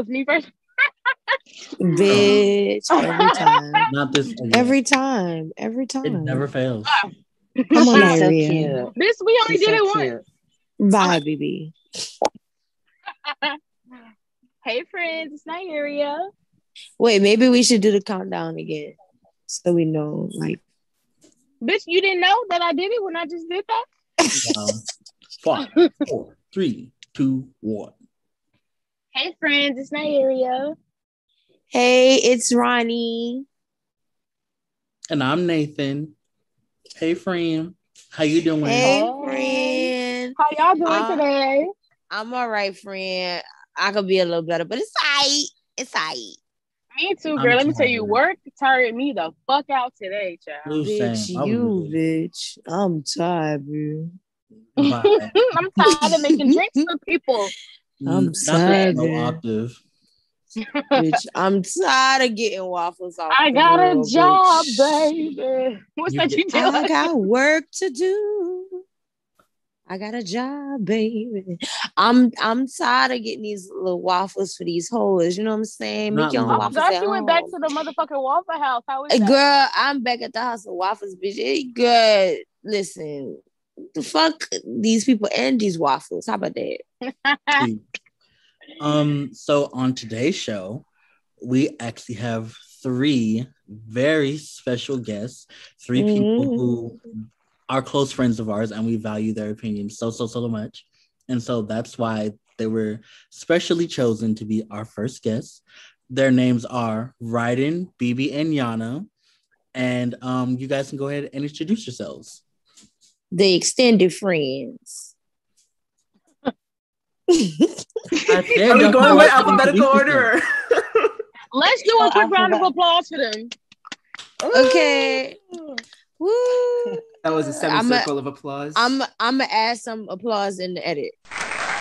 it's me first. Bitch, every time. Not this again. Every time. Every time. It never fails. Come on, so cute. This we only She's did so it cute. once. Bye, BB. Hey friends, it's Nigeria. Wait, maybe we should do the countdown again. So we know, like, Bitch, you didn't know that I did it when I just did that? Um, five, four, three, two, one. Hey friends, it's Nigeria. hey, it's Ronnie. And I'm Nathan. Hey, friend. How you doing? Hey, Hey. friend. How y'all doing Uh, today? I'm all right, friend. I could be a little better, but it's aight. It's aight. Me too, I'm girl. Let me tell you, work tired me the fuck out today, child. Blue Bitch, Sam, I was you, bitch. I'm tired, bro. I'm tired of making drinks for people. I'm mm, Not that low tired. octave. bitch, I'm tired of getting waffles off. I got grill, a job, bitch. baby. What's You that get- you I got work to do. I got a job, baby. I'm I'm tired of getting these little waffles for these hoes. You know what I'm saying? Make Not your own little. waffles God, at you went back to the motherfucking Waffle House. How is that? Girl, I'm back at the house of waffles, bitch. It good. Listen, the fuck these people and these waffles. How about that? um, so on today's show, we actually have three very special guests, 3 people Mhm. who are close friends of ours, and we value their opinions so so so much. And so that's why they were specially chosen to be our first guests. Their names are Ryden, Bibi, and Yana. And um, you guys can go ahead and introduce yourselves. The extended friends. I said Are we y'all going can by alphabetical order? Let's do a quick I round of applause for them. Okay. Woo. That was a I'm a- semicircle of applause. I'm I'm gonna add some applause in the edit.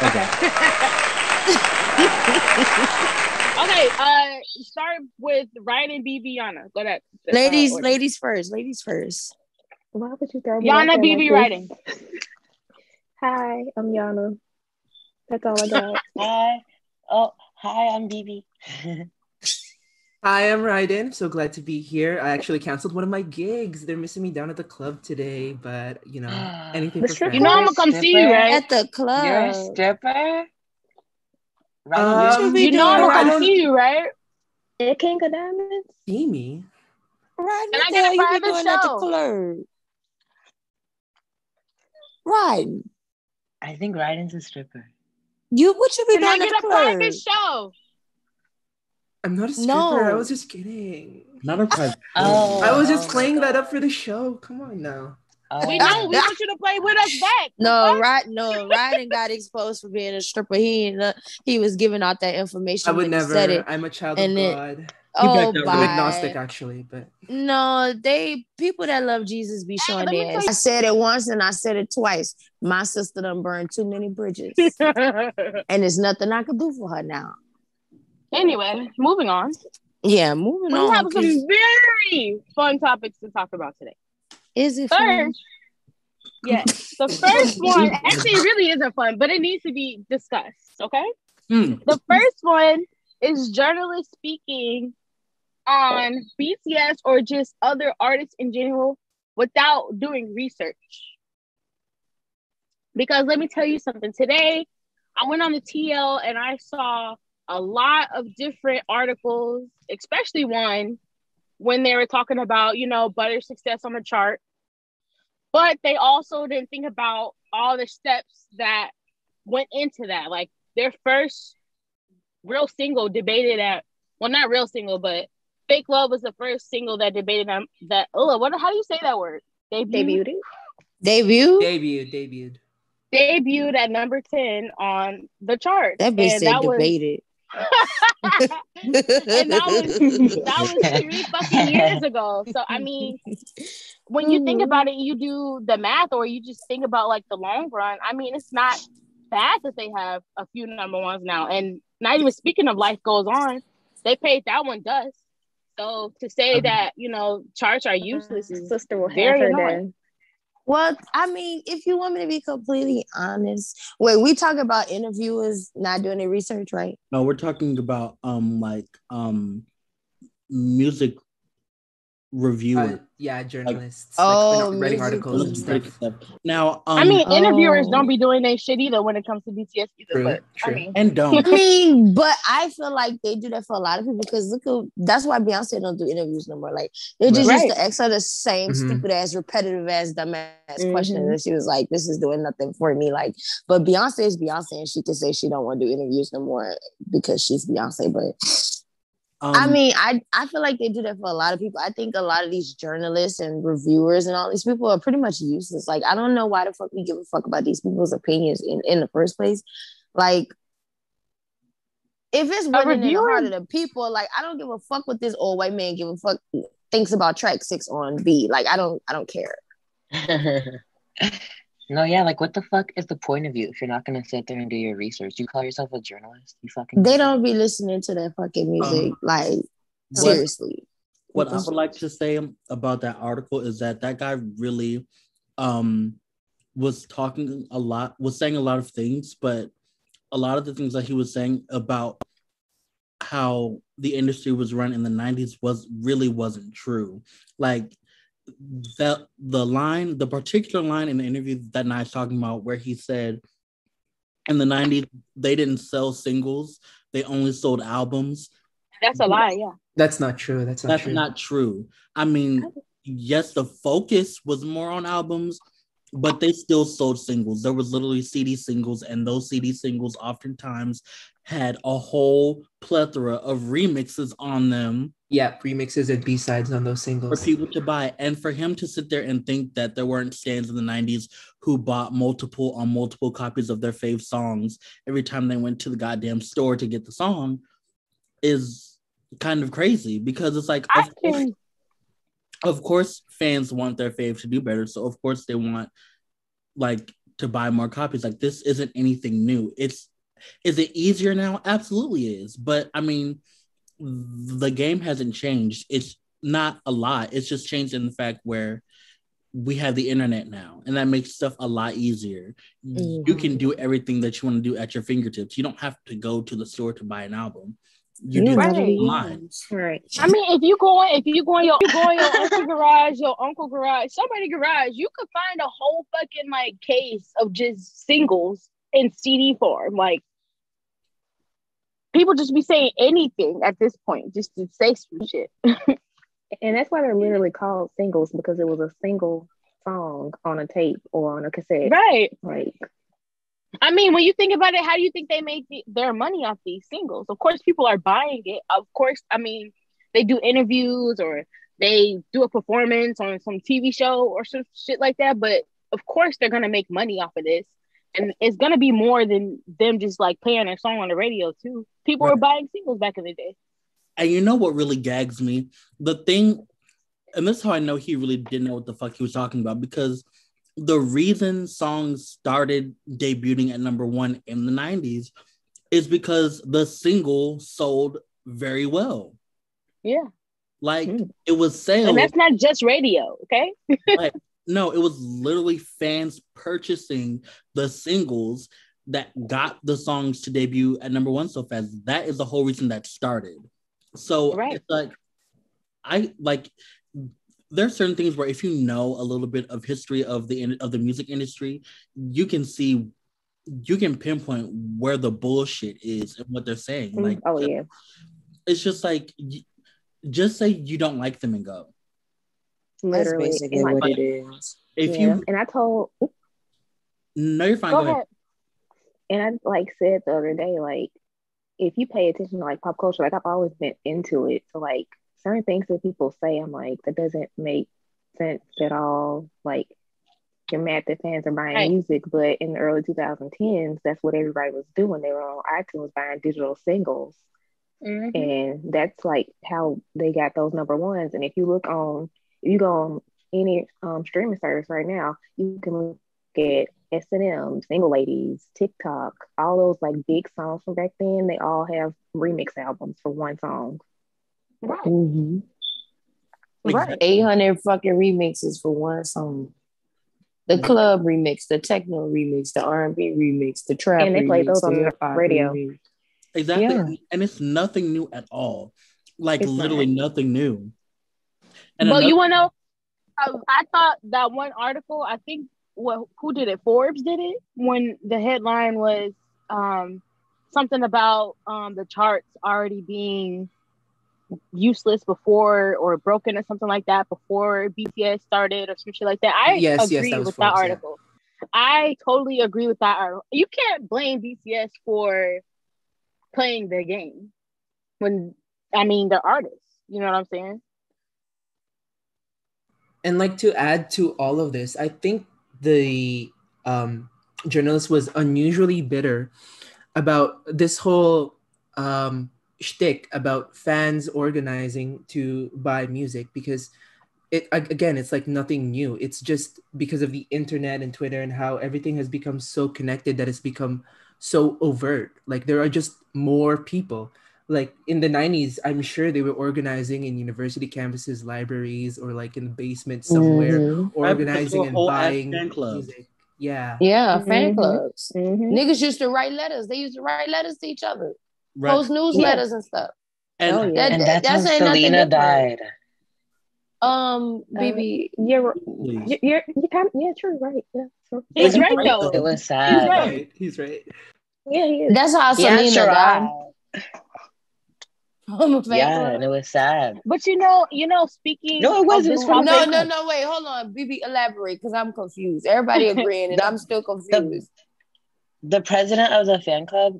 Okay. Okay, uh, start with Ryan and Bibiana. Go ahead. Uh, Ladies, order. ladies first. Ladies first. Why would you throw me Yana BB like writing. Hi, I'm Yana. That's all I got. Hi. Oh, hi, I'm BB. Hi, I'm Ryden. So glad to be here. I actually canceled one of my gigs. They're missing me down at the club today, but you know, anything for friends. You know I'm gonna come see you, right? At the club. You're a stripper? Right? Um, you be You know I'm doing? I gonna don't- come see you, right? At King of Diamonds? See me. Right. Can What I get a hell you be private doing at the show? club? Right. I think Ryden's a stripper. You what you be Can I get a private show? I'm not a stripper. No. I was just kidding. Not a private. Oh. I was just oh playing my that up for the show. Come on now. Oh. We know. We want you to play with us back. No, right? No, Ryden got exposed for being a stripper. He he was giving out that information. I would never. He said it. I'm a child And of it- God. Oh, backed out I'm Bye. agnostic, actually, but No, they people that love Jesus be showing let me their ass. I said it once and I said it twice. My sister done burned too many bridges, and there's nothing I could do for her now. anyway, moving on. Yeah, moving on. We have have 'cause- some very fun topics to talk about today. Is it fun? First, yeah, the first one actually really isn't fun, but it needs to be discussed. Okay. Hmm. The first one is journalists speaking on BTS or just other artists in general without doing research. Because let me tell you something. Today, I went on the TL and I saw a lot of different articles, especially one when they were talking about, you know, Butter's success on the chart. But they also didn't think about all the steps that went into that. Like their first real single debated at well, not real single, but Fake Love was the first single that debated on that. Oh, what? How do you say that word? Debut. Debuted it. Debut? debuted, debuted. Debuted at number ten on the chart. That bitch And said that was- debated. and that was that was three fucking years ago. So I mean, when you think about it, you do the math, or you just think about like the long run. I mean, it's not bad that they have a few number ones now, and not even speaking of life goes on, they paid that one dust. So to say Um, that you know charts are useless is Sister will have Very her annoying. Well, I mean, if you want me to be completely honest, wait, we talk about interviewers not doing their research, right? No, we're talking about um like um music reviewers. Uh, yeah, journalists. Oh, like, writing articles and stuff. stuff. Now, um, I mean, interviewers Oh. don't be doing their shit either when it comes to BTS either. True, but true. I mean, and don't. I mean, but I feel like they do that for a lot of people because look at that's why Beyonce don't do interviews no more. Like they just Right. used to ask her the same Mhm. stupid ass, repetitive ass, dumb ass Mhm. questions, and she was like, "This is doing nothing for me." Like, but Beyonce is Beyonce, and she can say she don't want to do interviews no more because she's Beyonce. But Um, I mean, I I feel like they do that for a lot of people. I think a lot of these journalists and reviewers and all these people are pretty much useless. Like, I don't know why the fuck we give a fuck about these people's opinions in in the first place. Like, if it's winning in the heart of the people, like I don't give a fuck what this old white man give a fuck thinks about track six on B. Like, I don't I don't care. no, yeah, like what the fuck is the point of you if you're not gonna sit there and do your research? You call yourself a journalist? You fucking They don't be listening to that fucking music. like, what- seriously. what I would like to say about that article is that that guy really um was talking a lot was saying a lot of things but a lot of the things that he was saying about how the industry was run in the 90s was really wasn't true like that the line the particular line in the interview that Nye's talking about where he said in the 90s they didn't sell singles they only sold albums that's a lie. Yeah. That's not true. That's not that's true. not true. I mean, yes, the focus was more on albums, but they still sold singles. There was literally CD singles, and those CD singles oftentimes had a whole plethora of remixes on them yeah, remixes and B sides on those singles for singles. people to buy. And for him to sit there and think that there weren't stands in the 90s who bought multiple on multiple copies of their fave songs every time they went to the goddamn store to get the song is kind of crazy because it's like I of course, of course fans want their fave to do better so of course they want like to buy more copies like this isn't anything new it's is it easier now absolutely is but i mean the game hasn't changed it's not a lot it's just changed in the fact where we have the internet now and that makes stuff a lot easier you Mhm. can do everything that you want to do at your fingertips you don't have to go to the store to buy an album you Yeah, do that Right. online Right. I mean, if you go in, if you go in your, you go in your uncle garage, your uncle garage, somebody garage, you could find a whole fucking like case of just singles in CD form. Like people just be saying anything at this point, just to say some shit. And that's why they're literally called singles because it was a single song on a tape or on a cassette. Right. Like, I mean, when you think about it, how do you think they make the, their money off these singles? Of course, people are buying it. Of course, I mean, they do interviews or they do a performance on some TV show or some shit like that. But of course, they're gonna make money off of this, and it's gonna be more than them just like playing their song on the radio too. People were buying singles back in the day. And you know what really gags me? The thing, and this is how I know he really didn't know what the fuck he was talking about because the reason songs started debuting at number one in the 90s is because the single sold very well. Yeah, Like Mm. it was sales. and that's not just radio. Okay. no, it was literally fans purchasing the singles that got the songs to debut at number one so fast. That is the whole reason that started. So Right. it's like I like there are certain things where if you know a little bit of history of the of the music industry, you can see you can pinpoint where the bullshit is and what they're saying. Mm, like oh yeah. it's just like just say you don't like them and go. That's Literally. basically And, like, what it is. If yeah. you and I told no, you're fine. Go Go, ahead. ahead. and I like said the other day, like if you pay attention to like pop culture, like I've always been into it. So like certain things that people say, I'm like, that doesn't make sense at all. Like you're mad that fans are buying Right. music, but in the early 2010s, that's what everybody was doing. They were on iTunes buying digital singles. Mhm. And that's like how they got those number ones. And if you look on, if you go on any um, streaming service right now, you can look at S and M, Single Ladies, TikTok, all those like big songs from back then. They all have remix albums for one song. Right. Mhm. Right. 800 fucking remixes for one song. The club remix, the techno remix, the R and B remix, the trap. And they play remix, those on the radio. remix. Exactly. Yeah. And it's nothing new at all. Like It's literally nothing new. But another- you want to know? Um, I thought that one article. I think what who did it? Forbes did it when the headline was um, something about um, the charts already being useless before or broken or something like that before BTS started or some shit like that. I Yes, yes, agree that was with that Forbes, yeah. article. I totally agree with that article. You can't blame BTS for playing their game when I mean they're artists. You know what I'm saying? And like to add to all of this, I think the um, journalist was unusually bitter about this whole um, shtick about fans organizing to buy music because it again it's like nothing new. It's just because of the internet and Twitter and how everything has become so connected that it's become so overt. Like there are just more people. Like in the 90s, I'm sure they were organizing in university campuses, libraries, or like in the basement somewhere Mhm. organizing and buying fan clubs. music. Yeah. Yeah, fan Mhm. clubs. Mhm. Niggas used to write letters. They used to write letters to each other, Right. post newsletters and stuff. And Oh, yeah. That- And that's, that's how Selena different. died. Um, Uh, BB, You're you're you're you kind of yeah, true, right? Yeah, true. He's He's right right, though. It was sad He's sad. right. He's right. Yeah, he is. that's how Yeah, Selena sure. died. From a fan Yeah, and it was sad. But you know, you know, speaking No, it wasn't. It was from No, no, no, wait, hold on. BB, elaborate because I'm confused. Everybody agreeing and The- I'm still confused. The president of the fan club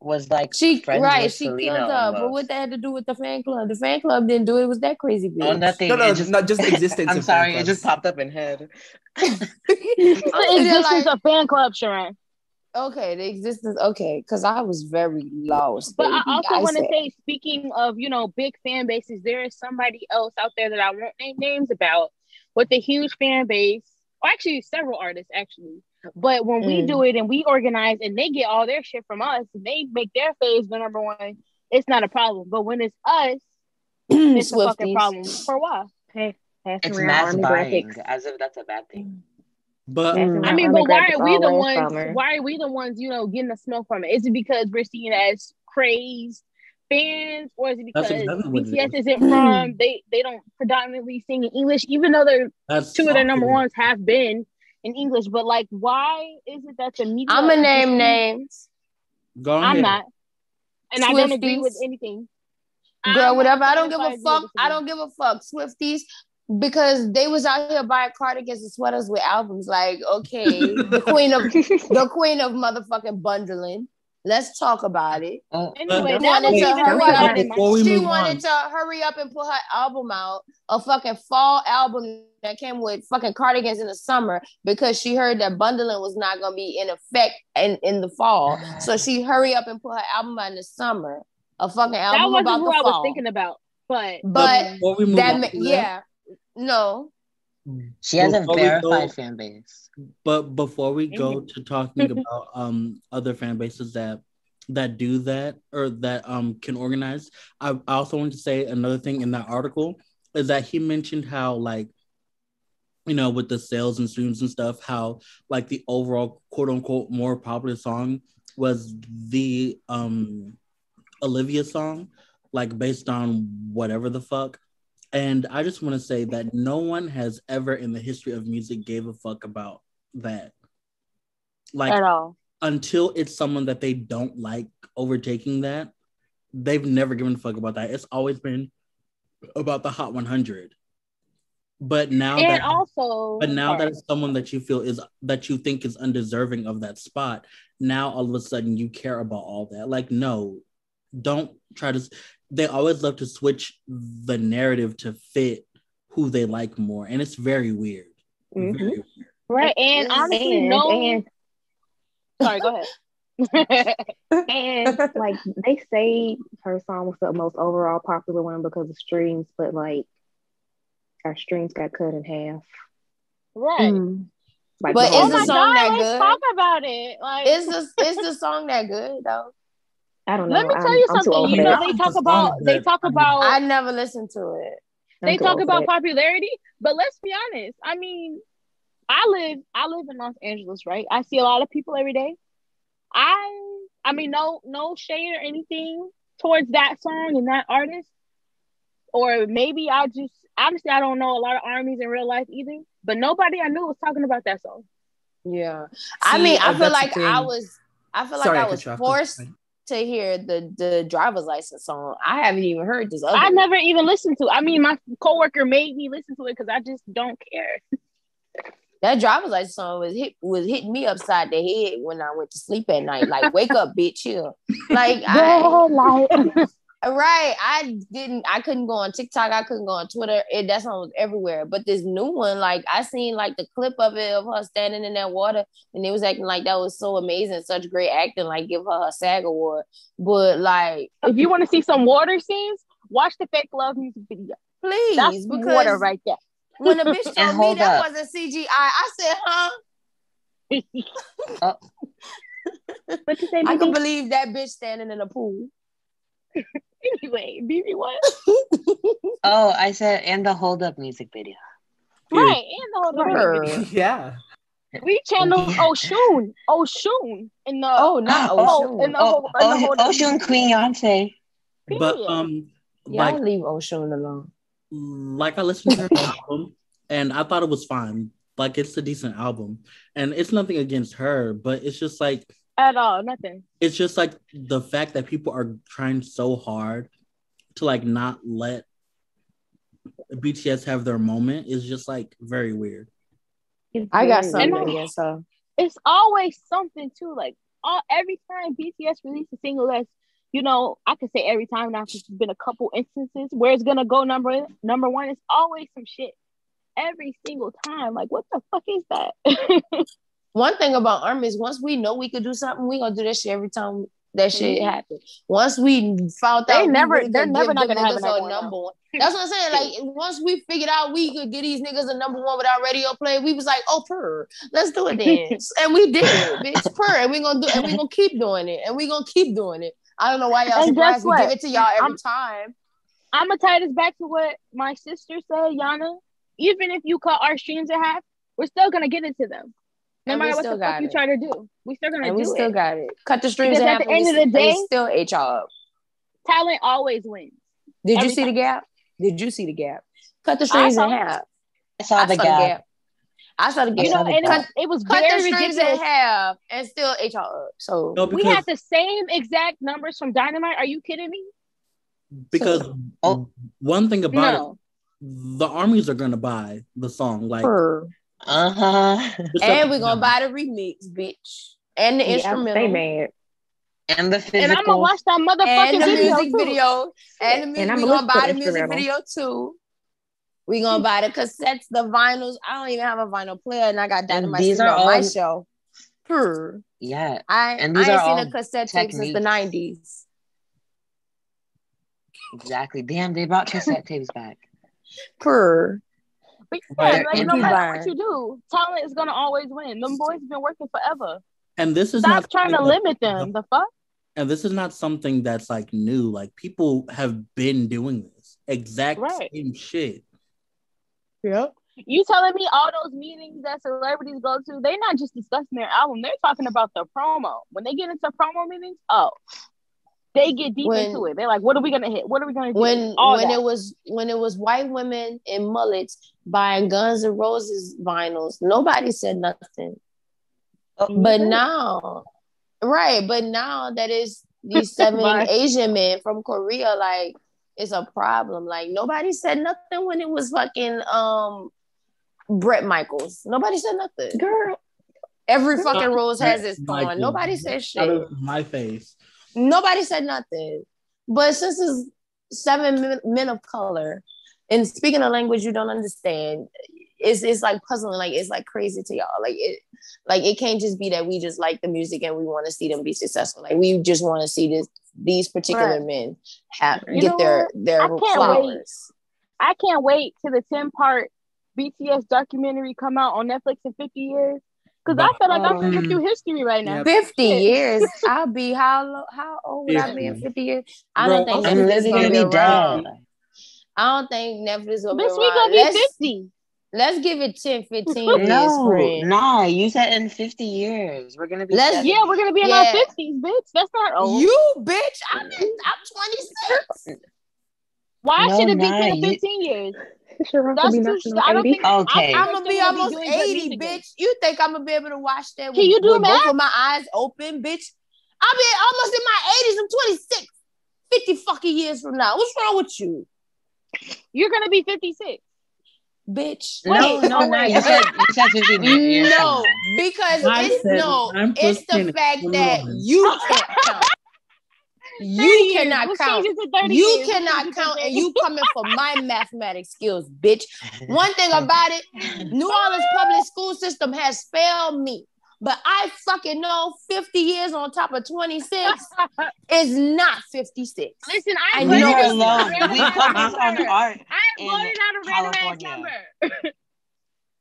was like She right, she Selena killed her. But what that had to do with the fan club? The fan club didn't do it. It was that crazy bitch. Oh, nothing. No, no, it just, not just the existence I'm sorry, it just popped up in head. the I'm sitting existence like, of fan club, Sharon. Okay, the existence. Okay, because I was very lost. But I also want to say, speaking of you know big fan bases, there is somebody else out there that I won't name names about with a huge fan base. Or actually, several artists actually. But when we Mm. do it and we organize and they get all their shit from us and they make their phase the number one, it's not a problem. But when it's us, it's a fucking problem. For what? Pass, passing It's mass buying, graphics. as if that's a bad thing. But Mm. I mean, but why are we the ones? summer. Why are we the ones, you know, getting the smoke from it? Is it because we're seen as crazed fans, or is it because exactly BTS is. isn't from they they don't predominantly sing in English, even though they're that's two of their number awkward. ones have been in English. But like, why is it that the media? I'm gonna name names. Go I'm ahead. not, and I don't agree with anything. Girl, I'm whatever. I don't give a fuck. I don't give a fuck. Swifties, because they was out here buying cardigans and sweaters with albums. Like, okay, the queen of the queen of motherfucking bundling. Let's talk about it. Oh, Anyway, But- that wanted was to hurry up than my- before we she wanted on. to hurry up and put her album out, a fucking fall album that came with fucking cardigans in the summer because she heard that bundling was not gonna be in effect in, in the fall. So ah. she hurry up and put her album out in the summer. A fucking album. That album wasn't about who the I was thinking about, but but before we move that on ma- that, yeah, no. she has a Before we go- verified fan base. But before we go Mhm. to talking about um other fan bases that that do that or that um can organize, I, I also want to say another thing in that article is that he mentioned how like you know with the sales and streams and stuff, how like the overall quote unquote more popular song was the um Olivia song, like based on whatever the fuck. And I just want to say that no one has ever in the history of music gave a fuck about that. Like at all. until it's someone that they don't like overtaking that, they've never given a fuck about that. It's always been about the Hot 100. But now And that also, but now that it's someone that you feel is that you think is undeserving of that spot, now all of a sudden you care about all that. Like, no, don't try to. They always love to switch the narrative to fit who they like more, and it's very weird. Mhm. Very weird. right, and honestly, and, no. and Sorry, go ahead. and like they say her song was the most overall popular one because of streams, but like our streams got cut in half. right. Like But is the oh my thing. song God, that good? talk about it. Like, Is the is the song that good though? I don't know. let me tell I'm, you I'm something. You know, they talk about they talk I about I never listened to it. They talk about that. popularity, but let's be honest. I mean, I live I live in Los Angeles, right? I see a lot of people every day. I I mean no no shade or anything towards that song and that artist. Or maybe I just honestly I don't know a lot of armies in real life either. But nobody I knew was talking about that song. Yeah. I mean, I uh, feel like I was I feel like Sorry, I was forced to hear the the driver's license song. I haven't even heard this other I one. never even listened to. I mean, my coworker made me listen to it because I just don't care. That driver's license song was hit was hitting me upside the head when I went to sleep at night. Like, wake up, bitch, here. Like I like, right. I didn't I couldn't go on TikTok, I couldn't go on Twitter. It that song was everywhere. But this new one, like I seen like the clip of it of her standing in that water and it was acting like that was so amazing, such great acting, like give her a SAG award. But like if you want to see some water scenes, watch the fake love music video. please That's because water right there. when a bitch told me hold that up. wasn't CGI, I said, huh? Uh. What you say, I can believe that bitch standing in a pool. Anyway, BB, what? Oh, I said, and the hold up music video. Right, and the whole Her. video. yeah. We channel Yeah. Oshun, Oshun in the Oh, not Oh, Ocean. and the Oh, whole, and the oh, whole Ocean Queen Yoncé. But um, Y'all like leave Ocean alone. like I listened to her album and I thought it was fine. Like it's a decent album, and it's nothing against her, but it's just like at all, nothing. it's just like the fact that people are trying so hard to like not let BTS have their moment is just like very weird. I got And something I- against her. It's always something too. Like all every time BTS release a single that's you know, I could say every time now 'cause there's been a couple instances where it's gonna go number number one. It's always some shit. Every single time. Like what the fuck is that? One thing about Army is once we know we could do something, we gonna do that shit every time that shit Mhm. happens. Once we found They out, never- they're never not gonna have a number one. That's what I'm saying. Like once we figured out we could get these niggas a number one without radio play, we was like, oh, purr, let's do it then, and we did it, bitch, purr, and we gonna do, and we gonna keep doing it, and we gonna keep doing it. I don't know why y'all surprised we give it to y'all every I'm- time. I'm gonna tie this back to what my sister said, Yana. Even if you cut our streams in half, we're still gonna get it to them. No And matter what the fuck got you try to do, we still gonna And do we still it. got it. Cut the streams Because in at the end of the s- and we day- still ate y'all up. Talent always wins. Did you Every see the gap? Did you see the gap? Cut the strings in saw- half. I saw I the saw gap. I saw the I gap. You know, saw the and it gap. was, it was cut the very strings ridiculous. in half and still ate y'all up. So No, We because had the same exact numbers from Dynamite. Are you kidding me? because Oh. one thing about No. it, the armies are gonna buy the song. Like Purr. Uh huh. and we're gonna buy the remix, bitch. And the Yeah, instrumental. stay mad. And the And I'm gonna watch that motherfucking and the video. music too. video. And the music And I'ma we gonna buy the the music video too. We gonna buy the cassettes, the vinyls. I don't even have a vinyl player, and I got Dynamite these sitting are on my show. Purr. Yeah. I, And I these ain't are seen all a cassette tape since the nineties. Exactly. Damn, they brought cassette tapes back. Purr. But yeah, like, no matter buying. what you do, talent is gonna always win. Them boys have been working forever. and this is Stop not trying to something limit them. The fuck? And this is not something that's like new. Like people have been doing this exact Right. same shit. Yep. You telling me all those meetings that celebrities go to, they're not just discussing their album, they're talking about the promo. When they get into promo meetings, oh, they get deep When- into it. They're like, what are we gonna hit? What are we gonna do? when all when that. it was when it was white women in mullets buying Guns and Roses vinyls, nobody said nothing. But Mhm. now, right? But now that is these seven Right. Asian men from Korea, like it's a problem. Like nobody said nothing when it was fucking um Bret Michaels. Nobody said nothing. Girl, Every fucking rose has its thorn. Nobody says shit. my face. Nobody said nothing. But since it's seven men, of color and speaking a language you don't understand, it's it's like puzzling. Like it's like crazy to y'all. Like it, like it can't just be that we just like the music and we want to see them be successful. Like we just want to see this these particular Right. men have You get their their I can't flowers. I can't wait till the 10 part BTS documentary come out on Netflix in 50 years. Because I feel like I'm Um, flipping through history right now. Fifty years. I'll be how how old would I be in Fifty. fifty years? I don't think I'm I'm Netflix is gonna be literally around. dead. I don't think Netflix is gonna Bitch, be we gonna be Let's- 50. Let's give it 10, 15 years, No, friend. nah. You said in fifty years we're gonna be. Let's- 70. Yeah, we're gonna be in Yeah. our fifties, bitch. That's not old. You bitch, I'm in, I'm 26. Why No, should it be nah, 10 you- 15 years? That's be too. knocking sh- on I don't 80. think. Okay. I, I'm gonna be still almost doing 80, bitch. You think I'm gonna be able to watch that with, Can you do with math? both of my eyes open, bitch? I'll be almost in my 80s. I'm 26. 50 fucking years from now. What's wrong with you? You're gonna be 56. Bitch. No, Wait, no, no. You said you said fifty No, because I it's said no, nine plus it's the fact that you can't count. 30 You years. cannot Let's count. change it to 30 You years. Cannot change it to count, and you coming for my mathematics skills, bitch. One thing about it, New Orleans public school system has failed me. But I fucking know 50 years on top of 26 is not 56. Listen, I I blurted know out it's a not. random We ass focus on number. art. I in blurted out a random ass number.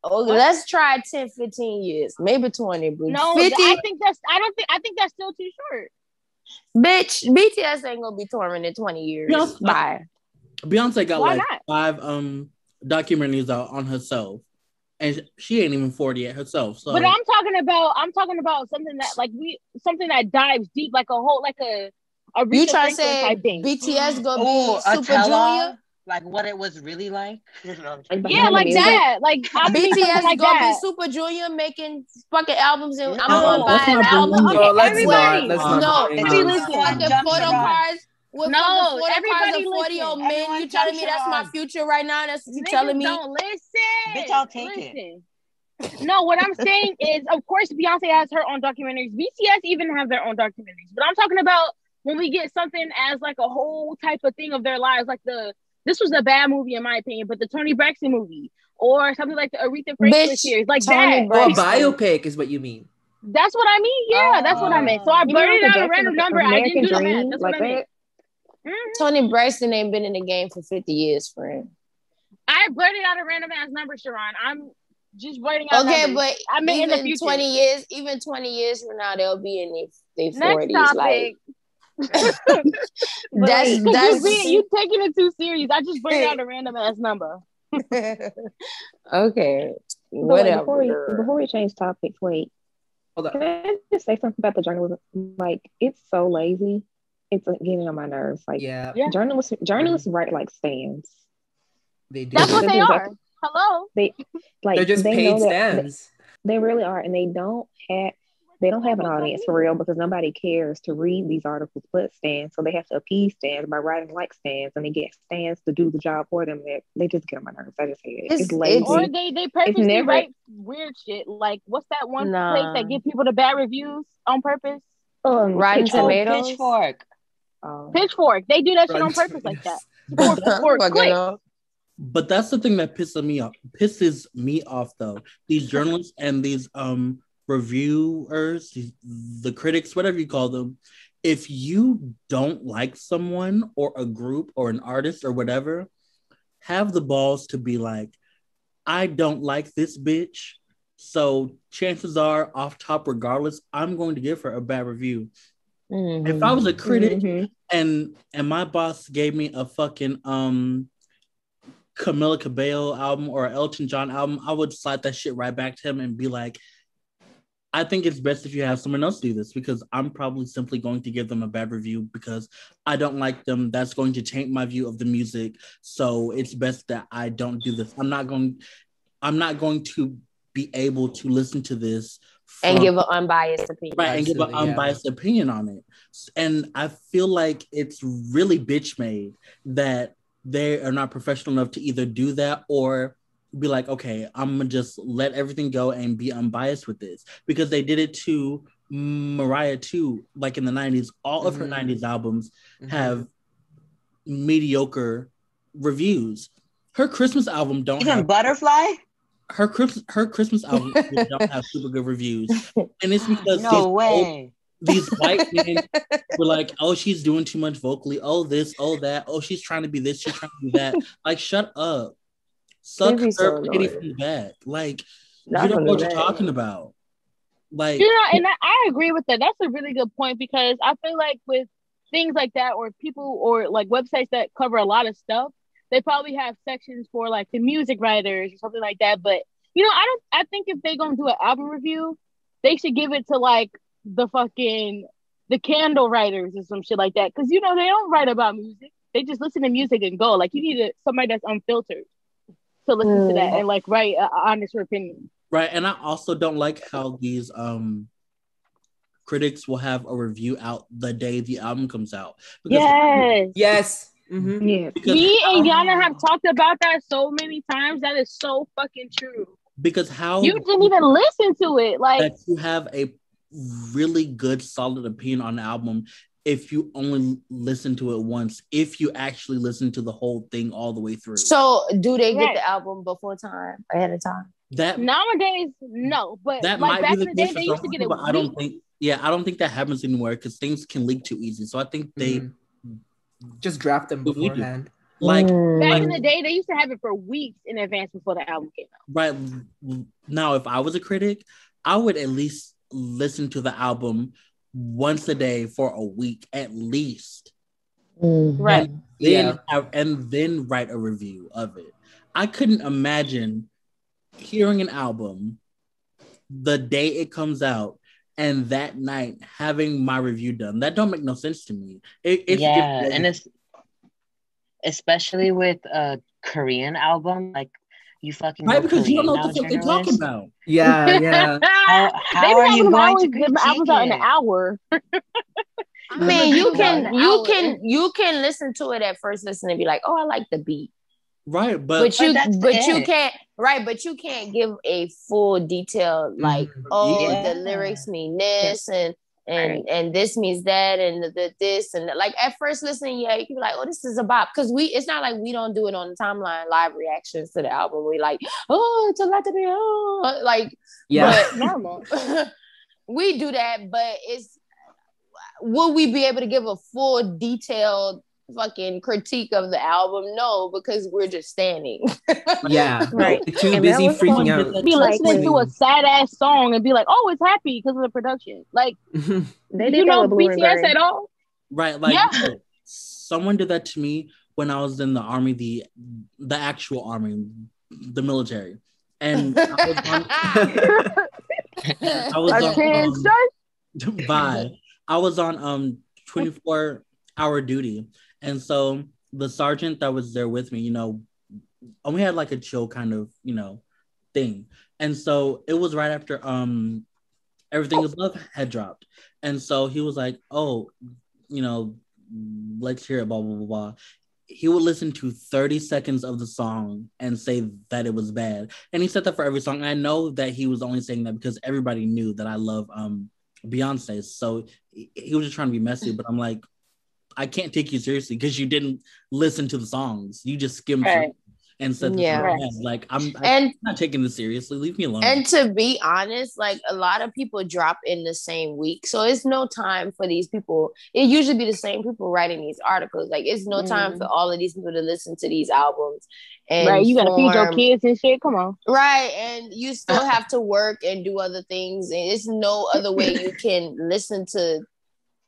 Oh, let's try 10, 15 years, maybe 20, but No, 50, I think that's. I don't think. I think that's still too short. Bitch, BTS ain't gonna be touring in 20 years. Yeah, Bye. Beyonce got Why like not? five um documentaries out on herself, and she ain't even forty yet herself. So But I'm talking about. I'm talking about something that like we something that dives deep, like a whole like a. A You Aretha trying to say. BTS gonna Oh, be a Super tell-all? Junior? Like what it was really like. No, I'm Like joking. behind Yeah, like that. Like I think BTS like gonna that. be Super Junior making fucking albums and I'm No, gonna buy let's an album. Okay, Bro, let's everybody. not. Let's not. No, everybody listen. up. fucking photo cards. With No, fucking photo everybody of 40 old listen. men. Everyone You telling me that's my future right now? That's what you Niggas telling me? don't listen. Bitch, I'll take it. No, what I'm saying is, of course, Beyonce has her own documentaries. BTS even have their own documentaries. But I'm talking about when we get something as like a whole type of thing of their lives, like the this was a bad movie in my opinion, but the Toni Braxton movie or something like the Aretha Franklin Bitch, series, like Tony that. Oh, a biopic is what you mean. That's what I mean. Yeah, that's what I meant. So I blurted out a Jackson, random number. I American didn't do the Dream. That's like what I meant. that. Mhm. Toni Braxton ain't been in the game for 50 years, friend. I blurted out a random ass number, Sharon. I'm just blurting out Okay, numbers. but I meant in the even future. 20 years, even 20 years from now, they'll be in their, their Next 40s. topic. Like But that's wait, Cause that's you, being, you taking it too serious. I just blurted out a random ass number. okay. But wait, Whatever. before we before we change topics, wait. Hold up. Can I just say something about the journalism? Like, it's so lazy. It's like, getting on my nerves. Like, Yeah, Yeah. journalists journalists write like stands. they do. That's what they are. exactly- Hello. Like, They're just they paid know that stands. they really are, and they don't have they don't have an audience for real because nobody cares to read these articles but stands. So they have to appease stands by writing like stands, and they get stands to do the job for them. They, they just get on my nerves. I just hate it. It's- It's, lazy. Or they they purposely never- write weird shit. Like what's that one Nah. place that give people the bad reviews on purpose? um, Rotten Pitchfork. Oh, Tomatoes? pitchfork. Um, Pitchfork. They do that shit on purpose like that. Tomatoes. For, for Fucking clicks. hell. But that's the thing that pisses me off. Pisses me off though. These journalists and these um reviewers, the critics, whatever you call them. If you don't like someone or a group or an artist or whatever, have the balls to be like, I don't like this bitch. So chances are, off top, regardless, I'm going to give her a bad review. Mhm. If I was a critic mhm. and and my boss gave me a fucking um Camila Cabello album or Elton John album, I would slide that shit right back to him and be like, I think it's best if you have someone else do this because I'm probably simply going to give them a bad review because I don't like them. That's going to taint my view of the music. So it's best that I don't do this. I'm not going I'm not going to be able to listen to this and give an unbiased opinion. right and give an Absolutely, yeah. unbiased opinion on it and i feel like it's really bitch made that they are not professional enough to either do that or be like okay i'm gonna just let everything go and be unbiased with this because they did it to mariah too like in the 90s all of her Mhm. 90s albums Mhm. have mediocre reviews her christmas album don't Even have butterfly? her Christmas her Christmas album don't have super good reviews, and it's because these No old- way. these white men were like, "Oh, she's doing too much vocally. Oh, this, oh that. Oh, she's trying to be this. She's trying to be that." Like, shut up. Suck It'd so her pity from the back. Like, Not you don't know what you're talking about. Like, You know, and I, I agree with that. That's a really good point because I feel like with things like that, or people, or like websites that cover a lot of stuff, they probably have sections for like the music writers or something like that. But you know, I don't. I think if they're gonna do an album review, they should give it to like the fucking the candle writers or some shit like that. Because you know they don't write about music. They just listen to music and go. Like you need a, somebody that's unfiltered to listen to that and like write an honest opinion. Right, and I also don't like how these um critics will have a review out the day the album comes out. Because Yes. Yes. Mhm. Yeah. because Me and how- Yana have talked about that so many times. That is so fucking true. because how You didn't even listen to it. Like that you have a really good solid opinion on the album if you only listen to it once if you actually listen to the whole thing all the way through So do they get Right. the album before time, ahead of time? that nowadays, no. But that like might back be in the the day, case they for used to some get it. people, I don't think yeah I don't think that happens anymore because things can leak too easy so I think they Mhm. just draft them What we do. beforehand. like Back like in the day, they used to have it for weeks in advance before the album came out. right now if I was a critic I would at least listen to the album once a day for a week at least mm-hmm. Right. and then Yeah. and then write a review of it. I couldn't imagine hearing an album the day it comes out and that night having my review done. That don't make no sense to me. It, it's yeah, and it's especially with a Korean album, like you fucking right because you don't know what the fuck they're talking about. Yeah, yeah. How, how They are you going always to give critique albums out in an hour. I mean, you can you can you can listen to it at first listen and be like, oh, I like the beat. Right, but, But you that's but you can't right, but you can't give a full detail like, Mhm. oh, Yeah. the lyrics mean this and and and this means that and the, the this and the, like at first listening, yeah, you can be like, oh, this is a bop because we it's not like we don't do it on the timeline live reactions to the album. We like, oh, it's a lot to be oh, like Yeah. But- Normal. we do that, but it's will we be able to give a full detailed fucking critique of the album? No, because we're just standing. yeah. Right. Too And busy freaking out. Be Like listening to a sad ass song and be like, "Oh, it's happy because of the production." Like They you did know that with Blue and BTS at all? right, like Yeah. someone did that to me when I was in the army, the the actual army, the military. And I was on, I was on, um. Bye. I was on um 24 hour duty. And so the sergeant that was there with me, you know, we had like a chill kind of, you know, thing. And so it was right after um everything is love had dropped. And so he was like, Oh, you know, let's hear it, blah blah blah blah. He would listen to 30 seconds of the song and say that it was bad. And he said that for every song. I know that he was only saying that because everybody knew that I love um Beyonce. So he was just trying to be messy, but I'm like, I can't take you seriously because you didn't listen to the songs. You just skimmed through and said, Yeah. yeah, Right. like I'm, I'm and not taking this seriously. Leave me alone. and to be honest, like a lot of people drop in the same week. So it's no time for these people. It usually be the same people writing these articles. Like it's no time Mhm. for all of these people to listen to these albums. And Right, you gotta feed your kids and shit. Come on. Right. And you still have to work and do other things. And it's no other way you can listen to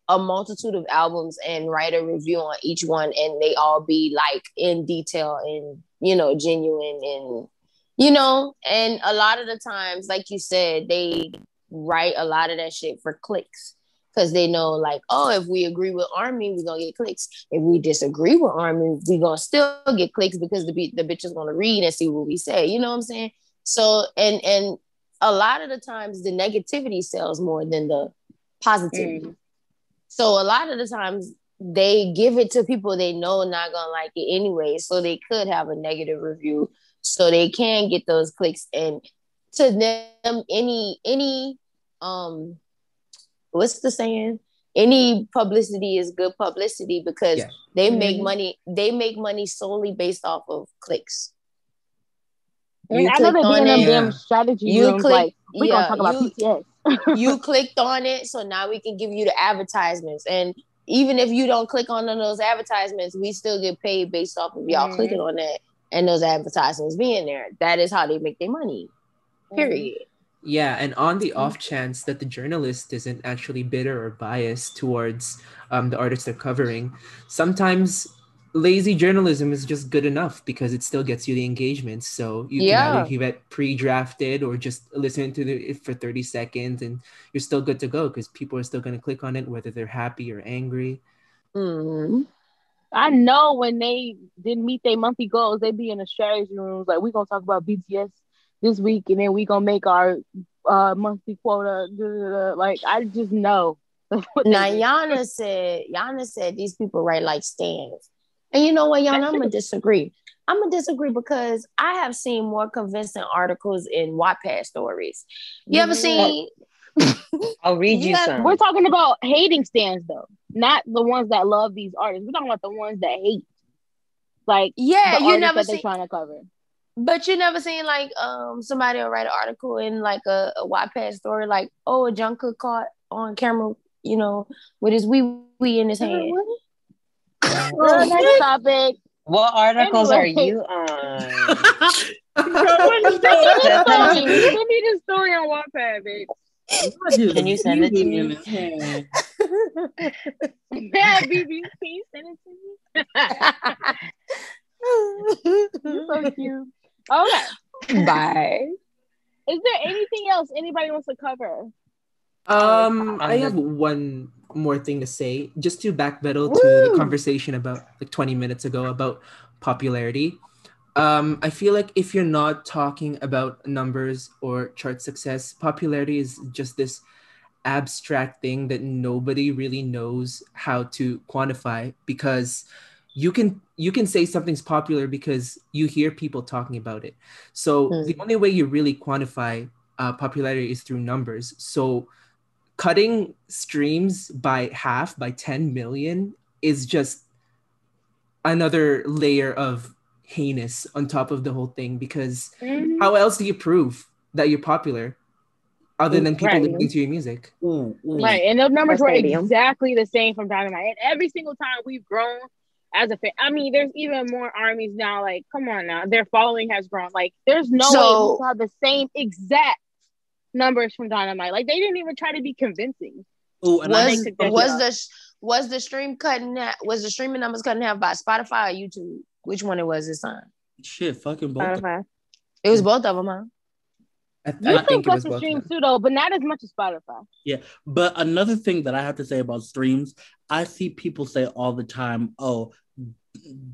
a multitude of albums and write a review on each one and they all be like in detail and you know genuine and you know and a lot of the times like you said they write a lot of that shit for clicks because they know like oh if we agree with army we're gonna get clicks. If we disagree with army we're gonna still get clicks because the, the bitch is gonna read and see what we say you know what i'm saying? So and and a lot of the times the negativity sells more than the positivity mm. So a lot of the times they give it to people they know not gonna like it anyway so they could have a negative review so they can get those clicks and to them any any um what's the saying any publicity is good publicity because Yeah. they make Mhm. money they make money solely based off of clicks And You I know they be in on them it. damn strategy You rooms. click- like we yeah, gonna talk about you- BTS. You clicked on it, so now we can give you the advertisements. And even if you don't click on those advertisements, we still get paid based off of y'all Mhm. clicking on that and those advertisements being there. That is how they make their money. Period. Yeah, and on the off chance that the journalist isn't actually bitter or biased towards um, the artist they're covering, sometimes lazy journalism is just good enough because it still gets you the engagement. So you Yeah. can either keep it pre-drafted or just listen to it for 30 seconds and you're still good to go because people are still going to click on it whether they're happy or angry. Mhm. I know when they didn't meet their monthly goals, they'd be in the strategy rooms like we're gonna talk about BTS this week, and then we're gonna make our uh monthly quota. Like I just know. That's what they Now. Yana said, Yana said these people write like stands. And you know what, Yana, I'm gonna disagree. I'm gonna disagree because I have seen more convincing articles in Wattpad stories. You ever Mhm. seen? I'll read you Yeah, some. We're talking about hating stands though, not the ones that love these artists. We're talking about the ones that hate, like Yeah, the you never that they're seen, trying to cover. but you never seen like um somebody will write an article in like a, a Wattpad story like, oh, a Jungkook caught on camera, you know, with his wee wee in his hand. Well, next topic. What articles Anyway. are you on? Send me the story. Send me the story on Wattpad, babe. Can you send it to me? In his hand. Yeah, BB, can you send it to me? You're so cute. Okay. Bye. Is there anything else anybody wants to cover? Um, I Um, have one more thing to say, just to backpedal to the conversation about like 20 minutes ago about popularity. Um, I feel like if you're not talking about numbers or chart success, popularity is just this abstract thing that nobody really knows how to quantify because you can you can say something's popular because you hear people talking about it. So Hmm. the only way you really quantify uh, popularity is through numbers. So cutting streams by half by 10 million is just another layer of heinous on top of the whole thing because mm-hmm. how else do you prove that you're popular other than people Right. listening to your music Ooh, ooh. Right, and those numbers Or were stadium. exactly the same from Dynamite. And every single time we've grown as a fan, I mean, there's even more armies now. Like, come on now, their following has grown. Like, there's no So- way we saw the same exact numbers from Dynamite. Like, they didn't even try to be convincing. Ooh, and was was the was the stream cutting that was the streaming numbers cutting half by Spotify or YouTube? Which one it was this time? shit, fucking both. of. Spotify. It was both of them, huh? i, I YouTube think it was the both of streams too, though, but not as much as Spotify. Yeah, but another thing that I have to say about streams, I see people say all the time, "Oh,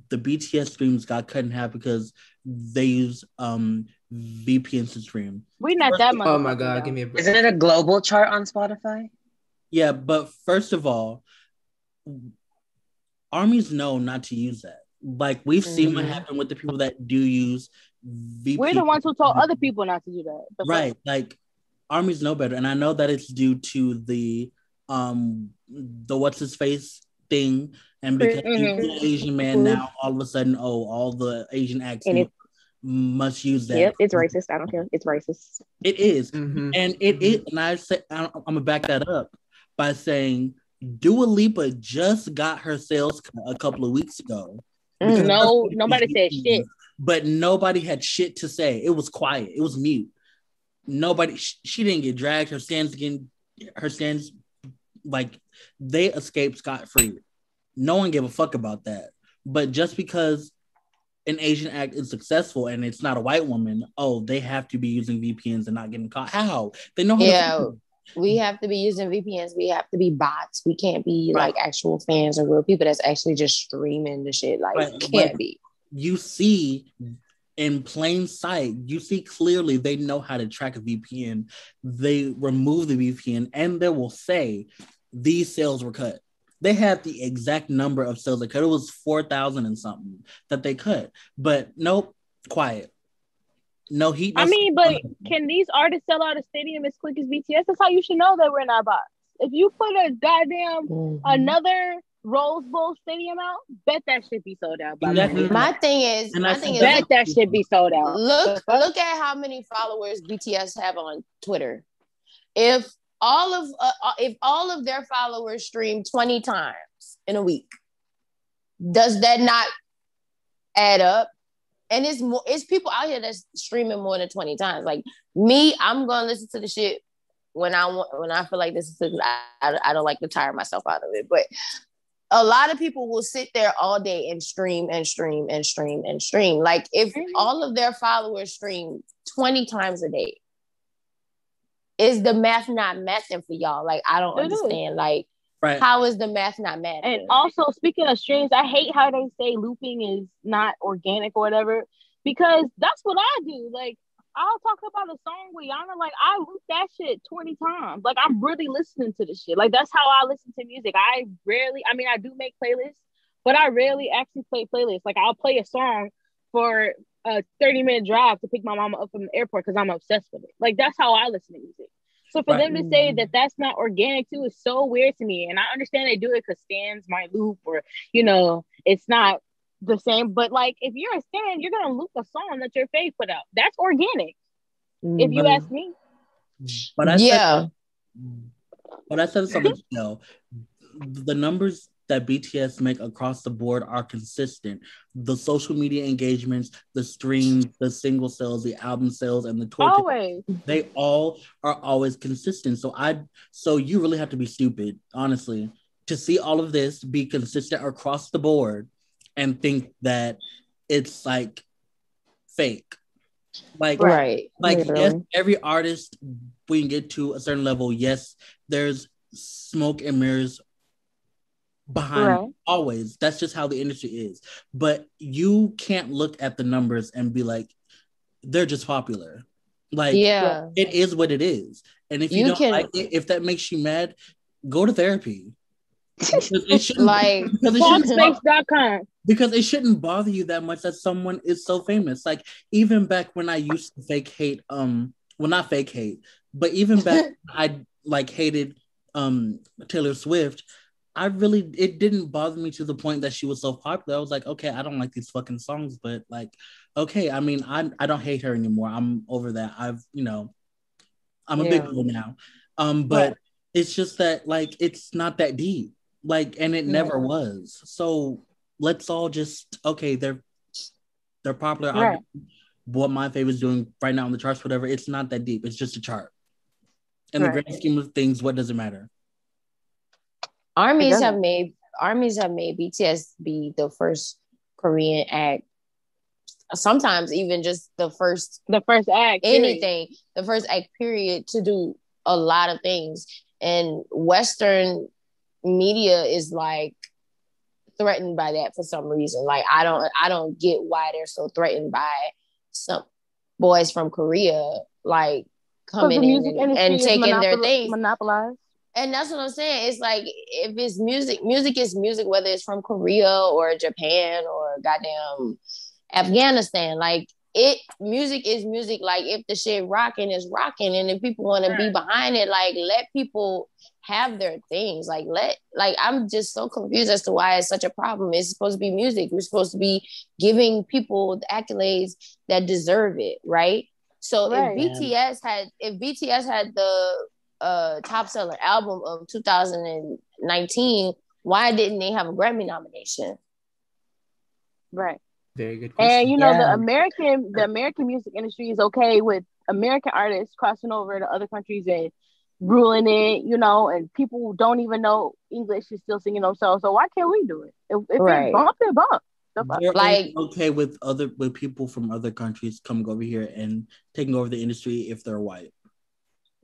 the BTS streams got cut in half because they use um VPNs to stream." We're not that much. oh my god give me a break Isn't it a global chart on Spotify? Yeah, but first of all, armies know not to use that. Like we've seen what Mhm. happened with the people that do use VPN. We're the ones who told other people not to do that. The fuck? right like armies know better and i know that it's due to the um the what's his face thing and because he's Mhm. an asian man now all of a sudden oh all the asian acts And it- must use that Yep, it's racist. I don't care. It's racist. it is Mhm. and it is and i say i'm gonna back that up by saying Dua Lipa just got her sales cut a couple of weeks ago. Mm. No, nobody said shit. But nobody had shit to say. It was quiet. It was mute. Nobody. She, she didn't get dragged. Her stands again. Her stands, like they escaped scot free. No one gave a fuck about that. But just because an Asian act is successful and it's not a white woman, oh, they have to be using VPNs and not getting caught. How? They know how Yeah. We have to be using VPNs. We have to be bots. We can't be Right. like actual fans or real people that's actually just streaming the shit. Like, Right, can't but- be. you see in plain sight, you see clearly they know how to track a VPN. They remove the VPN and they will say these sales were cut. They had the exact number of sales they could. It was 4,000 and something that they could. But nope, quiet. No heat. no I mean, but can these artists sell out a stadium as quick as BTS? That's how you should know that we're in our box. If you put a goddamn Mhm. another Rose Bowl stadium out, bet that should be sold out. By Exactly. My thing is, And my I thing is, Bet that should be sold out. look look at how many followers BTS have on Twitter. If all of uh, uh, if all of their followers stream 20 times in a week, does that not add up? And it's more it's people out here that's streaming more than 20 times. Like me, I'm gonna listen to the shit when I want when I feel like this is I, I, I don't like to tire myself out of it. But a lot of people will sit there all day and stream and stream and stream and stream. Like if all of their followers stream 20 times a day, is the math not mathing for y'all? Like I don't It is. understand. Like Right. how is the math not mathing? And also, speaking of streams, I hate how they say looping is not organic or whatever, because that's what I do. Like, I'll talk about a song with Yana, like I loop that shit 20 times. Like I'm really listening to the shit. Like that's how I listen to music. I rarely, I mean, I do make playlists, but I rarely actually play playlists. Like I'll play a song for a 30 minute drive to pick my mama up from the airport because I'm obsessed with it. Like that's how I listen to music. So for Right. them to say that that's not organic too is so weird to me. And I understand they do it because stands might loop or you know it's not the same. But like if you're a stand, you're gonna loop a song that your fave put out. That's organic, mm, if you But- ask me. But I said yeah. But I said something else. The numbers that BTS make across the board are consistent. The social media engagements, the streams, the single sales, the album sales, and the tour, they all are always consistent. So I, so you really have to be stupid, honestly, to see all of this be consistent across the board, and think that it's like fake. Like Right. like yes, every artist we can get to a certain level yes there's smoke and mirrors behind Right. always that's just how the industry is but you can't look at the numbers and be like they're just popular like yeah. it is what it is and if you, You don't can- like it if that makes you mad go to therapy because it shouldn't Like because it shouldn't bo- Talkspace.com. because it shouldn't bother you that much that someone is so famous. Like even back when I used to fake hate, um, well not fake hate, but even back when I like hated um Taylor Swift. I really it didn't bother me to the point that she was so popular. I was like, okay, I don't like these fucking songs, but like, okay, I mean, I I don't hate her anymore. I'm over that. I've you know, I'm a big girl now. Um, but it's just that like it's not that deep. Like, and it never was. So let's all just okay, they're they're popular. I'll What my favorite's doing right now on the charts, whatever. It's not that deep. It's just a chart. In the Right. grand scheme of things, what does it matter? Armies have made armies have made BTS be the first Korean act. Sometimes even just the first The first act. period. anything, the first act period to do a lot of things. And Western media is like threatened by that for some reason. Like I don't I don't get why they're so threatened by some boys from Korea like coming the in and, and taking their monopol- things. Monopolized. And that's what I'm saying. It's like if it's music, music is music, whether it's from Korea or Japan or goddamn Afghanistan. Like it, music is music. Like if the shit rocking is rocking, and if people want to be behind it, like let people have their things. Like let, like I'm just so confused as to why it's such a problem. It's supposed to be music. We're supposed to be giving people the accolades that deserve it, right? So Right. if BTS had, if BTS had the uh top selling album of 2019 why didn't they have a grammy nomination Right. Very good question. And you know, the American the American music industry is okay with American artists crossing over to other countries and ruling it, you know, and people who don't even know English is still singing themselves. So why can't we do it? If, if Right. it bump, it bump. They're Like- okay with other with people from other countries coming over here and taking over the industry if they're white.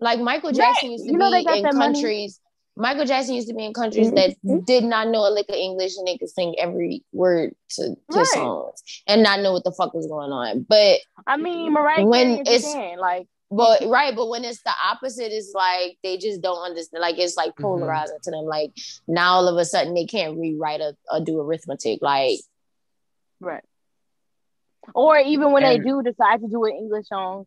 Like michael Right. jackson used to You know be in that money. countries michael jackson used to be in countries Mm-hmm. that did not know a lick of english and they could sing every word to, to Right. songs and not know what the fuck was going on but I mean, Mariah When it's- Japan, like But right, but when it's the opposite, it's like they just don't understand. Like it's like Mhm. polarizing to them. Like now all of a sudden they can't rewrite a, or do arithmetic. Like right. Or even when they do decide to do an English song,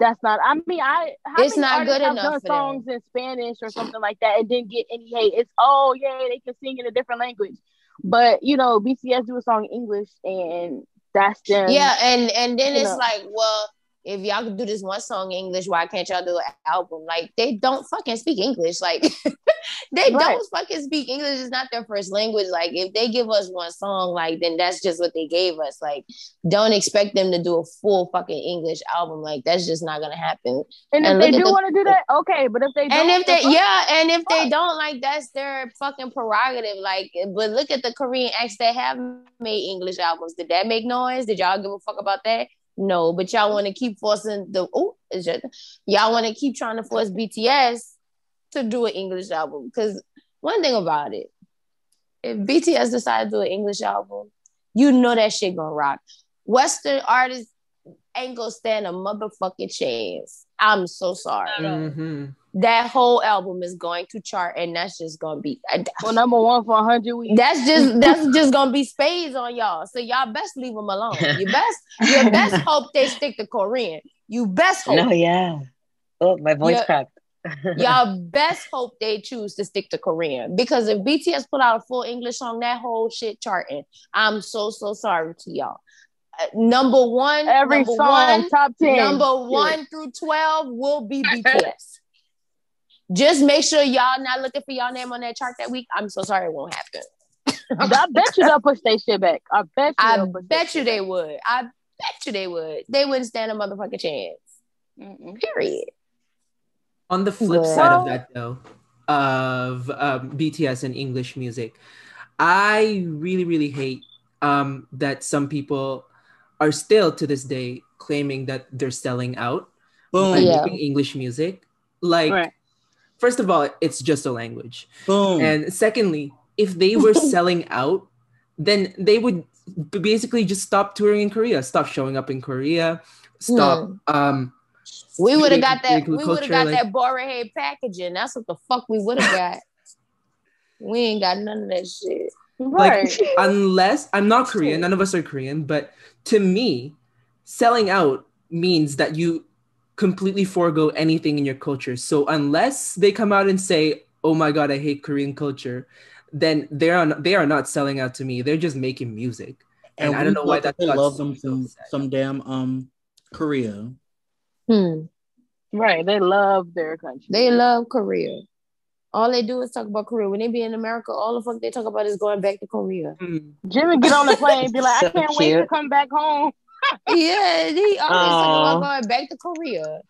that's not. I mean, I how It's many not good have enough done for them. songs in Spanish or something like that and didn't get any hate. It's oh yeah, they can sing in a different language, but you know, BTS do a song in English and that's them. yeah, and and then it's know. like, well, if y'all could do this one song in English, why can't y'all do an album? Like they don't fucking speak English. Like they Right. don't fucking speak English. It's not their first language. Like if they give us one song, like then that's just what they gave us. Like don't expect them to do a full fucking English album. Like that's just not gonna happen. And if they do the- want to do that, okay. But if they don't, And if they fuck yeah, and if they don't, like that's their fucking prerogative. Like, but look at the Korean acts that have made English albums. Did that make noise? Did y'all give a fuck about that? No, but y'all want to keep forcing the oh, is it- y'all want to keep trying to force BTS to do an English album. Because one thing about it, if BTS decide to do an English album, you know that shit gonna rock. Western artists ain't gonna stand a motherfucking chance. I'm so sorry Mhm. that whole album is going to chart, and that's just gonna be well, number one for hundred weeks. that's just that's just gonna be spades on y'all. So y'all best leave them alone. You best you best hope they stick to Korean. You best hope No, yeah. Oh, my voice Yeah. cracked. y'all best hope they choose to stick to Korean because if BTS put out a full English song, that whole shit charting. I'm so so sorry to y'all. Number one, Every number song, one, top ten. number Shit. one through 12 will be BTS. Just make sure y'all not looking for y'all name on that chart that week. I'm so sorry it won't happen. I bet you they'll push their shit back. I bet you. I they'll bet you they would. I bet you they would. They wouldn't stand a motherfucking chance. Mm-mm. Period. On the flip Well- side of that, though, of um, BTS and English music, I really, really hate um, that some people are still to this day claiming that they're selling out by Boom. Yeah. English music. Like, Right. first of all, it's just a language. Boom. And secondly, if they were selling out, then they would basically just stop touring in Korea, stop showing up in Korea, stop um We would have got that. We would have got like- that Borahae packaging. That's what the fuck we would have got. we ain't got none of that shit. Right. like unless I'm not Korean, none of us are Korean, but to me, selling out means that you completely forego anything in your culture. So unless they come out and say, "Oh my god, I hate Korean culture," then they are not, they are not selling out to me. They're just making music. And, I don't know why that they love so- them so from some damn um Korea. Hmm. right. They love their country. They love Korea. All they do is talk about Korea. When they be in America, all the fuck they talk about is going back to Korea. Mm. Jimin get on the plane and be like, I can't wait to come back home. yeah, they always talk Aw. about going back to Korea.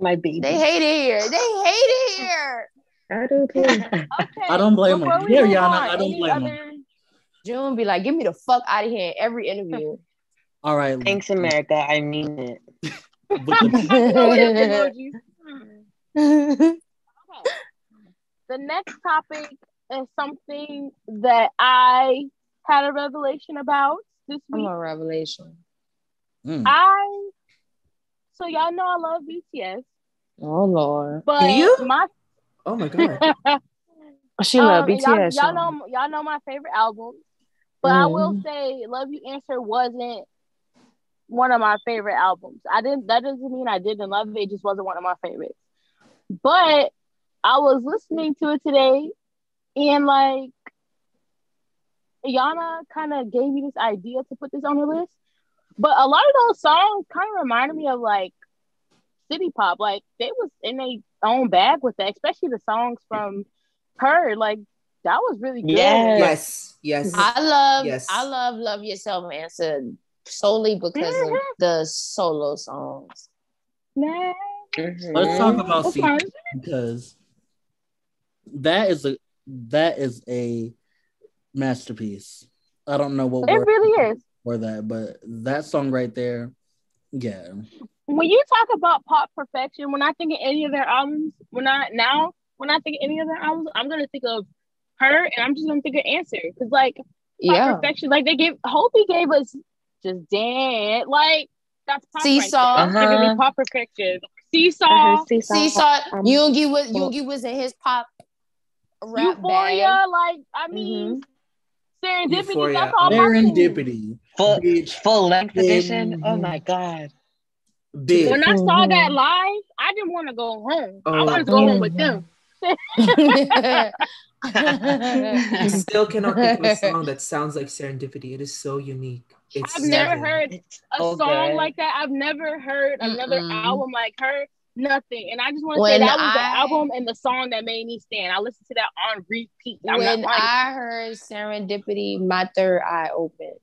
My baby. They hate it here. They hate it here. I do too. Okay. I don't blame before him. we Here, Yana, I don't blame him. other- June be like, get me the fuck out of here in every interview. All right. Thanks, America. I mean it. The- Oh, yeah, emojis. Okay. The next topic is something that I had a revelation about this week. I'm a revelation. Mm. I so y'all know I love BTS, Oh Lord. but Do you? my Oh my god. She love um, and BTS. Y'all, y'all y'all. know y'all know my favorite album, but I will Mhm. say "Love You Answer" wasn't one of my favorite albums. I didn't. That doesn't mean I didn't love it. It just wasn't one of my favorites. But I was listening to it today, and like Yana kind of gave me this idea to put this on the list. But a lot of those songs kind of reminded me of like city pop. Like they was in their own bag with that, especially the songs from her. Like that was really good. Yes. yes. Yes. I love Yes. I love Love Yourself answer solely because of Mhm. the solo songs. Man. Mhm. Let's talk about Okay. C because that is a that is a masterpiece. I don't know what It really is. for that, but that song right there, yeah. When you talk about pop perfection, when I think of any of their albums, when I now when I think of any of their albums, I'm gonna think of her, and I'm just gonna think of Answer because like pop Yeah. perfection, like they gave Hobi gave us just dance, like that's pop Seesaw. Right there. That's giving me Uh-huh. pop perfection. I Seesaw, heard Seesaw. Seesaw Um, Yoongi was well- Yoongi was in his pop rap Euphoria, bag. like I mean, serendipity. Euphoria. That's all. Serendipity. Full, Bitch. full length Big- edition. Oh my god. Big. When I saw Mhm. that live, I didn't want to go home. I Oh. wanted to go home with them. I still cannot think of a song that sounds like Serendipity. It is so unique. It's I've never so- heard a so song good. like that. I've never heard another Mm-mm. album like her. Nothing. And I just want to say that was the album and the song that made me stand. I listened to that on repeat. I'm when. I heard serendipity, my third eye opened.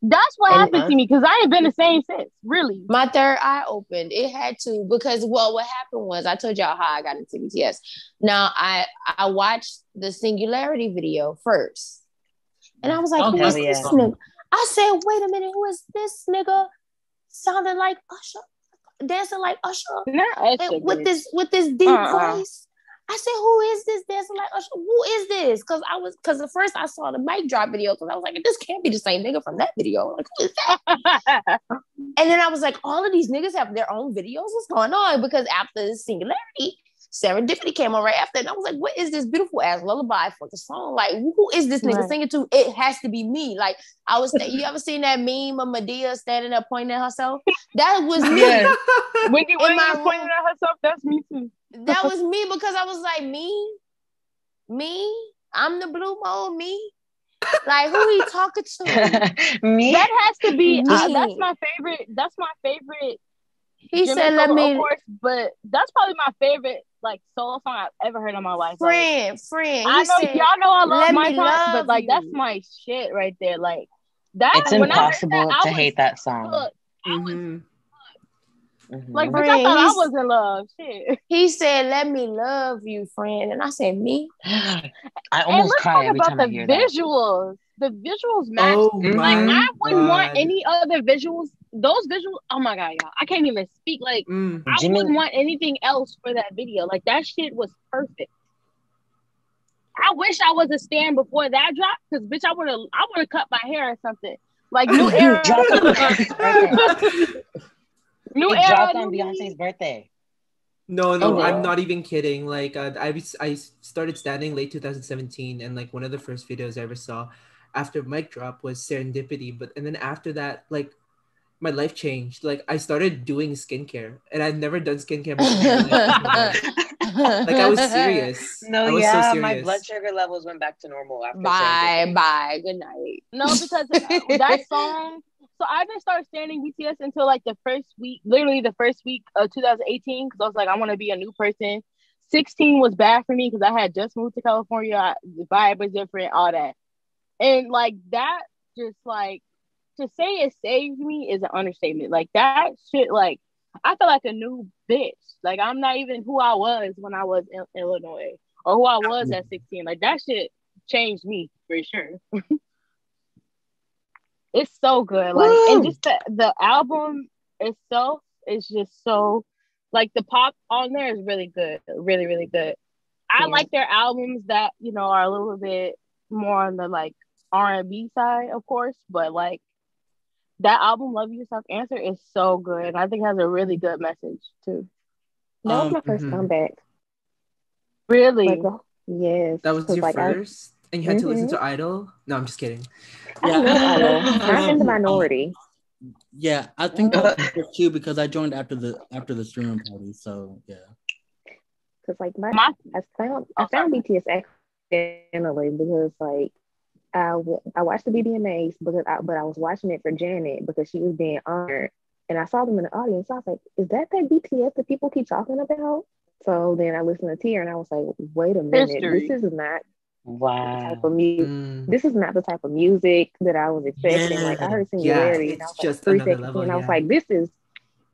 That's what And- happened to me because I ain't been the same since. Really. My third eye opened. It had to because well, what happened was I told y'all how I got into BTS. Now I I watched the Singularity video first, and I was like, Oh, "Who hell is yeah. this nigga?" I said, "Wait a minute, who is this nigga?" Sounding like Usher, dancing like Usher, Not Usher, with bitch. this with this deep Uh-uh. voice. I said, "Who is this dancing like Usher? Who is this?" Because I was because at first I saw the mic drop video because I was like, "This can't be the same nigga from that video." Like, who is that? And then I was like, all of these niggas have their own videos. What's going on? Because after Singularity, Serendipity came on right after. And I was like, what is this beautiful ass lullaby for the song? Like, who is this nigga Right. singing to? It has to be me. Like, I was, you ever seen that meme of Madea standing up pointing at herself? That was me. Yeah. Wendy In my Williams room. pointing at herself. That's me too. That was me because I was like, me? Me? I'm the blue mole, me? Like, who he talking to? Me? That has to be. Uh, that's my favorite. That's my favorite. He Jimin said, let me, Of course, but that's probably my favorite like solo song I've ever heard in my life. Like, friend, friend. He I know said, y'all know I love "Let my me love but like that's my shit right there. Like that. It's when I impossible that, to was hate that song. hooked. I was Mhm. Mhm. like, bitch, I thought I was in love. Shit. he said, let me love you, friend. And I said, me? I and almost let's cry talk every about time the I hear that. visuals. The visuals match. Oh my like I wouldn't want any other visuals. Those visuals. Oh my god, y'all! I can't even speak. Like Mm. I Jimin- wouldn't want anything else for that video. Like that shit was perfect. I wish I was a stand before that drop, because bitch, I would have, I would have cut my hair or something. Like new era, Dropped on Beyonce's birthday. new It era, dropped on new Beyonce's birthday. No, no, Oh, I'm not even kidding. Like, uh, I I started standing late 2017, and like one of the first videos I ever saw after mic drop was Serendipity. But and then after that, like my life changed. Like I started doing skincare, and I'd never done skincare before. like I was serious. No, I was yeah, so my blood sugar levels went back to normal after bye, Serendipity. bye. Good night. No, because that song. So I didn't start standing BTS until like the first week, literally the first week of 2018, because I was like, I want to be a new person. 16 was bad for me because I had just moved to California. I, the vibe was different, all that, and like that, just like to say it saved me is an understatement. Like that shit, like I feel like a new bitch. Like I'm not even who I was when I was in Illinois or who I was at 16. Like that shit changed me for sure. it's so good. Like and just the, the album itself is just so like the pop on there is really good. Really, really good. I Yeah. like their albums that, you know, are a little bit more on the like R and B side, of course, but like that album Love Yourself Answer is so good. I think it has a really good message too. That was Um, my 1st mhm. comeback. Really? Like, yes. That was your like, I- first, and you had to listen Mhm. to Idol. No, I'm just kidding. Yeah. love Idol. I'm in the minority. Yeah, I think that's for you because I joined after the after the streaming party. So yeah. Cause like my, My I found Oh, I found BTS accidentally because like I, w- I watched the BBMAs because I, but I was watching it for Janet because she was being honored and I saw them in the audience. I was like, is that that BTS that people keep talking about? So then I listened to Tear and I was like, wait a minute, History. this is not the type Wow. of music. Mm. This is not the type of music that I was expecting. Like I heard Yeah, Singularity and I it's was like just three seconds level, in, I was like, this is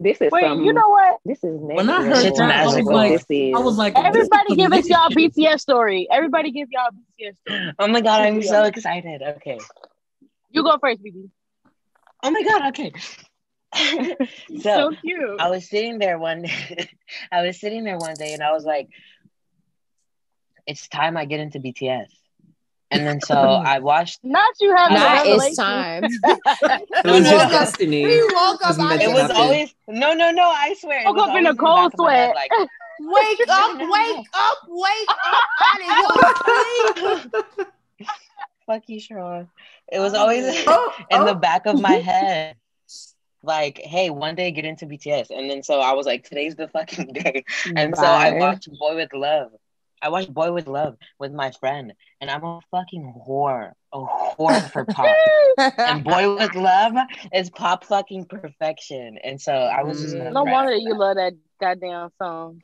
this is wait, some, you know what? this is next When I heard level. that, I was Like, like- this is. I was like, Everybody give us y'all BTS story. Everybody give y'all BTS story. Oh my god, I'm so excited. Okay. You go first, BB. Oh my god, okay. So, so cute. I was sitting there one I was sitting there one day and I was like, it's time I get into BTS. And then so I watched Not you having Not a it's time. It was No, just no. destiny. He woke up Wasn't out meant it was always no no no, I swear. Woke up in a cold back of head, sweat. like, Wake up, wake up, wake up out of your sleep. fuck you, Sharon. It was oh, always Oh, in oh. the back of my oh. head. Like, hey, one day get into BTS. And then so I was like, today's the fucking day. And so I watched Boy with Love. I watched Boy with Love with my friend. And I'm a fucking whore. A whore for pop. and Boy with Love is pop fucking perfection. And so I was just Mm. No impressed. wonder you love that goddamn song.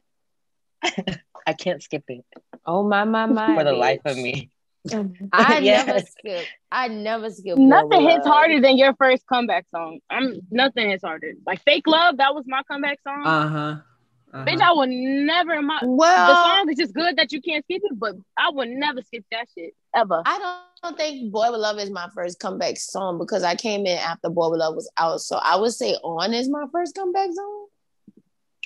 I can't skip it Oh my my my. for the bitch. life of me. I Yes. never skip. I never skip. Nothing hits Love. harder than your first comeback song. I'm nothing hits harder. Like fake love, that was my comeback song. Uh huh. Bitch, uh-huh. I would never in my well the song is just good that you can't skip it, but I would never skip that shit ever. I don't think Boy with Love is my first comeback song because I came in after Boy with Love was out. So I would say On is my first comeback song.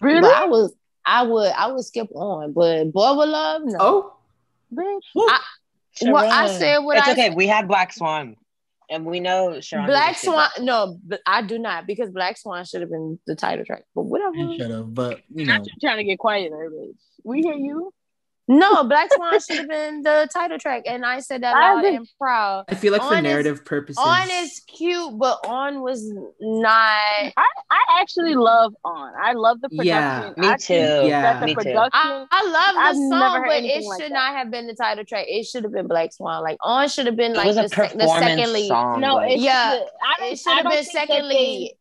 Really? But I was I would I would skip on, but Boy with Love, no. Oh, Bitch. Well, I said what it's I okay. said. We had Black Swan, and we know Sharon. Black Swan, Black no, but I do not because Black Swan should have been the title track. But whatever. Shut up. But you know, Not you trying to get quieter, bitch. We hear you. No, Black Swan should have been the title track, and I said that I loud and proud. I feel like for On is- narrative purposes. On is cute, but On was not. I, I actually love On. I love the production. Yeah, me I too. Yeah. that the Me too. production. I, I love the I've song, but it like should that. not have been the title track. It should have been Black Swan. Like On should have been It like was the, a sec- the second lead. song. no, like- it Yeah, should, I It should have been think that second they- lead.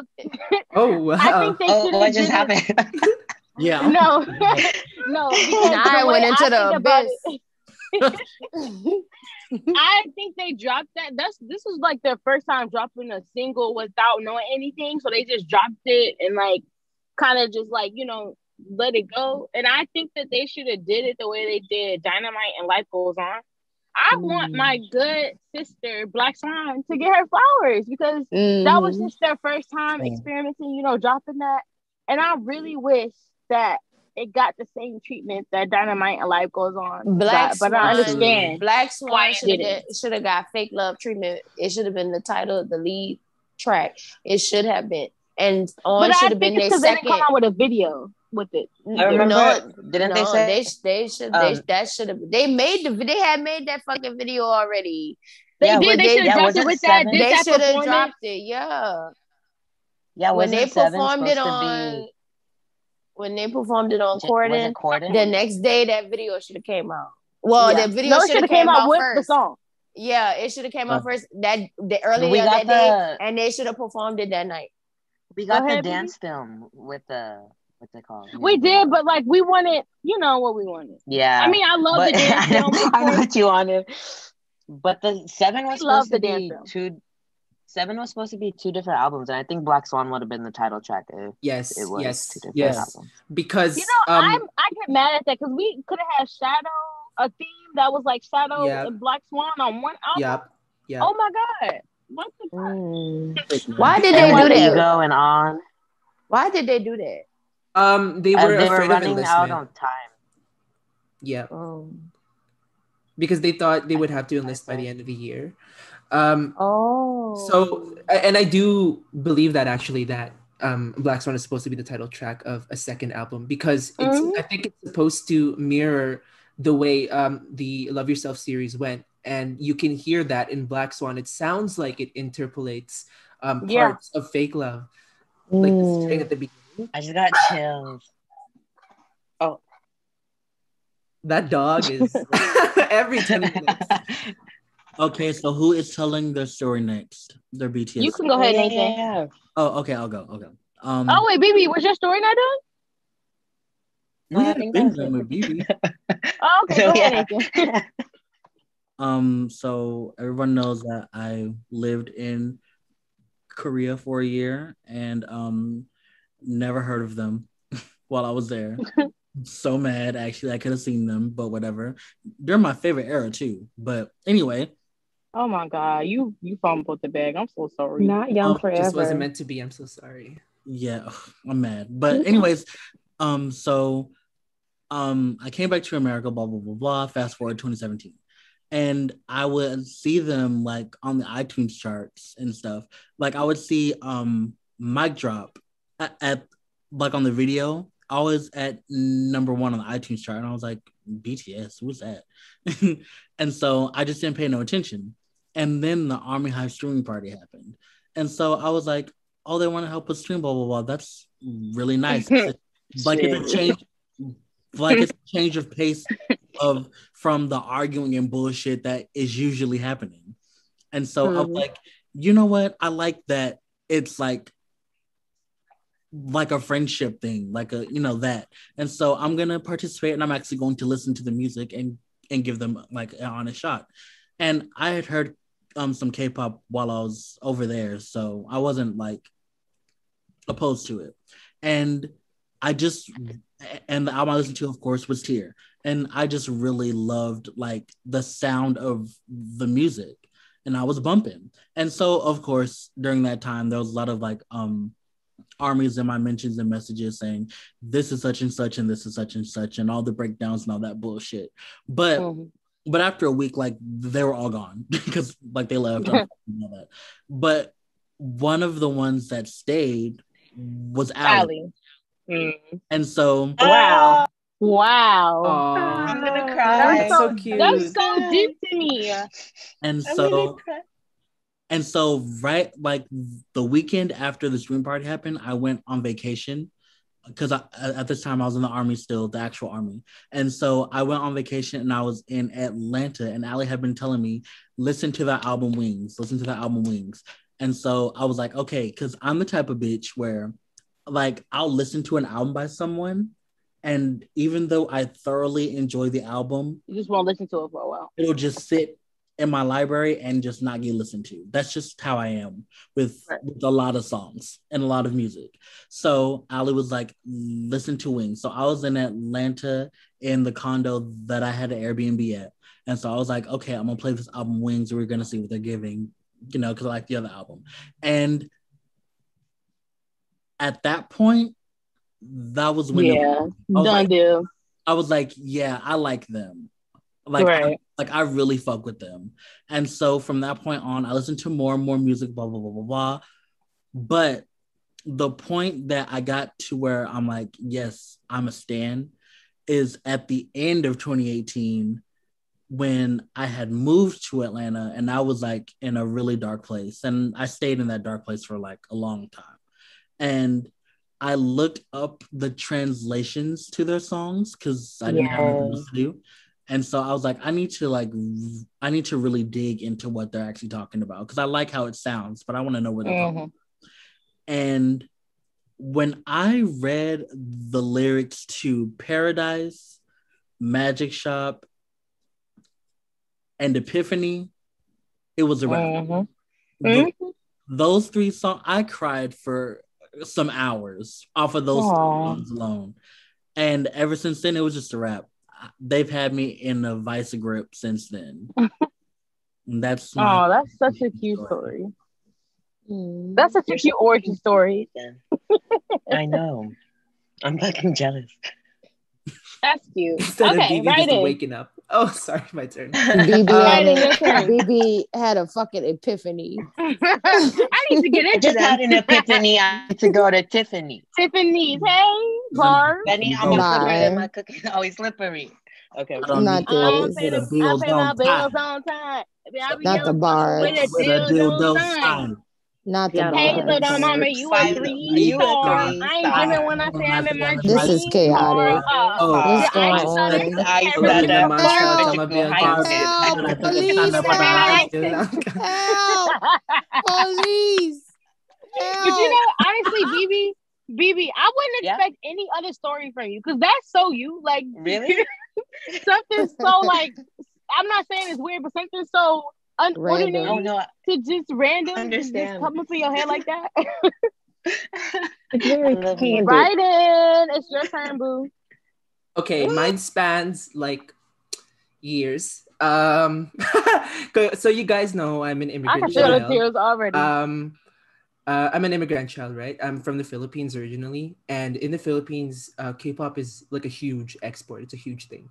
Okay, oh wow. I think they oh, should what have just happened? yeah. No, no. I went into I the think abyss. I think they dropped that. That's this was like their first time dropping a single without knowing anything, so they just dropped it and like kind of just like you know let it go. And I think that they should have did it the way they did Dynamite and Life Goes On. I want Mm. my good sister Black Swan to get her flowers because that was Mhm. just their first time experimenting, you know, dropping that. And I really wish that it got the same treatment that Dynamite and Life Goes On. Black got, but Swan. I understand. Black Swan it should have didn't. should have got fake love treatment. It should have been the title, of the lead track. It should have been, and on I should have been it's their because they didn't second. come out with a video with it. I remember. No, didn't no, they say? they they should they Um, that should have they made the they had made that fucking video already. They Yeah, did. They, they- should have dropped it it with seven? Did they should have dropped it, yeah. yeah, when they performed it supposed to on be- when they performed it on Was Corden, it Corden? the next day that video should have came out. Well, Yeah. the video no, should have came, out, with first. the song. Yeah, it should have came out Huh. first that the earlier we got that day, and they should have performed it that night. we got Go the ahead, baby. dance film with the what's it called? We did, but like we wanted, you know what we wanted. yeah. I mean, I love but the dance I, film. know, of I course. put you on it. But the seven was We love supposed to dance be film. two. Seven was supposed to be two different albums, and I think Black Swan would have been the title track if yes, it was yes, two different yes. albums. Because You know, um, I'm I get mad at that because we could have had Shadow, a theme that was like Shadow Yep. and Black Swan on one album. yep, yep. Oh my god, what the? Mm. Why did they with do that? Ego and on, Why did they do that? Um, they uh, were they were afraid of running out on time. Yeah, Um, because they thought they would have to enlist by the end of the year. Um, oh, so and I do believe that actually that um Black Swan is supposed to be the title track of a second album because it's Mhm. I think it's supposed to mirror the way um the Love Yourself series went and you can hear that in Black Swan it sounds like it interpolates um Yeah. parts of fake love like the Mm. string at the beginning I just got chills. Oh. That dog is every 10 minutes Okay, so who is telling their story next? Their BTS. You can go ahead, yeah, Nathan. yeah, yeah. Oh, okay, I'll go. Okay. Um, Oh wait, BB, was your story not done? we I had think been done with BB. Oh, okay, So, go ahead, yeah. Nathan. Um, so everyone knows that I lived in Korea for a year and um never heard of them while I was there. so mad actually I could have seen them, but whatever. They're my favorite era too. But anyway, Oh my god, you you fumbled the bag. I'm so sorry. Not young Oh, forever. just wasn't meant to be I'm so sorry yeah, I'm mad. But anyways, um, so um I came back to America, blah blah blah blah. Fast forward 2017. And I would see them like on the iTunes charts and stuff. Like I would see um Mic Drop at, at like on the video, I was at number one on the iTunes chart. And I was like, BTS, who's that? and so I just didn't pay no attention. And then the Army High streaming party happened. And so I was like, oh, they want to help us stream, blah, blah, blah. That's really nice. like it's a change, like it's a change of pace of from the arguing and bullshit that is usually happening. And so I'm Mhm. like, you know what? I like that it's like like a friendship thing, like a you know that. And so I'm gonna participate, and I'm actually going to listen to the music and and give them like an honest shot. And I had heard um some K-pop while I was over there, so I wasn't like opposed to it. And I just and the album I listened to, of course, was Tear. And I just really loved like the sound of the music. And I was bumping. And so of course, during that time, there was a lot of like um armies in my mentions and messages saying this is such and such and this is such and such and all the breakdowns and all that bullshit. But Mm-hmm. But after a week, like they were all gone because like they left. all that. But one of the ones that stayed was Allie. Allie. Mm. And so Wow. Wow. Aw. I'm gonna That's cry. That's so cute. That's so deep to me. and I'm so and so right like the weekend after the stream party happened, I went on vacation because at this time I was in the army still, the actual army. And so I went on vacation and I was in Atlanta and Allie had been telling me, listen to that album Wings, listen to that album Wings. And so I was like, okay, because I'm the type of bitch where like I'll listen to an album by someone and even though I thoroughly enjoy the album, You just won't listen to it for a while. it'll just sit in my library and just not get listened to. That's just how I am with, Right. with a lot of songs and a lot of music. So Ali was like, listen to Wings. So I was in Atlanta in the condo that I had an Airbnb at. And so I was like, okay, I'm gonna play this album Wings. We're gonna see what they're giving, you know, because I like the other album. And at that point, that was when Yeah. I was Done like- deal. I was like, yeah, I like them. Like, I, like I really fuck with them. And so from that point on, I listened to more and more music, blah, blah, blah, blah, blah. But the point that I got to where I'm like, yes, I'm a stan is at the end of 2018 when I had moved to Atlanta and I was like in a really dark place. And I stayed in that dark place for like a long time. And I looked up the translations to their songs because I didn't have anything else to do. And so I was like, I need to like, I need to really dig into what they're actually talking about because I like how it sounds, but I want to know where they're talking. Mhm. And when I read the lyrics to Paradise, Magic Shop, and Epiphany, it was a wrap. Mhm. The- those three songs, I cried for some hours off of those songs alone. And ever since then, it was just a wrap. They've had me in a vice grip since then. And that's Oh, that's such a cute story. Mm. That's such a cute origin story. I know. I'm fucking jealous. That's cute. Instead okay, of BB right just in. waking up. Oh, sorry, my turn. BB, Right, had your a, turn. BB had a fucking epiphany. I need to get I into just had that. an epiphany. I need to go to Tiffany. Tiffany's. Hey, bar. Benny, I'm Oh, a my. slippery and my cookie oh, always slippery. Okay. I don't Not need all this. this I pay, with the, the I pay my bills on time. I be Not the yelling bars. With With a dildo dildo sign. Sign. Not the Yeah, Hey, bars. little mama, you a three you a three I ain't giving when I say I'm in my This is chaotic. car. Oh, What's going on? on it, The ice every on Help! bar. Tama Bianca. Help! Police! Help! Police! But you know, honestly, BB, BB, I wouldn't Yeah. expect any other story from you because that's so you. Like, Really? something so like, I'm not saying it's weird, but something so unordinary Random. Oh no. to just random just come up in your head like that. It's very I candid. right in, it's your turn, boo. Okay, mine spans like years. Um, so you guys know I'm an immigrant. I immigrant can feel the child. tears already. Um, uh, I'm an immigrant child, right? I'm from the Philippines originally, and in the Philippines, uh, K-pop is like a huge export. It's a huge thing.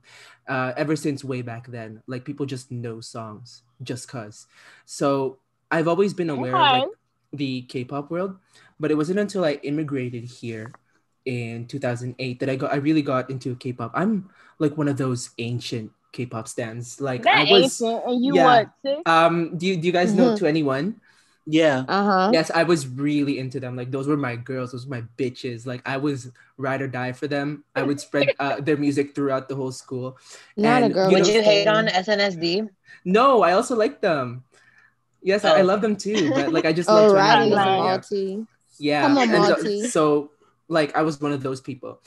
Uh, ever since way back then, like people just know songs just cause. So I've always been aware of like the K-pop world, but it wasn't until I immigrated here in 2008 that I got I really got into K-pop. I'm like one of those ancient K-pop stands. Like that I was. ancient, and you yeah. what. Um, do you, do you guys know Mhm. To Anyone? Yeah. Uh-huh. Yes, I was really into them. Like those were my girls, those were my bitches. Like I was ride or die for them. I would spread uh, their music throughout the whole school. Not a girl. you Would know- you hate on SNSD? No, I also like them. Yes, I, I Oh. love them too. But like I just Oh, love right. Twenty It's Yeah. Yeah. Come on, and so- So like I was one of those people,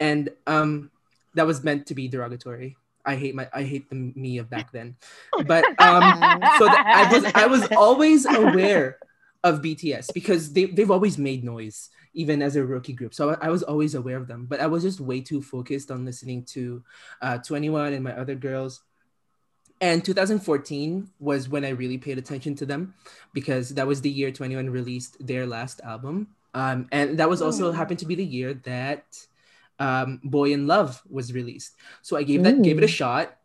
and um, that was meant to be derogatory. I hate my I hate the me of back then, but um, so th- I was I was always aware of BTS because they they've always made noise even as a rookie group. So I, I was always aware of them, but I was just way too focused on listening to uh, 2NE1 and my other girls. And 2014 was when I really paid attention to them because that was the year 2NE1 released their last album. Um, and that was also Hmm. happened to be the year that um, Boy in Love was released. So I gave that gave it a Mm. shot,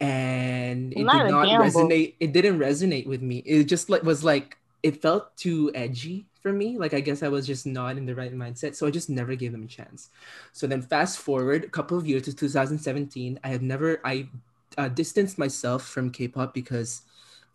and it Not did not gamble. resonate. It didn't resonate with me. It just like was like it felt too edgy for me. Like I guess I was just not in the right mindset, so I just never gave them a chance. So then fast forward a couple of years to 2017, I had never I uh, distanced myself from K-pop because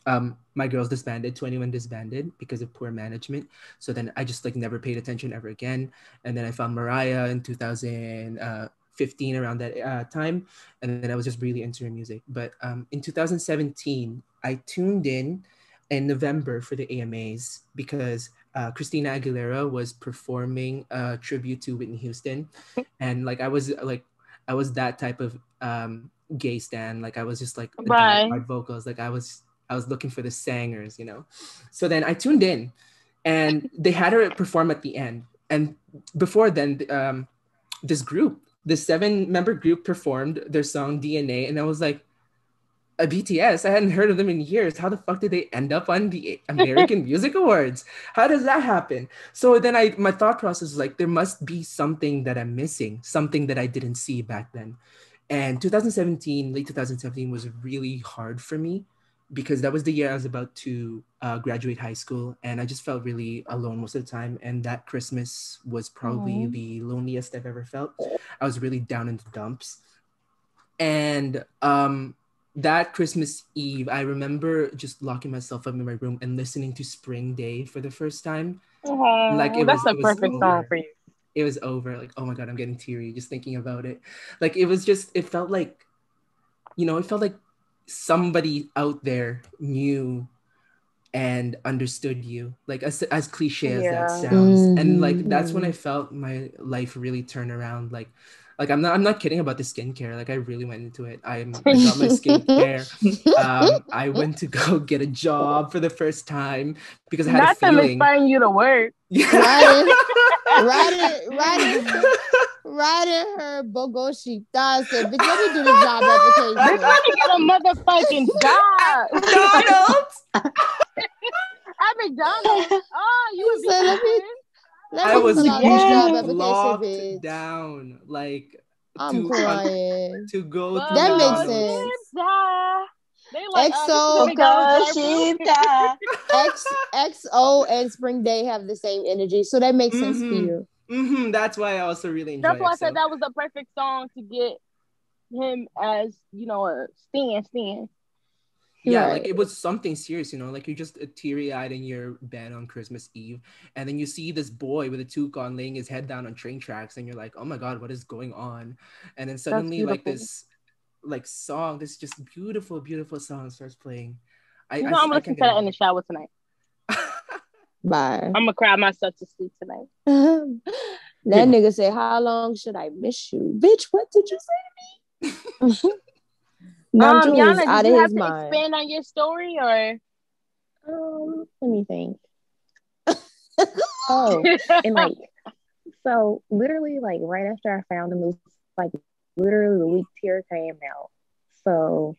um, my girls disbanded, 2NE1 disbanded because of poor management. So then I just like never paid attention ever again. And then I found Mariah in 2015 around that uh, time, and then I was just really into her music. But um, in 2017, I tuned in in November for the AMAs because uh, Christina Aguilera was performing a tribute to Whitney Houston, and like I was like I was that type of um, gay stan. Like I was just like the vocals. Like I was I was looking for the singers, you know. So then I tuned in, and they had her perform at the end. And before then, um, this group, the seven member group, performed their song DNA, and I was like, a BTS. I hadn't heard of them in years. How the fuck did they end up on the American Music Awards? How does that happen? So then I my thought process was like there must be something that I'm missing, something that I didn't see back then. And 2017, late 2017 was really hard for me because that was the year I was about to uh, graduate high school and I just felt really alone most of the time. And that Christmas was probably Aw. the loneliest I've ever felt. I was really down in the dumps. And um, that Christmas Eve, I remember just locking myself up in my room and listening to Spring Day for the first time. Like, it that's was- a it perfect over. song for you. It was over. Like, oh my God, I'm getting teary just thinking about it. Like, it was just, it felt like, you know, it felt like somebody out there knew and understood you. Like, as, as cliche as Yeah. that sounds. And like, that's when. I felt my life really turn around. Like, like I'm not I'm not kidding about the skincare. Like I really went into it. I'm I got my skincare. Um, I went to go get a job for the first time because I had Not a feeling. inspiring you to work. Right. Riding, riding, riding her bogoshi. Dad said, "Bitch, let me do the job They're application." trying to get a motherfucking job McDonald's. at McDonald's. Oh, you would be said, let me- good. Let I me was fill out this job locked bitch. down, like I'm to crying. to go to That makes McDonald's. sense. They like, EXO, uh, this is the McDonald's X XO and Spring Day have the same energy, so that makes sense for Mhm. you. Hmm That's why I also really enjoy That's why I it. said so- that was the perfect song to get him as, you know, a Stan Stan. yeah Right. like it was something serious you know like you're just teary-eyed in your bed on christmas eve and then you see this boy with a toque on laying his head down on train tracks and you're like oh my god what is going on and then suddenly like this like song this just beautiful beautiful song starts playing I, you know, I, am I listening can't to that in the shower tonight. Bye. I'm gonna cry myself to sleep tonight. that nigga said, "How long should I miss you, bitch? What did you say to me?" Namjoon um, is Yanna, out did of you have to mind. expand on your story or? Um, let me think. Oh, and like, so literally, like right after I found him, it was like literally the week Tear came out. So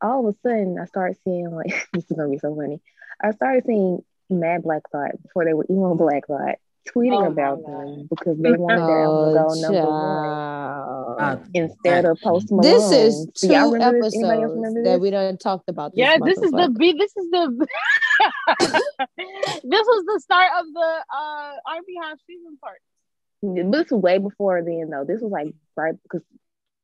all of a sudden, I started seeing like this is gonna be so funny. I started seeing Mad Black Thought before they were emo Black Thought tweeting Oh about them because they wanted their album to Oh, go number one child. Uh, instead of Post Malone. This is Do two y'all remember this? Anybody else episodes that this? we done talked about. This Yeah, this is the motherfucker. B. This is the. this was the start of the uh R&B House season part. This was way before then, though. This was like right because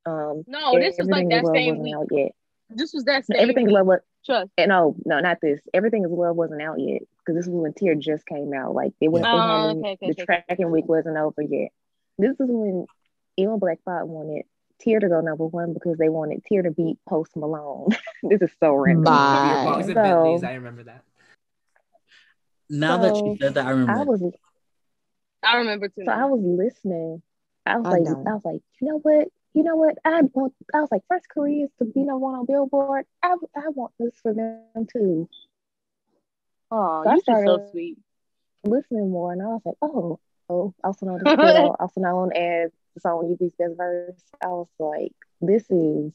um No, this was like Everything that Is Love same wasn't week. out yet. This was that No, same Everything is week. Love was Trust. no, no, not this. Everything is Love wasn't out yet because this was when Tear just came out. Like it was Oh, they hadn't- okay, okay, the okay. tracking week wasn't over yet. This is when even Black Thought wanted Tear to go number one because they wanted Tear to beat Post Malone. this is so random. Bye. Beer So- Bentleys, I remember that. Now that you said that, I remember. I was I remember too. So I was listening. I was I like, don't. I was like, you know what? You know what? I want. I was like, first Koreans to be number one on Billboard. I I want this for them too. Oh, I you just so sweet. Listening more, and I was like, oh, oh, also known as also known as the song "You Beast Best Verse." I was like, this is,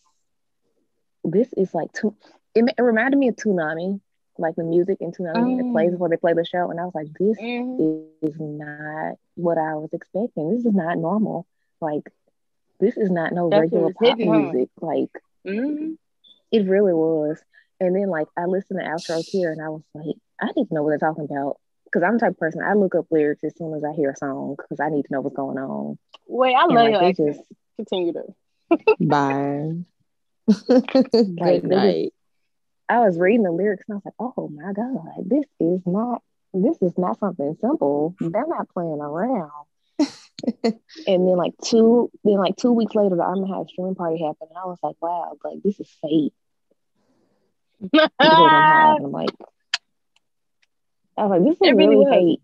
this is like too. It, it reminded me of Toonami, like the music in Toonami that plays Mm. before they play the show, and I was like, this Mhm. is not what I was expecting. This is not normal. Like, this is not no That's regular pop huh? music. Like, Mhm. it really was. And then, like, I listened to Outro: Tear and I was like, I need to know what they're talking about. Because I'm the type of person, I look up lyrics as soon as I hear a song because I need to know what's going on. Wait, I And, love like, your just, Continue to. Bye. Like, Good they night. I was reading the lyrics and I was like, oh my God, this is not, this is not something simple. They're not playing around. and then like two, then like two weeks later, the Army Hive stream party happened, and I was like, wow, like this is fate. Because they don't have, and I'm like, I was like, this is It really really was. fate.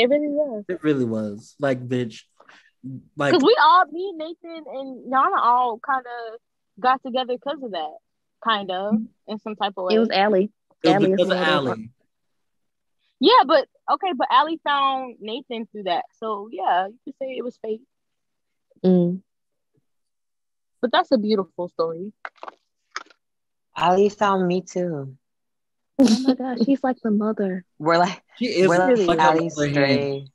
It really was. It really was. Like, bitch. Like, Because we all, me, Nathan, and Yanna all kind of got together because of that. Kind of, in some type of way. It was Allie. it was Allie is because of the Allie. yeah, but okay, but Allie found Nathan through that. So yeah, you could say it was fate. Mm. But that's a beautiful story. Ali found me too. Oh my gosh, she's like the mother. We're like She is we're like like Ali a mother hen. stray,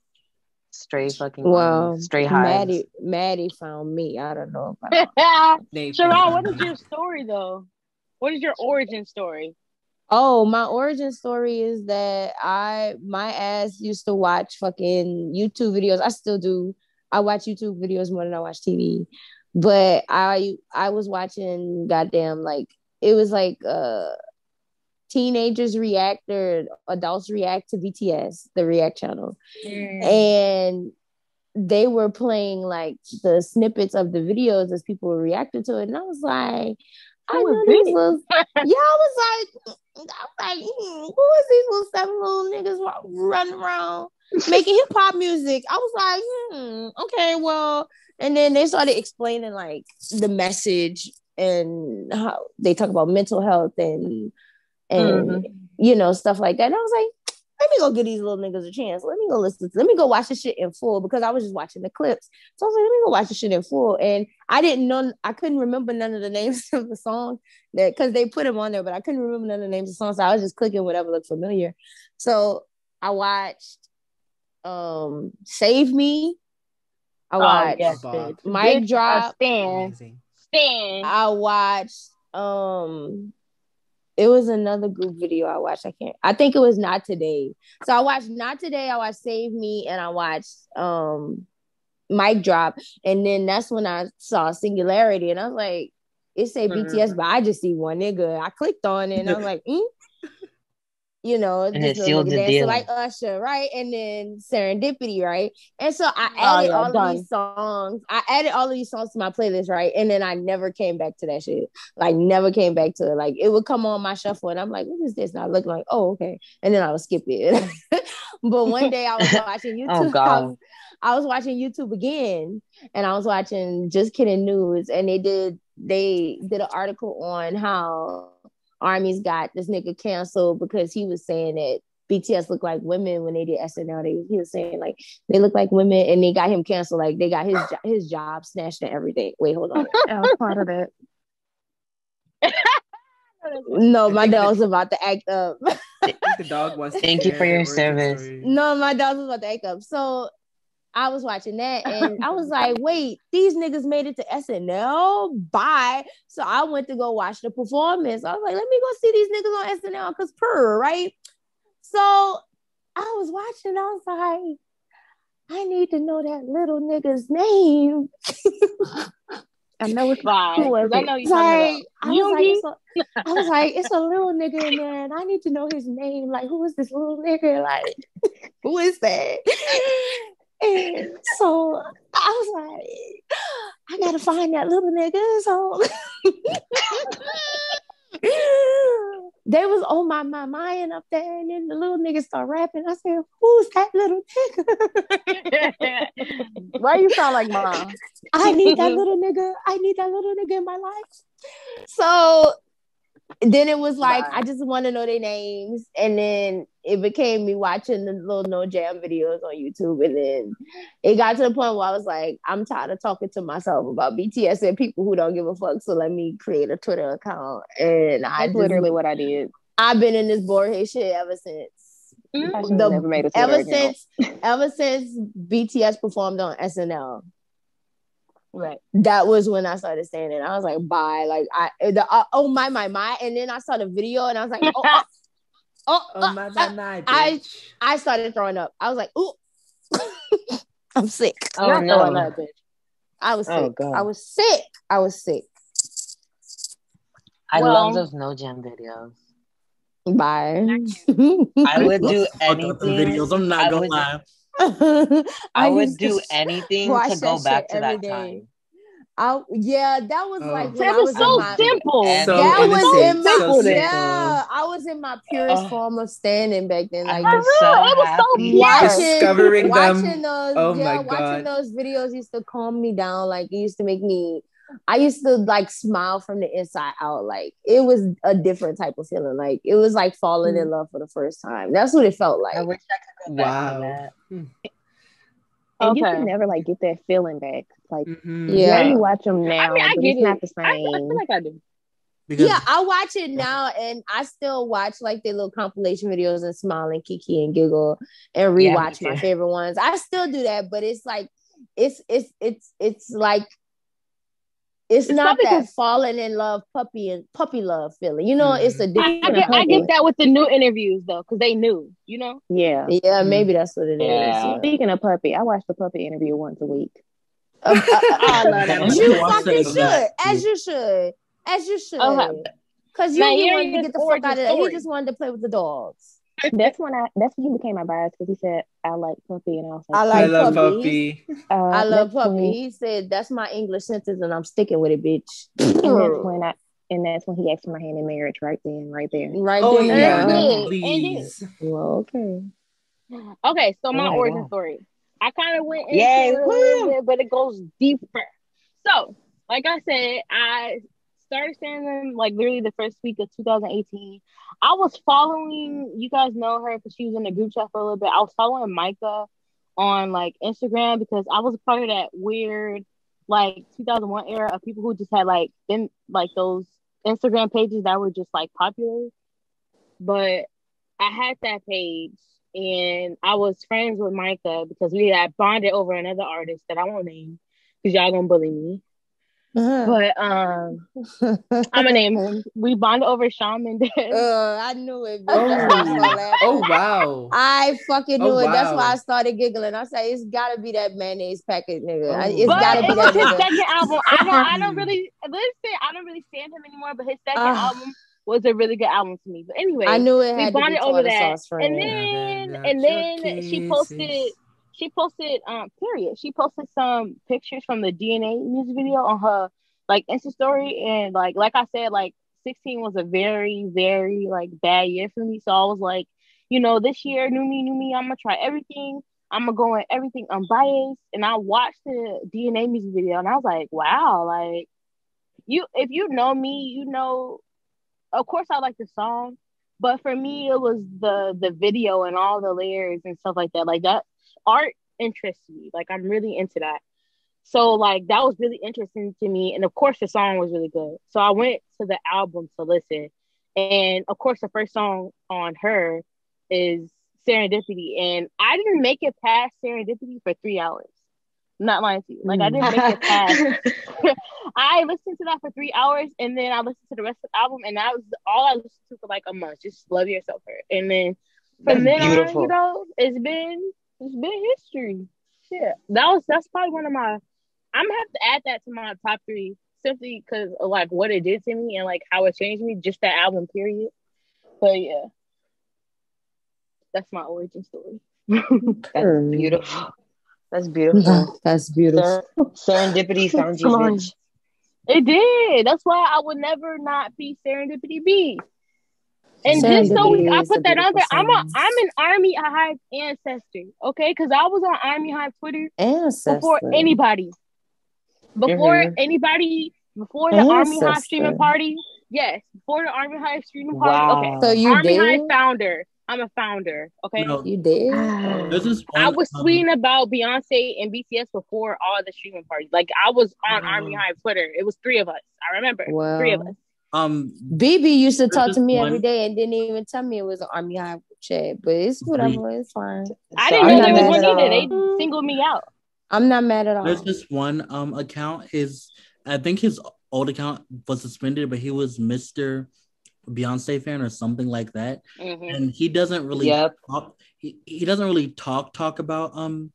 stray fucking Well, um, stray hives. Maddie, Maddie found me. I don't know if I. Sharon, what is your story though? What is your origin story? Oh, my origin story is that I my ass used to watch fucking YouTube videos. I still do. I watch YouTube videos more than I watch TV. But I I was watching goddamn like it was like uh teenagers react or adults react to BTS, the React channel. And they were playing like the snippets of the videos as people were reacting to it. And I was like, I know these little yeah, I was like, I was like, hmm, who is these little seven little niggas running around making hip hop music? I was like, hmm, okay, well, and then they started explaining like the message and how they talk about mental health and and you know stuff like that. And I was like, let me go give these little niggas a chance. Let me go listen. To, let me go watch the shit in full because I was just watching the clips. So I was like, let me go watch the shit in full. And I didn't know, I couldn't remember none of the names of the song that because they put them on there, but I couldn't remember none of the names of the songs. So I was just clicking whatever looked familiar. So I watched um Save Me. I watched yes, Bob. bitch. Mic Drop. Amazing. I watched um it was another group video I watched. I can't I think it was not today. So I watched not today, I watched Save Me and I watched um Mic Drop. And then that's when I saw Singularity and I was like, it say Mhm. BTS, but I just see one nigga. I clicked on it and I was like, mm. You know, And this it little sealed nigga the dancing deal. like Usher, right? And then Serendipity, right? And so I Oh, added yeah, all done. of these songs. I added all of these songs to my playlist, right? And then I never came back to that shit. Like never came back to it. Like it would come on my shuffle, and I'm like, "What is this?" And I look like, "Oh, okay," and then I would skip it. but one day I was watching oh, YouTube. Oh, I, God. was, I was watching YouTube again, and I was watching Just Kidding News, and they did they did an article on how armies got this nigga canceled because he was saying that BTS looked like women when they did SNL. They, he was saying like they look like women, and they got him canceled. Like they got his jo- his job snatched and everything. Wait, hold on. I part of that. No, my dog was about to act up. The dog wants. to Thank you for your service. no, my dog was about to act up. So I was watching that, and I was like, "Wait, these niggas made it to SNL? Bye!" So I went to go watch the performance. I was like, "Let me go see these niggas on SNL because per right." So I was watching. I was like, "I need to know that little nigga's name." I know it's Bye. Who was I know you're like, I was like, a, I was like, it's a little nigga in there, and I need to know his name. Like, who is this little nigga? Like, who is that? And so I was like, I gotta find that little nigga. So they was oh my my mind up there, and then the little nigga start rapping. I said, "Who's that little nigga?" Why you sound like mom? I need that little nigga. I need that little nigga in my life. So then it was like Bye. I just want to know their names, and then it became me watching the little no jam videos on YouTube, and then it got to the point where I was like, I'm tired of talking to myself about BTS and people who don't give a fuck. So let me create a Twitter account, and I just, literally what I did. I've been in this boring shit ever since. Mm. should The- never made a Twitter Ever account. since, ever since BTS performed on SNL, Right. that was when I started saying it. I was like, bye. Like I the uh, oh my my my. And then I saw the video and I was like, oh, oh, oh, uh, my uh, my my. I- bitch. I started throwing up. I was like, ooh, I'm sick. Oh Not throwing no. up, bitch. I was sick. Oh, God. I was sick. I was sick. I Well- love those no jam videos. Bye. I would do Fuck up the anything. videos. I'm not I gonna would- lie. I, would do anything to go back to that day. time. I, yeah, that was Oh. like That was was so in my, simple. And- So that was innocent, in my so simple. yeah. I was in my purest Ugh. form of standing back then. Like I was so it was so happy. pure. watching, Discovering them. those, Oh yeah, my watching those videos used to calm me down. Like it used to make me. I used to like smile from the inside out. Like it was a different type of feeling. Like it was like falling in mm. love for the first time. That's what it felt like. I wish I could go back Wow. to that. Hmm. And you can never like get that feeling back. Like Mhm. Yeah. yeah, you watch them now, I mean, I but get it's not it. the I, I feel like I do. Because yeah, I watch it now, and I still watch like the little compilation videos and smile and kiki and giggle and Yeah, rewatch my favorite ones. I still do that, but it's like it's it's it's it's like it's, It's not that falling in love puppy and puppy love feeling. You know, it's a I, different. I get, I get that with the new interviews though, because they knew, you know. yeah. Yeah, maybe that's what it is. Yeah. Yeah. Speaking of puppy, I watch the puppy interview once a week. Uh, uh, uh, I love that. Watch you fucking should, as you should, as you should. Okay. Cause you Now, he wanted to get the fuck out of there. He just wanted to play with the dogs. That's when I. That's when he became my bias because he said I like puppy, and I was like, I I love puppies. puppy. uh, I love that's when- He said that's my English sentence, and I'm sticking with it, bitch. And that's when I. And that's when he asked for my hand in marriage, right then, right there. right Oh there. yeah, Yeah. no, please. Well, okay. Okay, so my Oh origin God. story. I kind of went into Yay, it a little bit, but it goes deeper. So, like I said, I started seeing them like literally the first week of 2018. I was following, you guys know her because she was in the group chat for a little bit. I was following Micah on like Instagram because I was part of that weird like 2001 era of people who just had like in like those Instagram pages that were just like popular. But I had that page and I was friends with Micah because we had bonded over another artist that I won't name because y'all gonna bully me. Uh-huh. But um, I'm gonna name him. We bonded over Shawn Mendes. Uh, I knew it. Bitch. That's why I started laughing. Oh wow. I fucking knew Oh, it. That's why I started giggling. I said, "It's gotta be that mayonnaise packet nigga. I- Oh. It's but gotta it be that his nigga." second album. I don't. I don't really listen. I don't really stand him anymore. But his second Ah. album was a really good album to me. But anyway, I knew it we had to be bonded over tartar that. sauce friend. and then and then she posted she posted um period she posted some pictures from the dna music video on her like insta story and like like i said like 16 was a very very like bad year for me so i was like you know this year new me new me i'm gonna try everything i'm gonna go in everything unbiased and i watched the dna music video and i was like wow like you if you know me you know of course i like the song but for me it was the the video and all the layers and stuff like that. Like that art interests me. Like i'm really into that. So like that was really interesting to me. And of course the song was really good. So i went to the album to listen. And of course the first song on her is serendipity. And i didn't make it past serendipity for three hours I'm not lying to you like i didn't make it hmm. past I listened to that for three hours and then I listened to the rest of the album and that was all I listened to for like a month. Just love yourself her. And then from That's then on, you know, it's been it's been history. Shit. That was that's probably one of my I'm gonna have to add that to my top three simply because of like what it did to me and like how it changed me, just that album period. But yeah. That's my origin story. That's beautiful. That's beautiful. That's beautiful. Ser- serendipity found you, bitch. It did. That's why I would never not be serendipity B. And just so we, I Serendipity is a put that on there. I'm a song. I'm an Army Hive ancestor, okay? Because I was on Army Hive Twitter Ancestor. before anybody, before Mhm. anybody, before the Army Hive streaming party. Yes, before the Army Hive streaming party. Wow. Okay, So you Army Hive founder. I'm a founder. Okay. No, You did? there's this I was um, tweeting about Beyonce and BTS before all the streaming parties. Like I was on Wow. Army Hive Twitter. It was three of us. I remember. Wow. Three of us. um Bebe used to talk to me one- every day and didn't even tell me it was an Army Hive chat, but it's whatever. It's fine. I So didn't I'm know not there was mad one at either. all. They singled me out. I'm not mad at all. There's this one um account. His I think his old account was suspended, but he was Mr. Beyonce fan or something like that. Mhm. And he doesn't really Yep. talk he, he doesn't really talk talk about um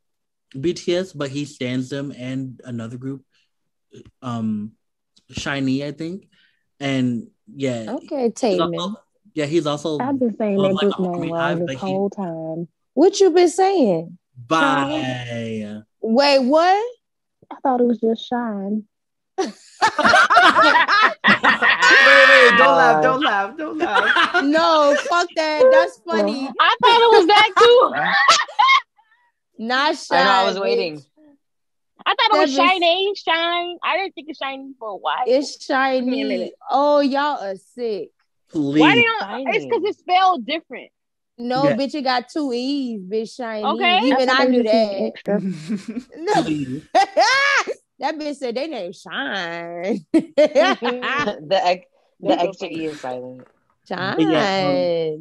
BTS, but he stands them and another group, um Shiny, I think. And yeah, Okay, he's Tateman. also, yeah, he's also I've been saying that like group name Army wrong Hive, this but he- whole time. What you been saying? by Wait, what? I thought it was just Shine. Wait, wait, don't laugh, uh, don't laugh, don't laugh. no, fuck that. That's funny. I thought it was that too. Not shy. I know. I was waiting. I thought it was That was- Shiny, Shine. I didn't think it's Shiny for a while. It's Give a shiny. Oh, y'all are sick. please. Why do you? Shiny. It's because it's spelled different. No, Yeah. bitch, it got two E's, bitch, shiny. Okay. Even I knew they was that. Using Extra. No. please. that bitch said they name Shine. Mm-hmm. the ex- the extra. E is silent. Um, Shine. Yeah,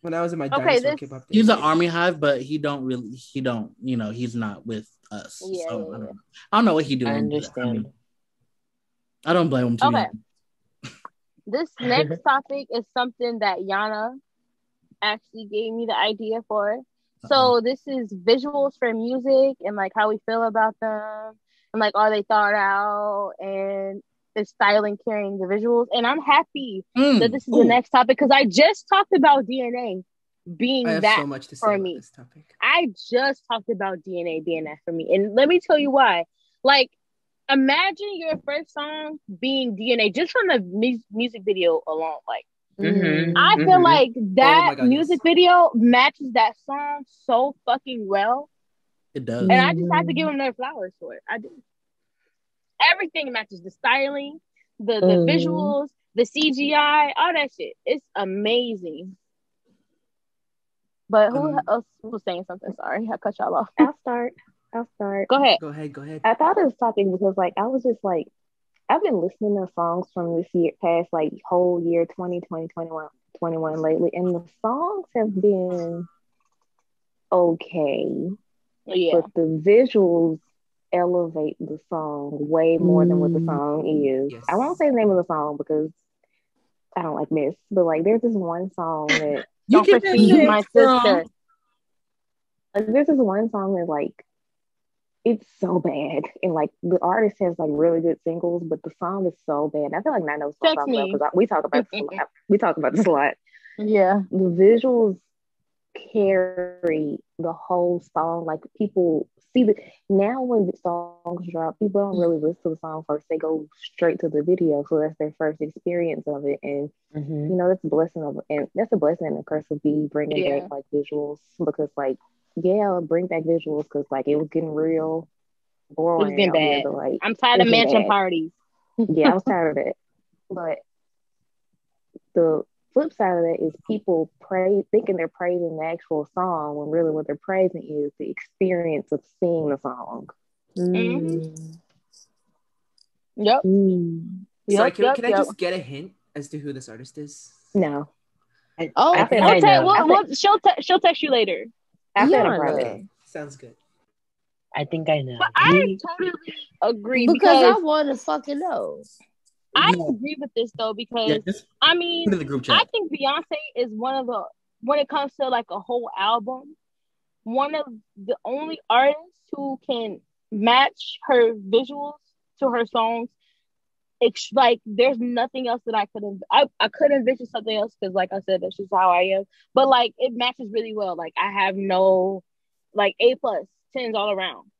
when I was in my Okay, dinosaur this- He's an army hive, but he don't really he don't, you know, he's not with us. Yeah, so yeah, I, don't yeah. know. I don't know what he doing. I but, understand. mean, I don't blame him too Okay. This next topic is something that Yanna actually gave me the idea for. So this is visuals for music and like how we feel about them and like are they thought out and the styling carrying the visuals. And I'm happy Mm, that this is ooh. the next topic because I just talked about DNA being that so much to say for about me. this topic. I just talked about DNA being that for me. And let me tell you why. Like, imagine your first song being DNA just from the mu- music video alone. Like, Mhm, I feel mhm. like that Oh God, music yes. video matches that song so fucking well. It does. And I just have to give them their flowers for it. I do. Everything matches the styling, the, the Mhm. visuals, the CGI, all that shit. It's amazing. But who Um, else was saying something? Sorry, I cut y'all off. I'll start. I'll start. Go ahead. Go ahead, go ahead. I thought of this topic because like I was just like I've been listening to songs from this year past like whole year 2020 21 21 lately and the songs have been okay Yeah. but the visuals elevate the song way more than what the Mm. song is Yes. I won't say the name of the song because I don't like miss but like there's this one song that You Don't perceive my girl. sister. like there's this one song that like it's so bad and like the artist has like really good singles but the song is so bad i feel like Nine knows what i'm Text talking about because we talk about this a lot we talk about this a lot Yeah. the visuals carry the whole song like people see the now when the songs drop people don't really listen to the song first they go straight to the video so that's their first experience of it and Mhm. you know that's a blessing of and that's a blessing and a curse of be bringing Yeah. back like visuals because like yeah bring back visuals because like it was getting real boring getting out here, bad. but, like I'm tired of mansion bad. parties. yeah I was tired of it. but the flip side of that is people praise thinking they're praising the actual song when really what they're praising is the experience of seeing the song Mm. Yep. Mm. Sorry, Yep, can, yep, can I yep. just get a hint as to who this artist is? no I, Oh, I think She'll, I te- we'll- I we'll- she'll, te- she'll text you later. I said Yanna. it private Okay, sounds good. I think I know. But I totally agree Because because, I want to fucking know. I No. agree with this though because Yeah, just I mean I think Beyonce is one of the when it comes to like a whole album, one of the only artists who can match her visuals to her songs. It's like there's nothing else that I could. I, I could envision something else because, like I said, that's just how I am. But like it matches really well. Like I have no like A plus tens all around.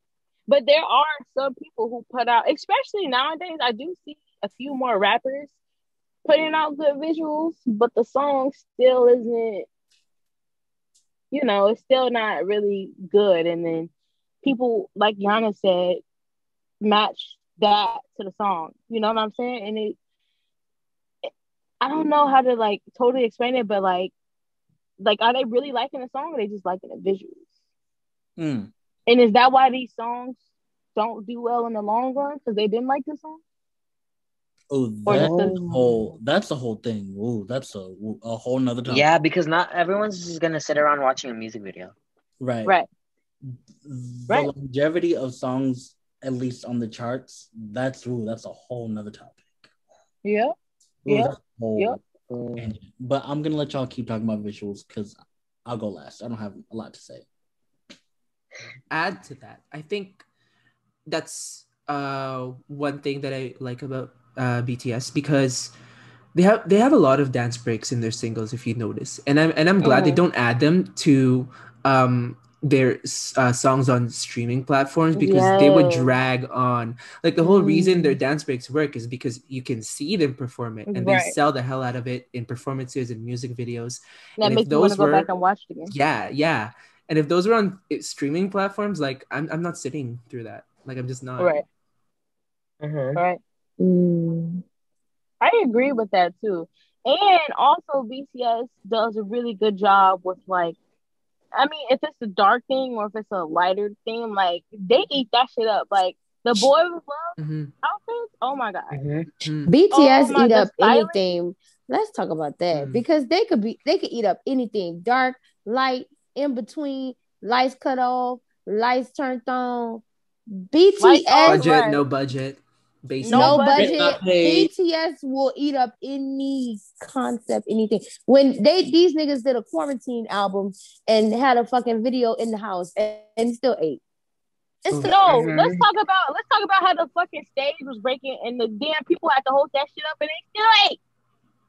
But there are some people who put out, especially nowadays. I do see a few more rappers putting out good visuals, but the song still isn't. You know, it's still not really good. And then people, like Yanna said, match that to the song. You know what I'm saying? And it, it I don't know how to like totally explain it, but like, like, are they really liking the song or they just liking the visuals? Mm. And is that why these songs don't do well in the long run because they didn't like the song? Oh, Or that's a whole. That's a whole thing. Oh, that's a a whole nother topic. Yeah, because not everyone's just gonna sit around watching a music video. Right. Right. The Right. longevity of songs, at least on the charts, that's ooh, that's a whole nother topic. Yeah. Ooh, Yeah. that's a whole Yep. tangent. But I'm gonna let y'all keep talking about visuals because I'll go last. I don't have a lot to say. add to that, I think that's uh one thing that I like about uh BTS because they have they have a lot of dance breaks in their singles if you notice. And I'm and I'm glad they Mhm. don't add them to um their uh, songs on streaming platforms because they would drag on like the whole reason Mm. their dance breaks work is because you can see them perform it and they sell the hell out of it in performances and music videos That And if makes me want to those go back were- and watch it again. yeah, yeah. And if those were on uh, streaming platforms, like I'm, I'm not sitting through that. Like I'm just not. Right. Mhm. Right. Mm. I agree with that too. And also BTS does a really good job with like I mean, if it's a dark thing or if it's a lighter thing, like they eat that shit up. Like the boy with love Mhm, outfits, oh my god. Mhm. mhm. BTS Oh my- eat the up styling- anything. Let's talk about that Mm. because they could be they could eat up anything dark, light, in between, lights cut off, lights turned on. BTS Budget, right. no budget. Basic. No no budget. budget. Not paid. BTS will eat up any concept, anything. When they these niggas did a quarantine album and had a fucking video in the house and, and still ate. It's Oof. still No, let's talk about let's talk about how the fucking stage was breaking and the damn people had to hold that shit up and they still ate.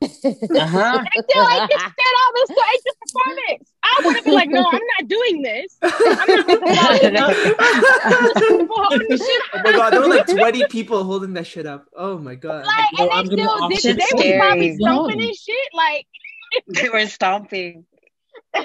Uh-huh. They still ate this shit up and still ate performance. I would have been like, no, I'm not doing this. I'm not fucking following people holding the shit Oh my god, there were like 20 people holding that shit up. Oh my god. Like, No, and I'm they still did. option They was probably stomping and shit. Like, they were stomping.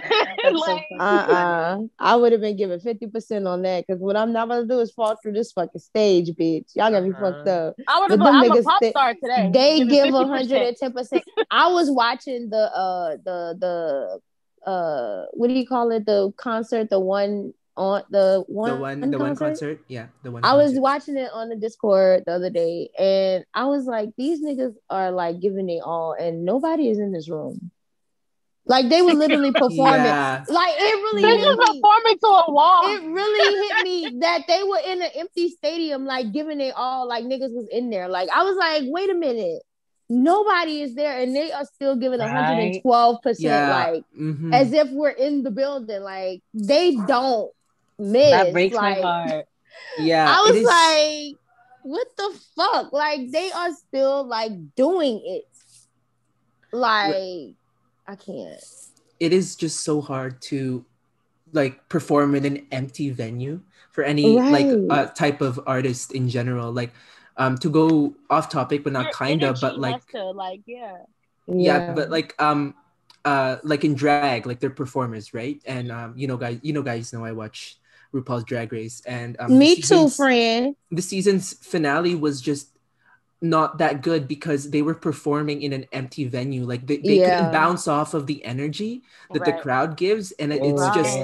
That's so like. Uh-uh. I would have been given 50% on that because what I'm not gonna do is fall through this fucking stage, bitch. Y'all got me Uh-huh. fucked up. I would have been. them I'm a pop star today. They Give give 50%. 110%. I was watching the uh the the uh what do you call it? The concert, the one on the one the one the one concert. Yeah, the one I was watching it on the Discord the other day, and I was like, these niggas are like giving it all, and nobody is in this room. Like they were literally performing. Yeah. Like it really They hit just performing to a wall. It really hit me that they were in an empty stadium, like giving it all, like niggas was in there. Like I was like, wait a minute, nobody is there, and they are still giving Right. 112 percent, Yeah. like Mhm. as if we're in the building. Like they don't miss. That breaks like, my heart. yeah. I was is- like, what the fuck? Like they are still like doing it. Like I can't. it is just so hard to like perform in an empty venue for any like uh, type of artist in general like um to go off topic but not Your kind of but like to, like yeah. yeah. but like um uh like in drag like they're performers right and um you know guys you know guys know i watch rupaul's drag race and um the me too, friend. the season's finale was just not that good because they were performing in an empty venue. Like they, they Yeah. couldn't bounce off of the energy that the crowd gives and it- it's just.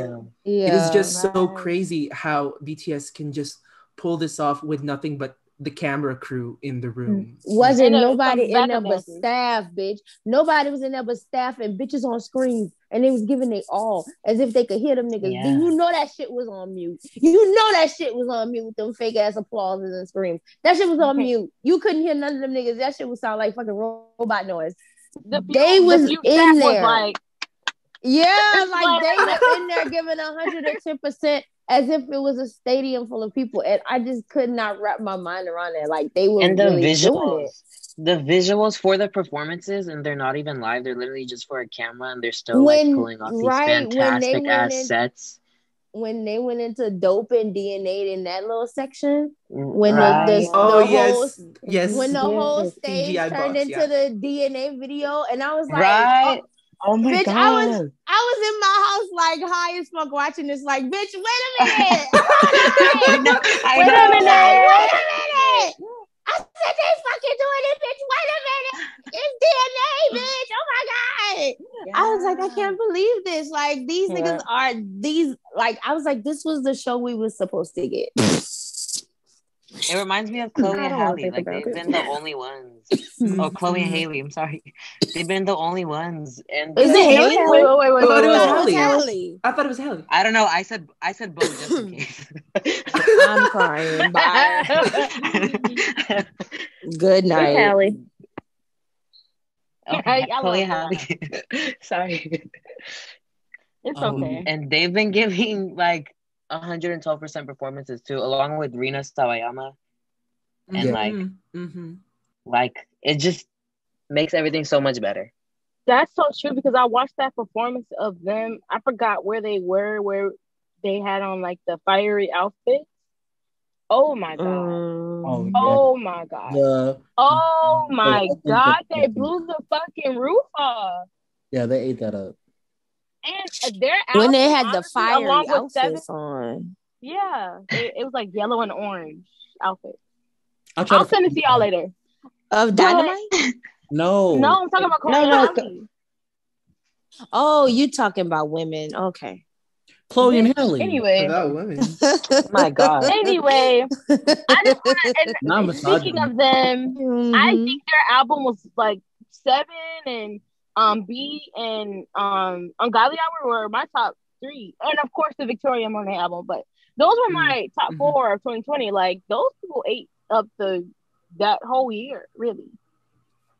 Yeah, it is just so crazy how bts can just pull this off with nothing but the camera crew in the mm. room. Wasn't nobody in there but staff, bitch. Nobody was in there but staff and bitches on screens, and they was giving they all as if they could hear them niggas. Yeah. You know that shit was on mute? You know that shit was on mute with them fake ass applauses and screams. That shit was on mute. You couldn't hear none of them niggas. That shit would sound like fucking robot noise. The They the was few in staff was there. like, Yeah, like like- they were in there giving hundred and ten percent as if it was a stadium full of people, and I just could not wrap my mind around it. Like they were And the really doing visuals, it. The visuals for the performances, and they're not even live. They're literally just for a camera, and they're still When- like pulling off these right, when fantastic went ass in- sets. when they went into dope and DNA in that little section, Mm, when right. the, the, the Oh whole yes, yes. when the Yeah, whole the stage CGI turned box, into yeah. the DNA video, and I was like, right. oh, Oh my Bitch, god. I was- I was in my house like high as fuck watching this. Like, bitch, wait a minute, I Hold know. wait a minute, wait a minute. I said they fucking doing it, bitch. Wait a minute, it's DNA, bitch. Oh my god. I was like, I can't believe this. Like these Yeah. niggas are these. Like I was like, this was the show we was supposed to get. It reminds me of Chloe and don't wanna Halle. think Like they've it. been the only ones. Oh, Chloe and Haley. I'm sorry. They've been the only ones. And Is it Haley? Wait, wait, wait, wait, I thought wait, it was wait. Halle. Haley. I thought it was Haley. I don't know. I said I said both just in case. I'm crying. Bye. Good night. Hallie. Okay, I Chloe and love sorry. It's Um, okay. And they've been giving like 112% performances too, along with Rina Sawayama. And Yeah. like hmm like it just makes everything so much better. That's so true because I watched that performance of them. I forgot where they were, where they had on like the fiery outfits. Oh my god. Mm. Oh, yeah. Oh my god. The, Oh my Yeah. god. They blew the fucking roof off. yeah, they ate that up. And their when they had the honestly, fiery along with seven, outfits on. yeah, it, it was like yellow and orange outfit. I'll try I'll to send it to y'all later. Of dynamite? No. No, I'm talking about Chloe No, and no, Oh, you talking about women. Okay. Chloe and Haley. Anyway, About women. My God. anyway, I just want to. Speaking of them, I Mhm. think their album was like seven and um BE and um Ungodly Hour were my top three, and of course the Victoria Monet album. But those were my top Mhm. four of 2020. Like those people ate up the that whole year, really.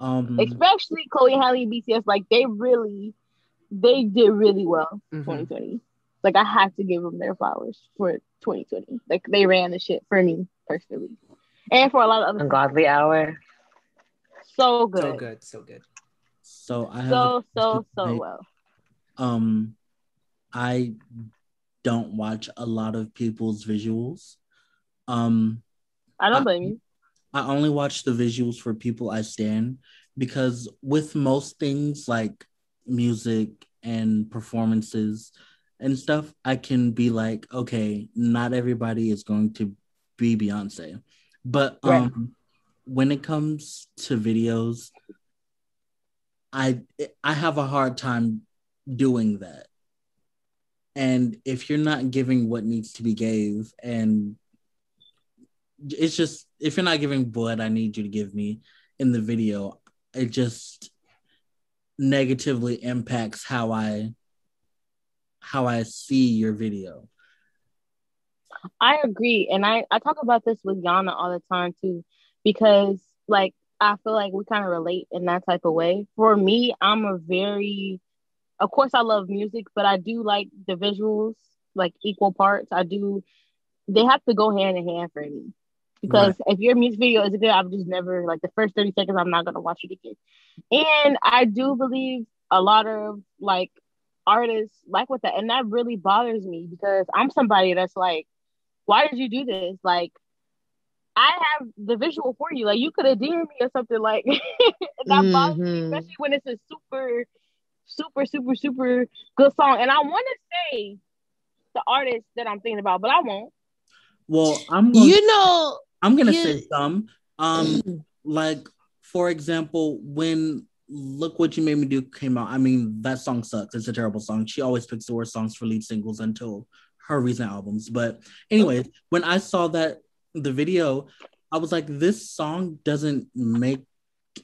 Um, Especially Chloe Haley and BTS. Like they really, they did really well Mhm. 2020. Like I have to give them their flowers for 2020. Like they ran the shit for me personally, and for a lot of other. Ungodly hour. So good, So good, so good. So I have so so so well. um I don't watch a lot of people's visuals. Um I don't blame you. I only watch the visuals for people I stand because with most things like music and performances and stuff, I can be like, okay, not everybody is going to be Beyonce. But Right. um when it comes to videos, I I have a hard time doing that. And if you're not giving what needs to be gave and it's just if you're not giving what I need you to give me in the video, it just negatively impacts how I how I see your video. I agree, and I I talk about this with Yanna all the time too, because like I feel like we kind of relate in that type of way. For me, I'm a very, of course, I love music, but I do like the visuals like equal parts. I do. They have to go hand in hand for me. Because if your music video is good, I'm just never like the first 30 seconds, I'm not gonna watch it again. And I do believe a lot of like artists like with that, and that really bothers me because I'm somebody that's like, why did you do this? Like, I have the visual for you. Like, you could have DM'd me or something like that bothers me, especially when it's a super, super, super, super good song. And I want to say the artist that I'm thinking about, but I won't. Well, I'm going, You know, I'm gonna you- say some. Um, like for example, when "Look What You Made Me Do" came out, I mean that song sucks. It's a terrible song. She always picks the worst songs for lead singles until her recent albums. But anyways, when I saw that the video, I was like, this song doesn't make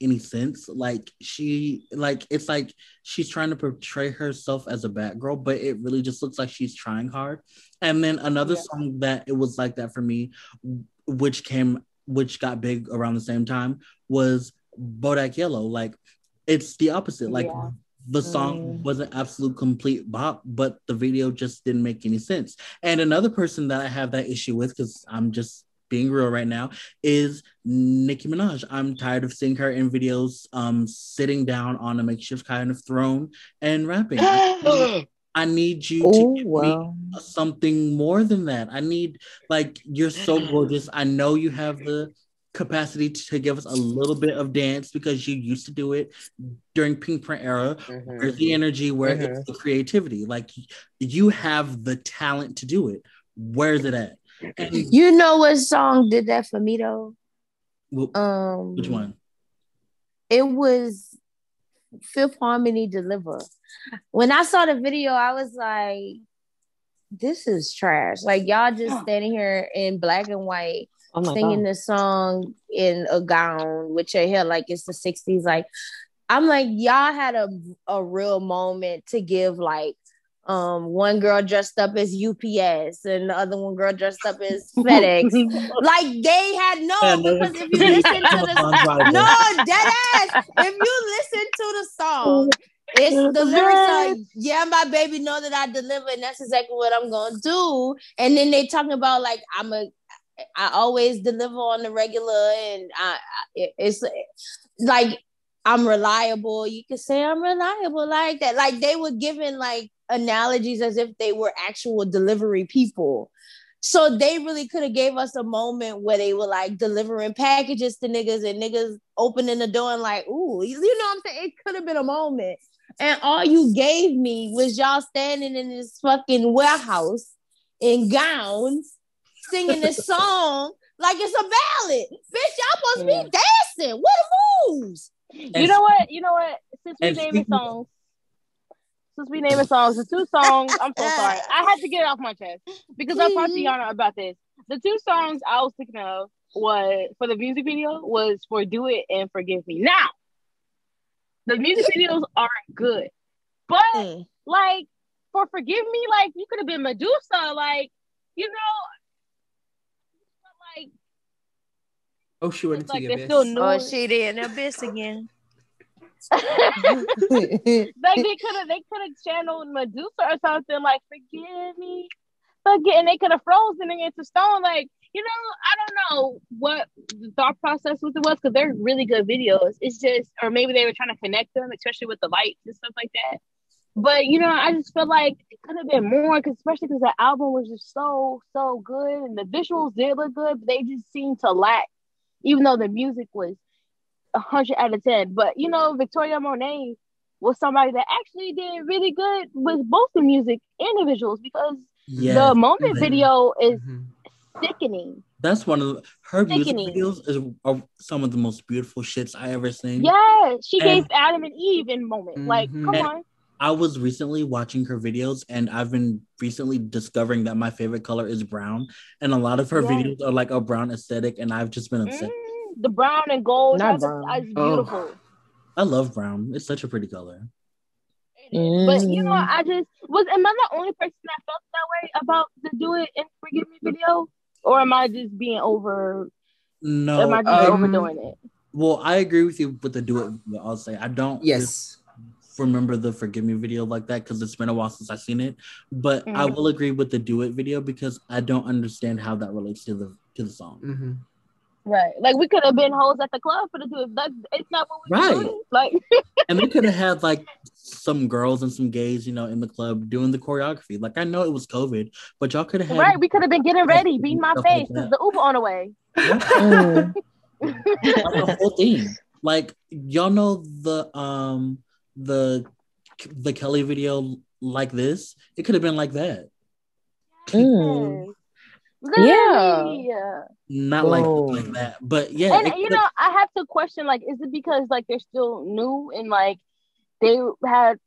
any sense. Like she, like it's like she's trying to portray herself as a bad girl, but it really just looks like she's trying hard. And then another Yeah. song that it was like that for me, which came, which got big around the same time, was Bodak Yellow. Like it's the opposite. Like Yeah. the song Mm. was an absolute complete bop, but the video just didn't make any sense. And another person that I have that issue with, because I'm just being real right now, is Nicki Minaj. I'm tired of seeing her in videos um sitting down on a makeshift kind of throne and rapping. I I need you to Oh give me something more than that. I need like you're so gorgeous. I know you have the capacity to give us a little bit of dance because you used to do it during Pink Print era. Mhm. Where's the energy? Where Mhm. is the creativity? Like you have the talent to do it. Where's it at? And You know what song did that for me though? wh- Um, which one? It was Fifth Harmony Deliver. When I saw the video, I was like, "This is trash." Like y'all just standing here in black and white Oh singing god. this song in a gown with your hair like it's the 60s. Like, I'm like, y'all had a, a real moment to give like um one girl dressed up as UPS and the other one girl dressed up as FedEx. like they had no Yeah, no, because if you listen to the no dead ass. If you listen to the song, it's the lyrics are yeah, my baby know that I deliver, and that's exactly what I'm gonna do. And then they talking about like I'm a I always deliver on the regular, and I, I it's like I'm reliable. You could say I'm reliable like that. Like they were giving like analogies as if they were actual delivery people. So they really could have gave us a moment where they were like delivering packages to niggas and niggas opening the door and like, ooh, you know what I'm saying? It could have been a moment. And all you gave me was y'all standing in this fucking warehouse in gowns singing this song like it's a ballad. Bitch, y'all supposed to be dancing. What the moves? You know what? You know what? Since we And naming songs, since we naming songs, the two songs. I'm so sorry. I had to get it off my chest because I talked to Yanna about this. The two songs I was thinking of was for the music video was for "Do It" and "Forgive Me." Now, the music videos aren't good, but Mm. like for "Forgive Me," like you could have been Medusa, like you know, like Oh, she went It's into like the they're still abyss. new. Oh, she in the abyss again. like they could have they could have channeled Medusa or something like forgive me forget and they could have frozen it into stone like you know I don't know what the thought process with it was because they're really good videos. It's just or maybe they were trying to connect them especially with the lights and stuff like that. But you know I just feel like it could have been more because especially because the album was just so so good and the visuals did look good but they just seemed to lack even though the music was hundred out of ten. But you know, Victoria Monet was somebody that actually did really good with both the music and the visuals because Yeah, the moment video is Mhm. sickening. that's one of the, her music videos is are some of the most beautiful shits I ever seen. Yeah, she And- gave Adam and Eve in moment. Like, Mhm. come And- on. I was recently watching her videos and I've been recently discovering that my favorite color is brown. And a lot of her Yes. videos are like a brown aesthetic, and I've just been obsessed. Mm, the brown and gold Not that's brown. is Oh. beautiful. I love brown. It's such a pretty color. But you know, Mm. I just was am I the only person that felt that way about the do it and forgive me video? Or am I just being over No, am I just um, overdoing it? well, I agree with you with the do it. video, I'll say I don't Yes. remember the forgive me video like that because it's been a while since I've seen it. But I Mhm. will agree with the do it video because I don't understand how that relates to the to the song. hmm Right. Like we could have been hoes at the club for the it. That's it's not what we Right. doing. Like And they could have had like some girls and some gays, you know, in the club doing the choreography. Like I know it was COVID, but y'all could have had right, we could have been getting ready, beating my face because that. the Uber on the way. Like the whole thing. Like y'all know the um the the Kelly video like this. It could have been like that, Mm. Literally. Yeah. not like Whoa. like that. But yeah, And it you know, I have to question like, is it because like they're still new and like they had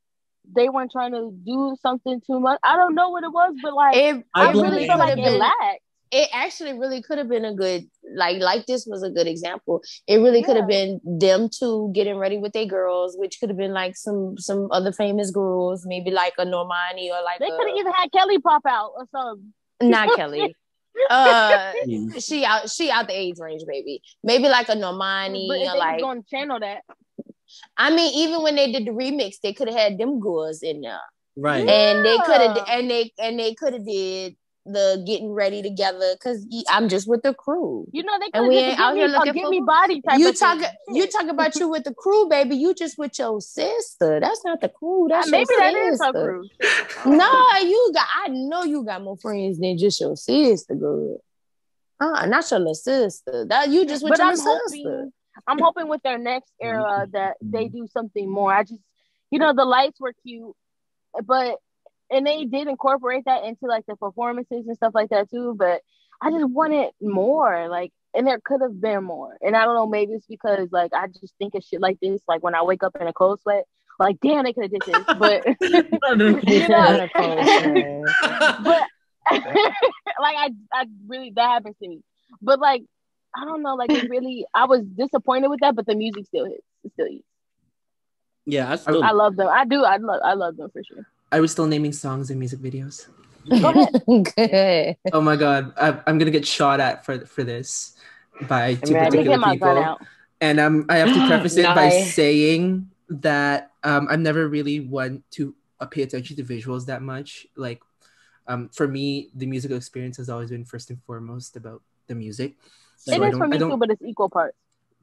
they weren't trying to do something too much? I don't know what it was, but like It, I I, it really really felt could like have it lacked. It actually really could have been a good like like this was a good example. It really could have been them two getting ready with their girls, which could have been like some some other famous girls, maybe like a Normani or like They a, could have either had Kelly pop out or something. not Kelly. Uh, she out she out the age range, baby. Maybe like a Normani But if or they like going to channel that, I mean, even when they did the remix, they could have had them girls in there, right. and they could have and they and they could have did the getting ready together because I'm just with the crew. You know, they And we ain't out me, here looking give for- me body type You talk you talk about you with the crew, baby. You just with your sister. That's not the crew. That's Uh, Maybe your that is her crew. No, you got. I know you got more friends than just your sister, girl. Uh, not your little sister. That you just with But your I'm little hoping, sister. I'm hoping with their next era that they do something more. I just, you know, the lights were cute, but and they did incorporate that into like the performances and stuff like that too. But I just wanted more, like, and there could have been more. And I don't know, maybe it's because like I just think of shit like this, like when I wake up in a cold sweat, like damn, they could have did this, but you know, but like I, I really that happens to me. But like I don't know, like it really, I was disappointed with that, but the music still hits. It still hits. yeah, I still I love them. I do. I love. I love them for sure. I was still naming songs and music videos. Go ahead. Good. Oh my god, I, I'm gonna get shot at for for this by two me particular get my gun people. and um, I have to preface it by saying that um, I've never really want to uh, pay attention to visuals that much. Like, um, for me, the musical experience has always been first and foremost about the music. So It is for me too, but it's equal parts.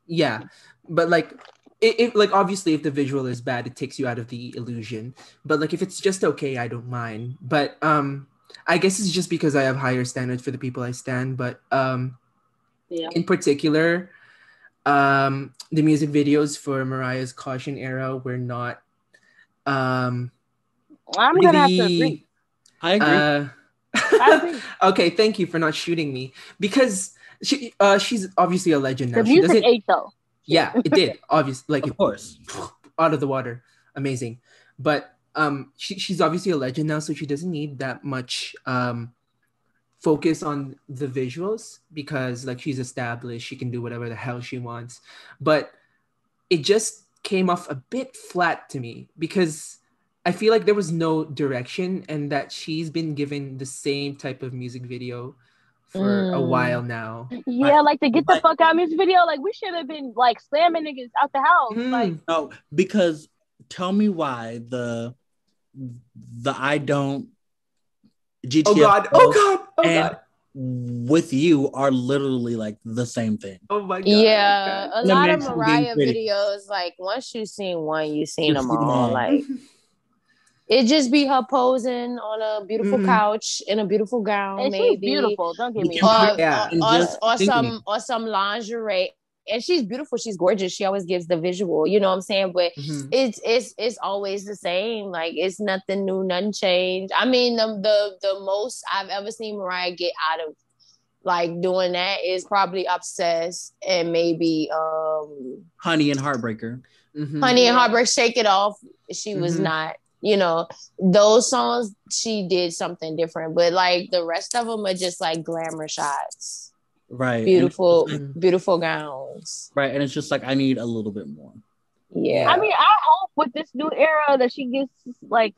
yeah, but like, it, it like obviously if the visual is bad, it takes you out of the illusion. But like if it's just okay, I don't mind. But um, I guess it's just because I have higher standards for the people I stand. But um, Yeah. in particular, um, the music videos for Mariah's Caution era were not um, well, I'm gonna have to agree. I agree. Uh, I agree. okay, thank you for not shooting me because she uh, she's obviously a legend now. The She music doesn't. ate though. Yeah, it did. Obviously, like of it course. out of the water. Amazing. But um she, she's obviously a legend now, so she doesn't need that much um focus on the visuals because like she's established, she can do whatever the hell she wants. But it just came off a bit flat to me because I feel like there was no direction and that she's been given the same type of music video for a Mm. while now. Yeah, like to get the fuck out music video. Like we should have been like slamming niggas out the house. Mm. Like No, because tell me why the the I don't GTF Oh god, oh god, oh and god. with you are literally like the same thing. Oh my god. Yeah, oh a The lot of Mariah videos, like once you've seen one, you've seen You've them seen them all. all. Like it just be her posing on a beautiful Mhm. couch in a beautiful gown, and she's maybe. beautiful. Don't get me wrong. Or, Yeah, or- or, or some or some lingerie. And she's beautiful. She's gorgeous. She always gives the visual. You know what I'm saying? But Mhm. it's it's it's always the same. Like it's nothing new, nothing changed. I mean, the the the most I've ever seen Mariah get out of like doing that is probably obsessed and maybe um Honey and Heartbreaker. Mhm. Honey and Heartbreak Shake It Off. She was Mhm. not, you know, those songs she did something different. But like the rest of them are just like glamour shots. Right. Beautiful, beautiful gowns. right. And it's just like I need a little bit more. Yeah. I mean, I hope with this new era that she gets like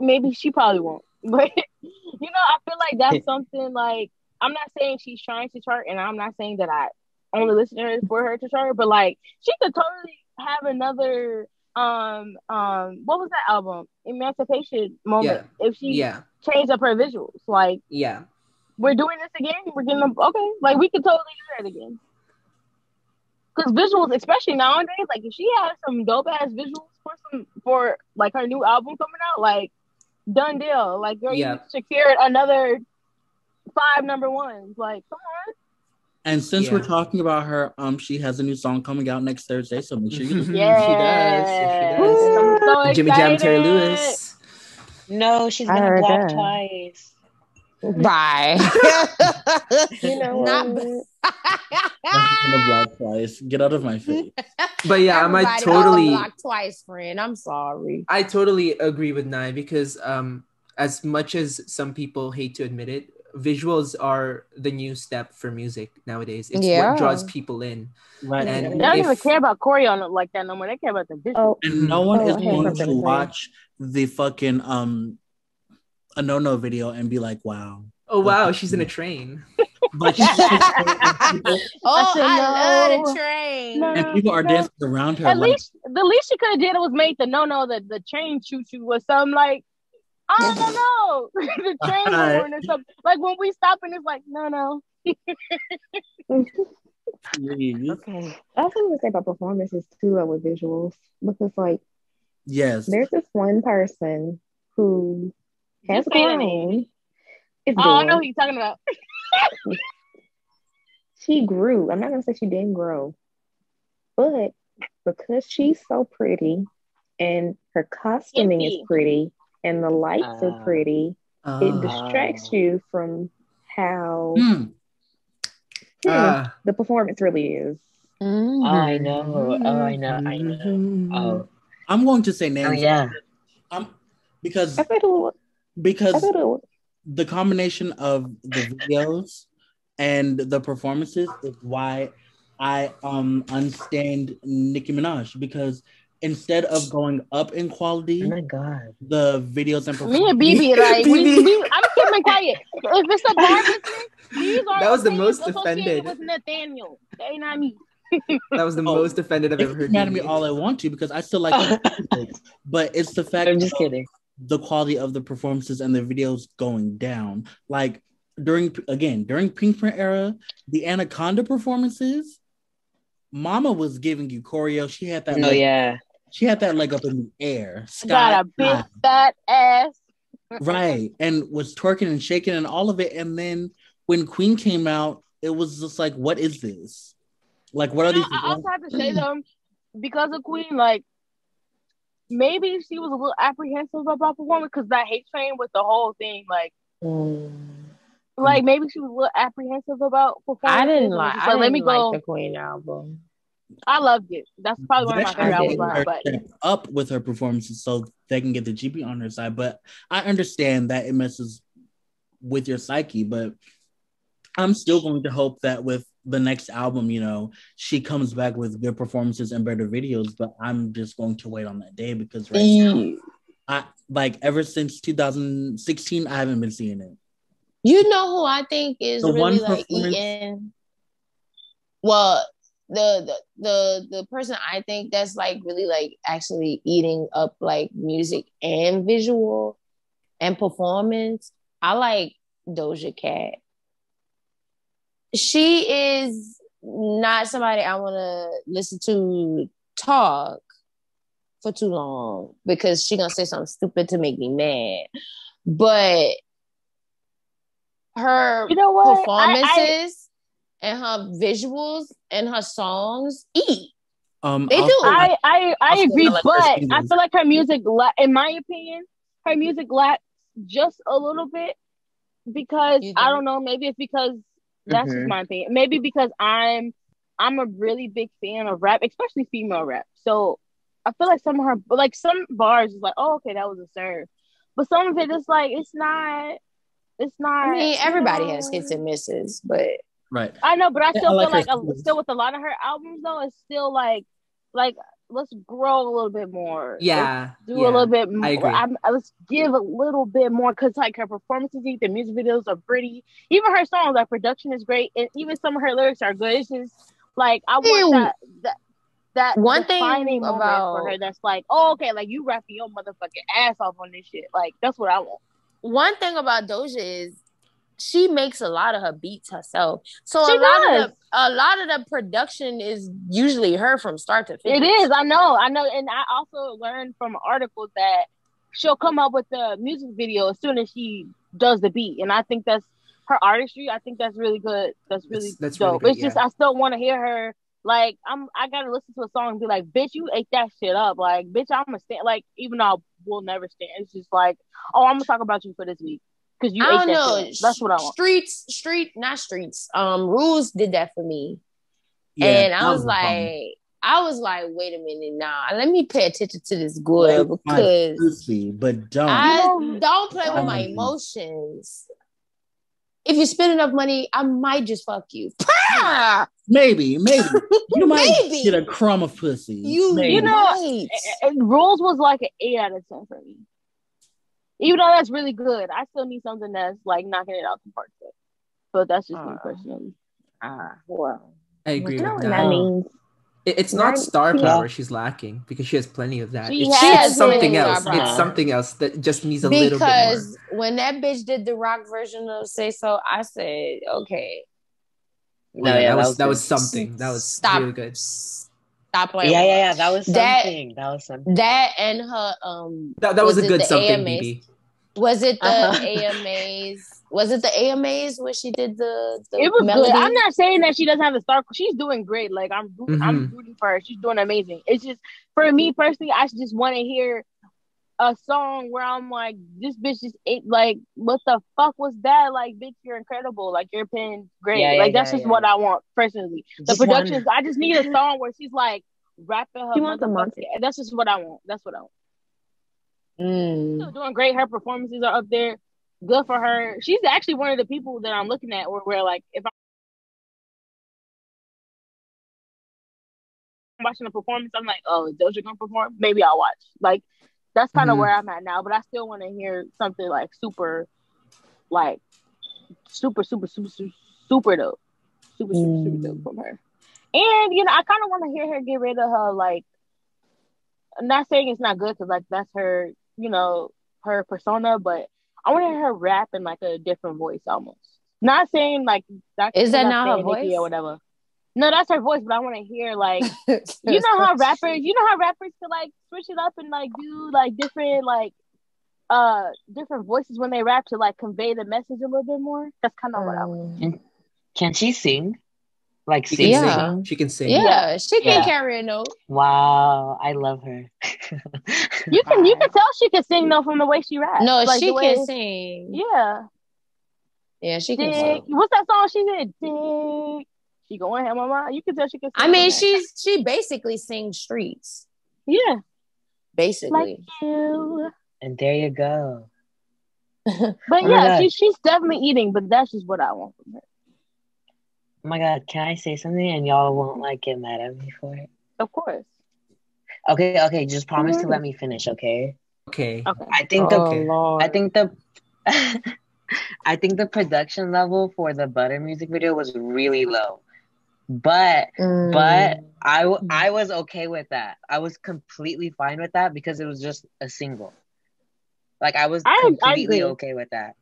maybe she probably won't. But you know, I feel like that's something like I'm not saying she's trying to chart and I'm not saying that I only listen to her for her to chart, but like she could totally have another um um what was that album? Emancipation moment if she Yeah, changed up her visuals. Like yeah. we're doing this again. We're getting them okay. Like we could totally do that again. Cause visuals, especially nowadays, like if she has some dope ass visuals for some for like her new album coming out, like done deal. Like girl, Yeah. you secured another five number ones. Like come on. And since Yeah. we're talking about her, um, she has a new song coming out next Thursday, so make sure you listen. Yeah, She does. She does. I'm so Jimmy Jam, Terry. Lewis. No, she's I been heard blocked that. twice. Bye. You know Not- what? I'm gonna block twice. Get out of my face. But yeah, I might Everybody totally, blocked twice, friend. I'm sorry. I totally agree with Nai because um, as much as some people hate to admit it, visuals are the new step for music nowadays. It's Yeah. what draws people in. Right. And They don't even care about choreo on like that no more. They care about the visuals. Oh, and no one Oh, is I going to to watch the fucking um a no no video and be like, wow. Oh wow, she's in a train. But she's oh, said I love no. the train. No. and people are No. dancing around her. At like, least the least she could have did was made the no no the the chain choo choo or something like I don't know. the train Alright. horn or something. Like when we stop and it's like, no, no. Please. Okay. I was gonna say about performances too, uh, with visuals, because like Yes. there's this one person who has Just say the grown. It's Oh, I know Dawn. who you're talking about. She grew. I'm not gonna say she didn't grow, but because she's so pretty and her costuming is pretty and the lights are Ah. pretty, it Ah. distracts you from how hmm, Ah. the performance really is. Mhm. Oh, I know. Oh, I know. I know. Oh, I'm going to say names. oh yeah. I'm, because I thought it was. I because it was. the combination of the videos and the performances is why I um unstand Nicki Minaj because instead of going up in quality, Oh my god. the videos and performances. Me and performances. Bebe, like, we, Bebe. we, I'm keeping quiet. If it's a bar listening, these are That was the opinions most associated offended. with Nathaniel. They ain't not me. That was the Oh, most offended I've ever heard. be mad at me all I want to because I still like the but it's the fact I'm just kidding. the quality of the performances and the videos going down. Like during again during Pinkprint era, the Anaconda performances, Mama was giving you choreo. She had that. Oh leg, yeah. She had that leg up in the air. I got a big uh, fat ass. right, and was twerking and shaking and all of it. And then when Queen came out, it was just like, what is this? Like, what are You know, these? I also have to say though, because of Queen, like maybe she was a little apprehensive about performing because that hate train with the whole thing, like mm. like maybe she was a little apprehensive about performing. I didn't like. I didn't me go. like the Queen album. I loved it. That's probably one of my favorite I albums. her, her But step up with her performances so they can get the GP on her side. But I understand that it messes with your psyche, but I'm still going to hope that with the next album, you know, she comes back with good performances and better videos. But I'm just going to wait on that day because right now, mm. I like ever since 2016, I haven't been seeing it. You know who I think is The really one like performance- eating. Well, the, the the person I think that's like really like actually eating up like music and visual and performance. I like Doja Cat. She is not somebody I want to listen to talk for too long because she gonna say something stupid to make me mad. But her you know what? I- I- performances and her visuals and her songs eat. Um, They also, do. I I, I agree, I like her but I feel like her music, la- in my opinion, her music lacks just a little bit because You I don't know. Maybe it's because that's just Mhm. my opinion. Maybe because I'm I'm a really big fan of rap, especially female rap. So I feel like some of her, like some bars, is like, oh, okay, that was a serve, but some of it is like it's not. It's not. I mean, you everybody know. has hits and misses, but right. I know, but I Yeah, still I like feel like her a, still with a lot of her albums though, it's still like like let's grow a little bit more. Yeah. Let's do yeah. a little bit more. I agree. I'm, uh, let's give a little bit more because like her performances, the music videos are pretty. Even her songs, like production is great, and even some of her lyrics are good. It's just like I want Ew. that that. That One thing defining moment about- for her that's like, oh, okay, like you rapping your motherfucking ass off on this shit. Like that's what I want. one thing about Doja is she makes a lot of her beats herself. So She a lot does. of the a lot of the production is usually her from start to finish. It is. I know. I know. And I also learned from an article that she'll come up with the music video as soon as she does the beat. And I think that's her artistry. I think that's really good. That's really That's- that's really dope. good, it's just yeah. I still want to hear her. Like I'm, I gotta listen to a song and be like, "Bitch, you ate that shit up." Like, "Bitch, I'm gonna stand." Like, even though I will never stand, it's just like, "Oh, I'm gonna talk about you for this week because you I ate don't that know. shit." That's what I want. Streets, street, not streets. Um, rules did that for me, Yeah, and I that was like, I was like, wait a minute, nah. Let me pay attention to this good Play my because pussy, but don't. I don't play with my emotions. If you spend enough money, I might just fuck you. Maybe, maybe you might Maybe. get a crumb of pussy. You, Maybe. You know, might. and rules was like an eight out of ten for me. Even though that's really good, I still need something that's like knocking it out the park. With. But that's just me Uh, personally. Ah, well. I agree You know with what that. that means? It- It's not Right. star Yeah. power she's lacking because she has plenty of that. She it's has it's something else. star It's something else that just needs a little bit more. because when that bitch did the rock version of "Say So," I said, "Okay, Oh, yeah, that was that was something. That was stop, really good. Stop playing." Yeah, yeah, yeah. That was That- something. That, was something. That and her um That, that was, Was a good the something, AMAs? Bebe. was it the Uh-huh. AMAs? Was it the AMAs where she did the, the It was melody? good. I'm not saying that she doesn't have the star. She's doing great. Like I'm, roo- I'm rooting for her. She's doing amazing. It's just for me personally, I just want to hear a song where I'm like, this bitch just ate. Like, what the fuck was that? Like, bitch, you're incredible. Like, your pen's great. Yeah, yeah, like, that's yeah, just yeah. what I want personally. The Just one- productions. I just need a song where she's like rapping her. She wants a motherfucking- monster. That's just what I want. That's what I want. Mm. Still doing great. Her performances are up there. Good for her. She's actually one of the people that I'm looking at where, where like if I'm watching a performance, I'm like, oh, is Doja gonna perform? Maybe I'll watch. Like that's kind of Mhm. where I'm at now. But I still want to hear something like super, like super, super, super, super, super dope, super, super, super dope from her. And you know, I kind of want to hear her get rid of her like. I'm not saying it's not good because like that's her, you know, her persona, but I want to hear her rap in like a different voice almost. Not saying like that Is that not her voice? or whatever. No, that's her voice, but I want to hear like you know how rappers, you know how rappers could like switch it up and like do like different like uh different voices when they rap to like convey the message a little bit more. That's kind of what I want. Um, Can she sing? Like She sing? can Yeah. sing. She can sing. yeah, she can Yeah. carry a note. Wow, I love her. You can you can tell she can sing though from the way she raps. No, Like, she the way- can sing. Yeah. Yeah, she can Dick. sing. What's that song she did? Dick. She going ham on my. You can tell she can. I sing mean, that. she's she basically sings streets. yeah. Basically. Like you. and there you go. But Oh yeah, she, she's definitely eating. But that's just what I want from her. Oh my god, can I say something and y'all won't like get mad at me for it? Of course. Okay, okay, just promise to mm-hmm. let me finish, okay? Okay. Okay. I think oh the Lord. I think the I think the production level for the Butter music video was really low. But Mm. but I was okay with that. I was completely fine with that because it was just a single. Like I was I- I completely agree. okay with that.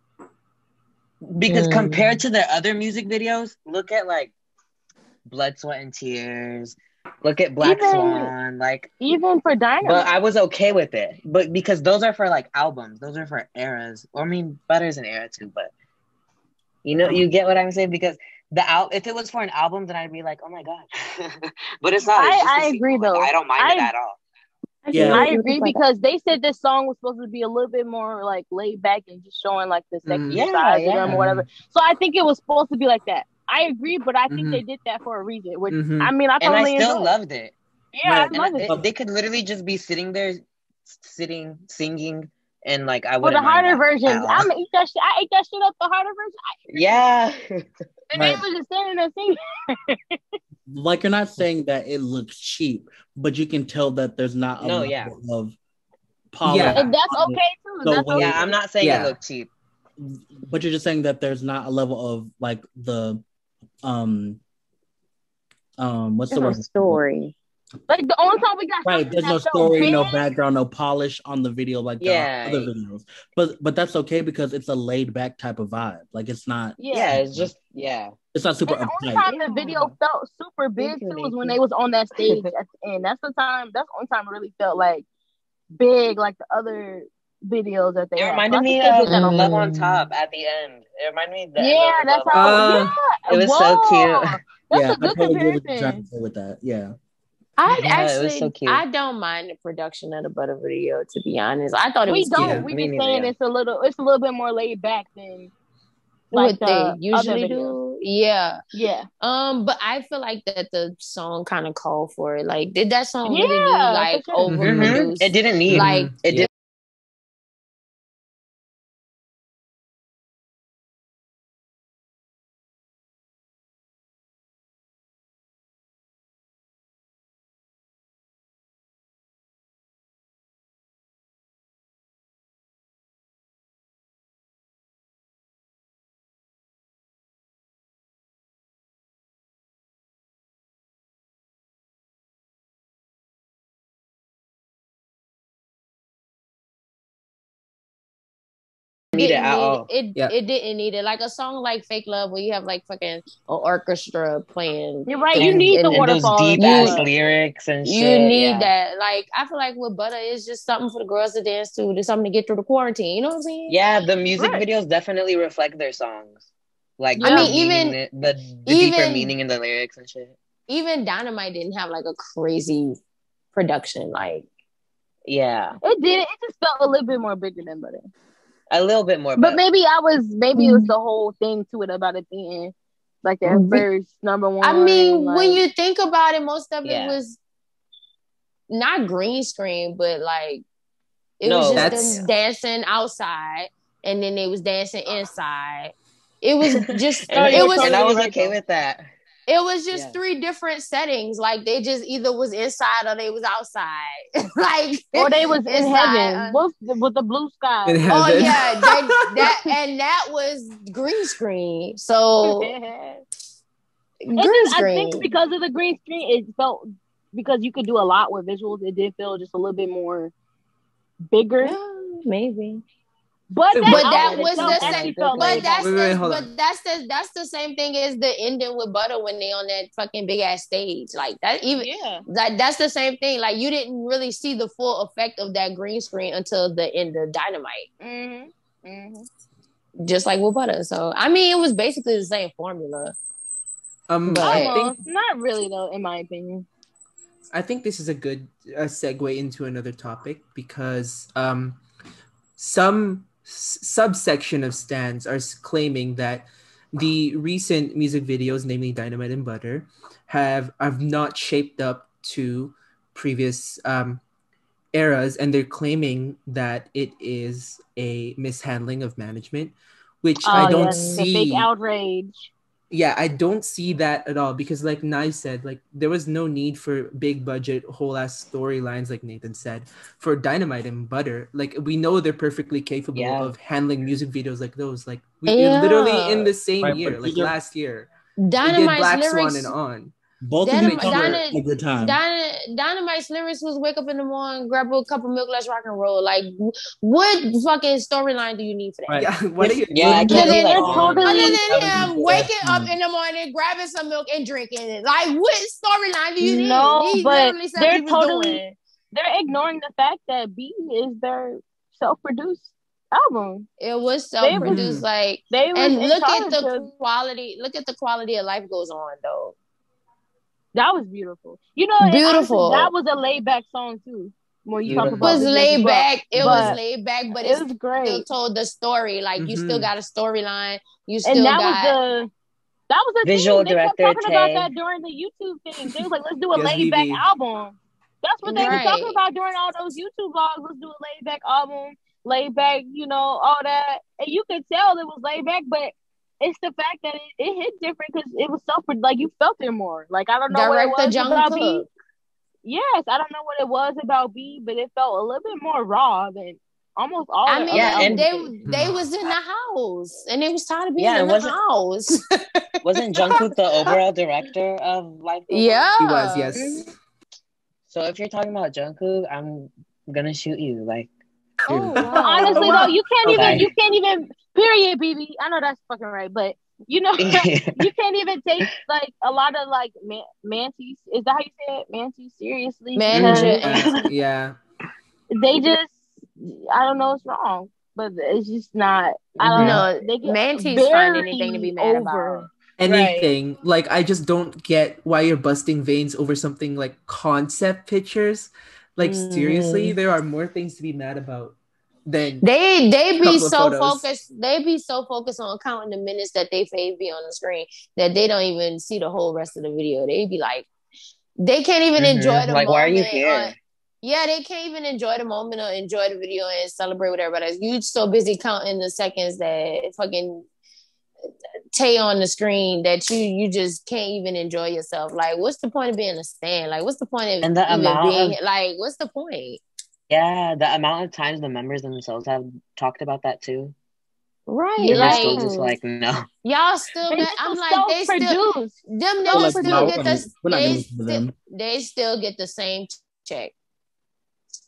Because Mm. compared to their other music videos, look at like Blood, Sweat, and Tears. Look at Black Even- Swan. Like, Even for Dynamite. but I was okay with it. But because those are for like albums, those are for eras. Or I mean, Butter's an era too. But you know, you get what I'm saying because the al- if it was for an album, then I'd be like, oh my god. but it's not. It's I- just a I single. agree, Like, though. I don't mind it at all. Yeah. I agree because they said this song was supposed to be a little bit more like laid back and just showing like the sexy Mm. Yeah, sides of them or whatever. So I think it was supposed to be like that. I agree, but I think Mhm. they did that for a reason. Which Mhm. I mean, I And I totally still enjoy. loved it. Yeah, Right. I And love I- it. it- they could literally just be sitting there, sitting, singing, and like I would. For the harder version. versions, I'm gonna eat that shit. I ate that shit up. The harder version, Yeah. and they Right. was just standing there singing. Like you're not saying that it looks cheap, but you can tell that there's not a No, level yeah. of polish. Yeah. And that's okay too. The That's way- okay. yeah, I'm not saying Yeah. it looked cheap. But you're just saying that there's not a level of like the um um what's There's the word? story. Like the only time we got Right, there's no that's so story, no background, no polish on the video like the other videos. But but that's okay because it's a laid back type of vibe. Like it's not Yeah. Yeah, it's just yeah. it's not super And the only uptight. time the video felt super big too was when they was on that stage at the end. That's the time. That's the only time it really felt like big, like the other videos that they It had. reminded So me of did on Love on Top at the end. It reminded me of that. Yeah, that's on how. Uh, yeah, It was so cute. That's yeah, a good I totally get what comparison. with that. Yeah. I Yeah, it was actually so cute. I don't mind the production of the butter video to be honest. I thought it We was don't. cute. Yeah, we me just neither, saying yeah. it's a little. It's a little bit more laid back than like what the they other usually do. Yeah. Yeah. Um, but I feel like that the song kind of called for it. Like, did that song really need Yeah, for like sure. overproduced? It didn't need. Like, it did. Need it didn't at need all. it. Yeah. It didn't need it. Like a song like "Fake Love," where you have like fucking an orchestra playing. You're right. You And- need the and and those deep ass lyrics and shit. You need yeah. that. Like I feel like with Butter, it's just something for the girls to dance to. There's something to get through the quarantine. You know what I'm saying? Yeah, the music Right. videos definitely reflect their songs. Like I the mean, even- meaning- the, the deeper meaning in the lyrics and shit. Even Dynamite didn't have like a crazy production. Like Yeah, It did. It just felt a little bit more bigger than butter. A little bit more. But maybe I was. Maybe it was mm-hmm. the whole thing to it about it being like that mm-hmm. first number one. I mean, like- when you think about it, most of Yeah. it was not green screen, but like it No, was just that's- them dancing outside, and then they was dancing inside. It was just and, it was and I was okay with that. It was just Yeah. three different settings. Like they just either was inside or they was outside. like or they was in heaven uh, with, with the blue sky. Oh yeah, that, that and that was green screen. So It's green just- I screen. think because of the green screen, it felt because you could do a lot with visuals. It did feel just a little bit more bigger. Yeah, maybe. But that, But that was the same- But that's back. Wait, wait, the, but that's the that's the same thing as the ending with Butter when they on that fucking big ass stage. Like that even yeah. that that's the same thing. Like you didn't really see the full effect of that green screen until the end of Dynamite. Mm-hmm. Mm-hmm. Just like with Butter. So I mean it was basically the same formula. Um, But- I Almost. think Not really though, in my opinion. I think this is a good uh, segue into another topic because um, some s- subsection of stands are claiming that the recent music videos, namely Dynamite and Butter, have have not shaped up to previous um, eras, and they're claiming that it is a mishandling of management, which I Oh, don't yes, see. Fake outrage. Yeah i don't see that at all because like Knife said like there was no need for big budget whole ass storylines like nathan said for dynamite and butter like we know they're perfectly capable Yeah. of handling music videos like those like we Yeah. literally in the same Right, year like these are- last year we did black lyrics swan and on Both Dynam- of them cover Dyna- a good time. Dyna- Dynamite's lyrics was wake up in the morning, grab a cup of milk, let's rock and roll. Like, what fucking storyline do you need for that? Right. yeah what are you Yeah, I Other can't than- like, totally- Other than him waking up in the morning, grabbing some milk and drinking it. Like, what storyline do you need? No, He but said they're he totally- doing. They're ignoring the fact that BE is their self-produced album. It was self-produced, was- like, They was and look at the of- quality. Look at the quality of life goes on though. That was beautiful. You know, Beautiful. honestly, that was a laid back song too. When you talk Beautiful. It was laid as well. back. It was laid back, but it it's was still great. told the story. Like you mm-hmm. still got a storyline. You still and that got. was the that was the Visual thing. They kept director, talking about that during the YouTube thing. They was like, let's do a Yes, laid back album. That's what they were talking about during all those YouTube vlogs. Let's do a laid back album, laid back, you know, all that. And you could tell it was laid back, but it's the fact that it, it hit different because it was self like you felt it more. Like I don't know what Director it was Jungle about BE. Yes, I don't know what it was about BE, but it felt a little bit more raw than almost all. I the mean, Yeah, albums they they was in the house and they was tired of being Yeah, in the house. wasn't Jungkook the overall director of Life? Goes yeah, he was yes mm-hmm. So if you're talking about Jungkook, I'm gonna shoot you. Like, Oh, Period. But wow. honestly though, you can't Okay. even you can't even period, Bebe. I know that's fucking right, but you know you can't even take like a lot of like man- mantis. Is that how you say it? Mantis seriously? Manager Because yeah they just I don't know what's wrong, but it's just not. I don't No, know. They get Mantis find anything to be mad over. about. anything like i just don't get why you're busting veins over something like concept pictures like seriously Mm. there are more things to be mad about than They they be so focused. They be so focused on counting the minutes that they fave be on the screen that they don't even see the whole rest of the video. They be like, they can't even Mhm. enjoy the Like, moment. why are you here? uh, yeah, they can't even enjoy the moment or enjoy the video and celebrate with everybody. else. You so busy counting the seconds that fucking Tay on the screen that you you just can't even enjoy yourself. Like, what's the point of being a stand? Like, what's the point of And the even amount being of- like? What's the point? Yeah, the amount of times the members themselves have talked about that too. Right? Yeah. And they're Like, still just like, no. Y'all still, They get, I'm like, they still, them So, niggas like, still no, get the, not- we're not they, gonna listen to still, them. they still get the same check.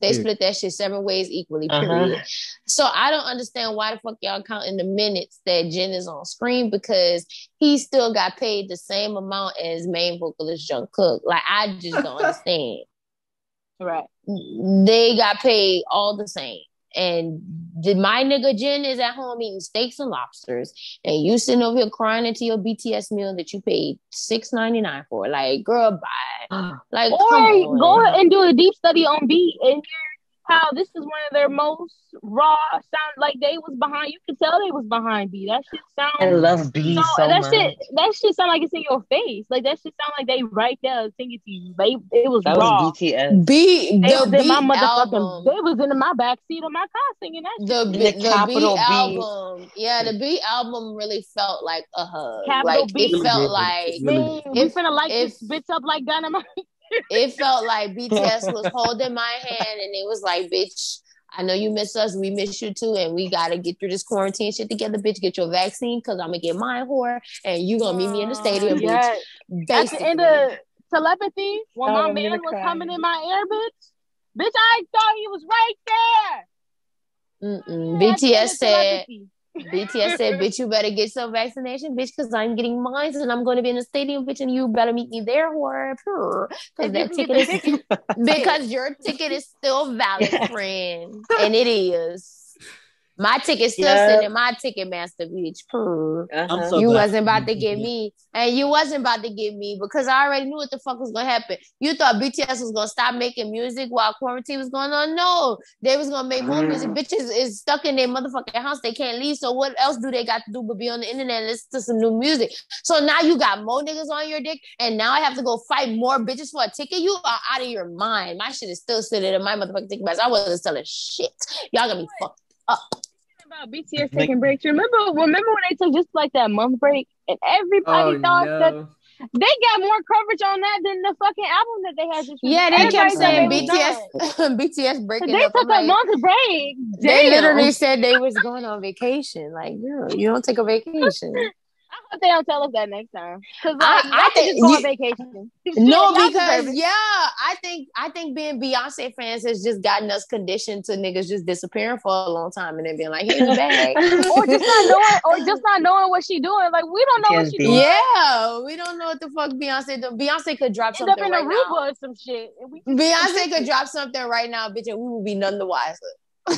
They Period. split that shit seven ways equally. Uh-huh. Period. So I don't understand why the fuck y'all counting the minutes that Jin is on screen because he still got paid the same amount as main vocalist Jungkook. Like I just don't understand. Right. They got paid all the same. And the, my nigga Jin is at home eating steaks and lobsters, and you sitting over here crying into your BTS meal that you paid six ninety nine for. Like, girl, bye. Like, Or go and do a deep study on BE, and how this is one of their most raw sound like they was behind. You could tell they was behind beat. That shit sound I love BE no, so that much. shit that shit sound like it's in your face. Like that shit sound like they right there singing to you. They it was That raw. was BTS. Beat they the was in my motherfucking album. they was in my back seat of my car singing that shit. The, B- the the capital B. album, yeah, the BE album really felt like a hug. Capital like B. it felt like good. Really Man, we If- finna light if- this bitch up like dynamite. it felt like BTS was holding my hand and it was like, bitch, I know you miss us, we miss you too, and we gotta get through this quarantine shit together, bitch. Get your vaccine because I'm gonna get mine whore, and you gonna meet me in the stadium, Yeah. bitch. At the end of telepathy, when Oh, my I'm man was cry. coming in my ear, bitch, bitch, I thought he was right there. Mm-mm. Yeah, at the end BTS said, telepathy. BTS said, bitch, you better get some vaccination, bitch, because I'm getting mine and I'm going to be in the stadium, bitch, and you better meet me there, whore. Because that ticket is because your ticket is still valid, friend, and it is. My ticket still Yeah. sitting in my Ticketmaster, bitch. Uh-huh. so you glad wasn't about to get me, and you wasn't about to get me because I already knew what the fuck was gonna happen. You thought BTS was gonna stop making music while quarantine was going on? No, they was gonna make more music. Bitches is stuck in their motherfucking house. They can't leave. So what else do they got to do but be on the internet and listen to some new music? So now you got more niggas on your dick, and now I have to go fight more bitches for a ticket. You are out of your mind. My shit is still sitting in my motherfucking ticket box. I wasn't selling shit. Y'all got me fucked. About BTS taking breaks. Remember, remember when they took just like that month break, and everybody Oh thought that they got more coverage on that than the fucking album that they had. Just Yeah, they released. kept Everybody saying they. BTS, BTS breaking They up. took I'm like, a month break. They literally said they was going on vacation. Like, girl, you don't take a vacation. I hope they don't tell us that next time. Because I- like, I y'all think just go on vacation. no, because yeah, I think I think being Beyonce fans has just gotten us conditioned to niggas just disappearing for a long time and then being like, here's the bag. or just not knowing, or just not knowing what she doing. Like we don't know what she Can't doing. yeah, we don't know what the fuck Beyonce do. Beyonce could drop End up something in right Aruba now. or some shit. We Beyonce could drop something right now, bitch, and we will be none the wiser.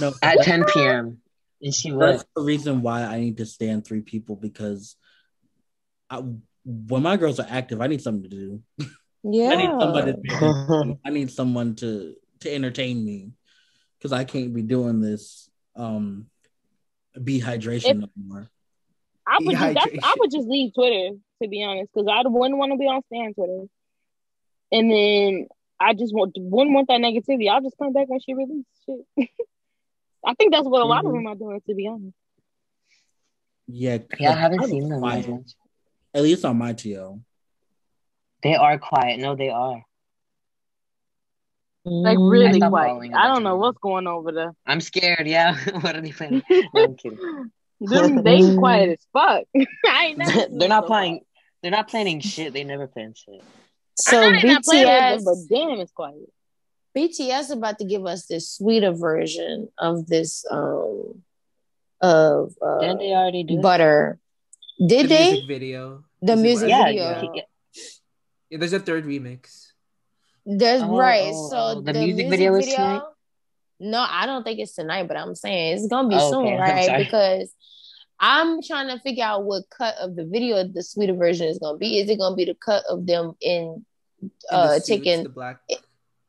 No, At 10 p.m. And she was. that's the reason why I need to stand three people because I, when my girls are active, I need something to do. Yeah. I need somebody. To, I need someone to to entertain me because I can't be doing this um dehydration no more. I would just, I would just leave Twitter to be honest, because I wouldn't want to be on Stan Twitter, and then I just want wouldn't want that negativity. I'll just come back when she releases shit. I think that's what a lot of Mhm. them are doing, to be honest. Yeah, Yeah, I haven't I'm seen them as much. At least on my TL. They are quiet. No, they are. Like Mm. I really quiet. I don't know too. what's going on over there. I'm scared. Yeah. what are they playing? No, I'm kidding. Them, they quiet as fuck. I ain't they're not so playing. They're not planning shit. They never plan shit. So I know they not playing with BTS, them, but damn, it's quiet. BTS about to give us this sweeter version of this um of uh, Didn't they already do? it? butter. Did the they? music video. The music yeah, video. yeah. Yeah, there's a third remix. There's Oh, right. so oh, the, the music, music video. video is tonight? No, I don't think it's tonight, but I'm saying it's gonna be Oh, soon, okay. I'm right? Because I'm trying to figure out what cut of the video the sweeter version is gonna be. Is it gonna be the cut of them in In uh the suits, taking the black.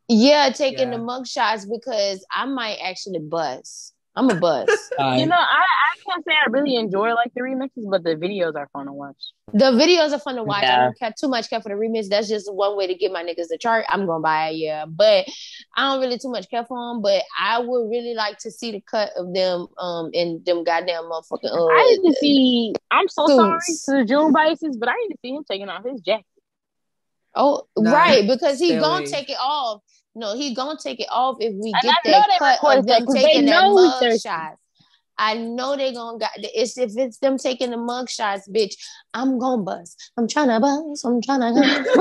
yeah, taking Yeah. the mug shots because I might actually bust. I'm a bust. You know, I, I can't say I really enjoy like the remixes, but the videos are fun to watch. The videos are fun to watch. I don't care too much care for the remix. That's just one way to get my niggas the chart. I'm gonna buy it, yeah. But I don't really too much care for them. But I would really like to see the cut of them um in them goddamn motherfucking. Uh, I need to see. I'm so sorry to the June biases, but I need to see him taking off his jacket. Oh, Nah, right, because he gonna take it off. No, he gonna take it off if we And get I know that they cut recorded of that them 'cause they taking that know mug they're- shots. I know they gonna got it's if it's them taking the mug shots, bitch. I'm gonna bust. I'm trying to bust. I'm trying to.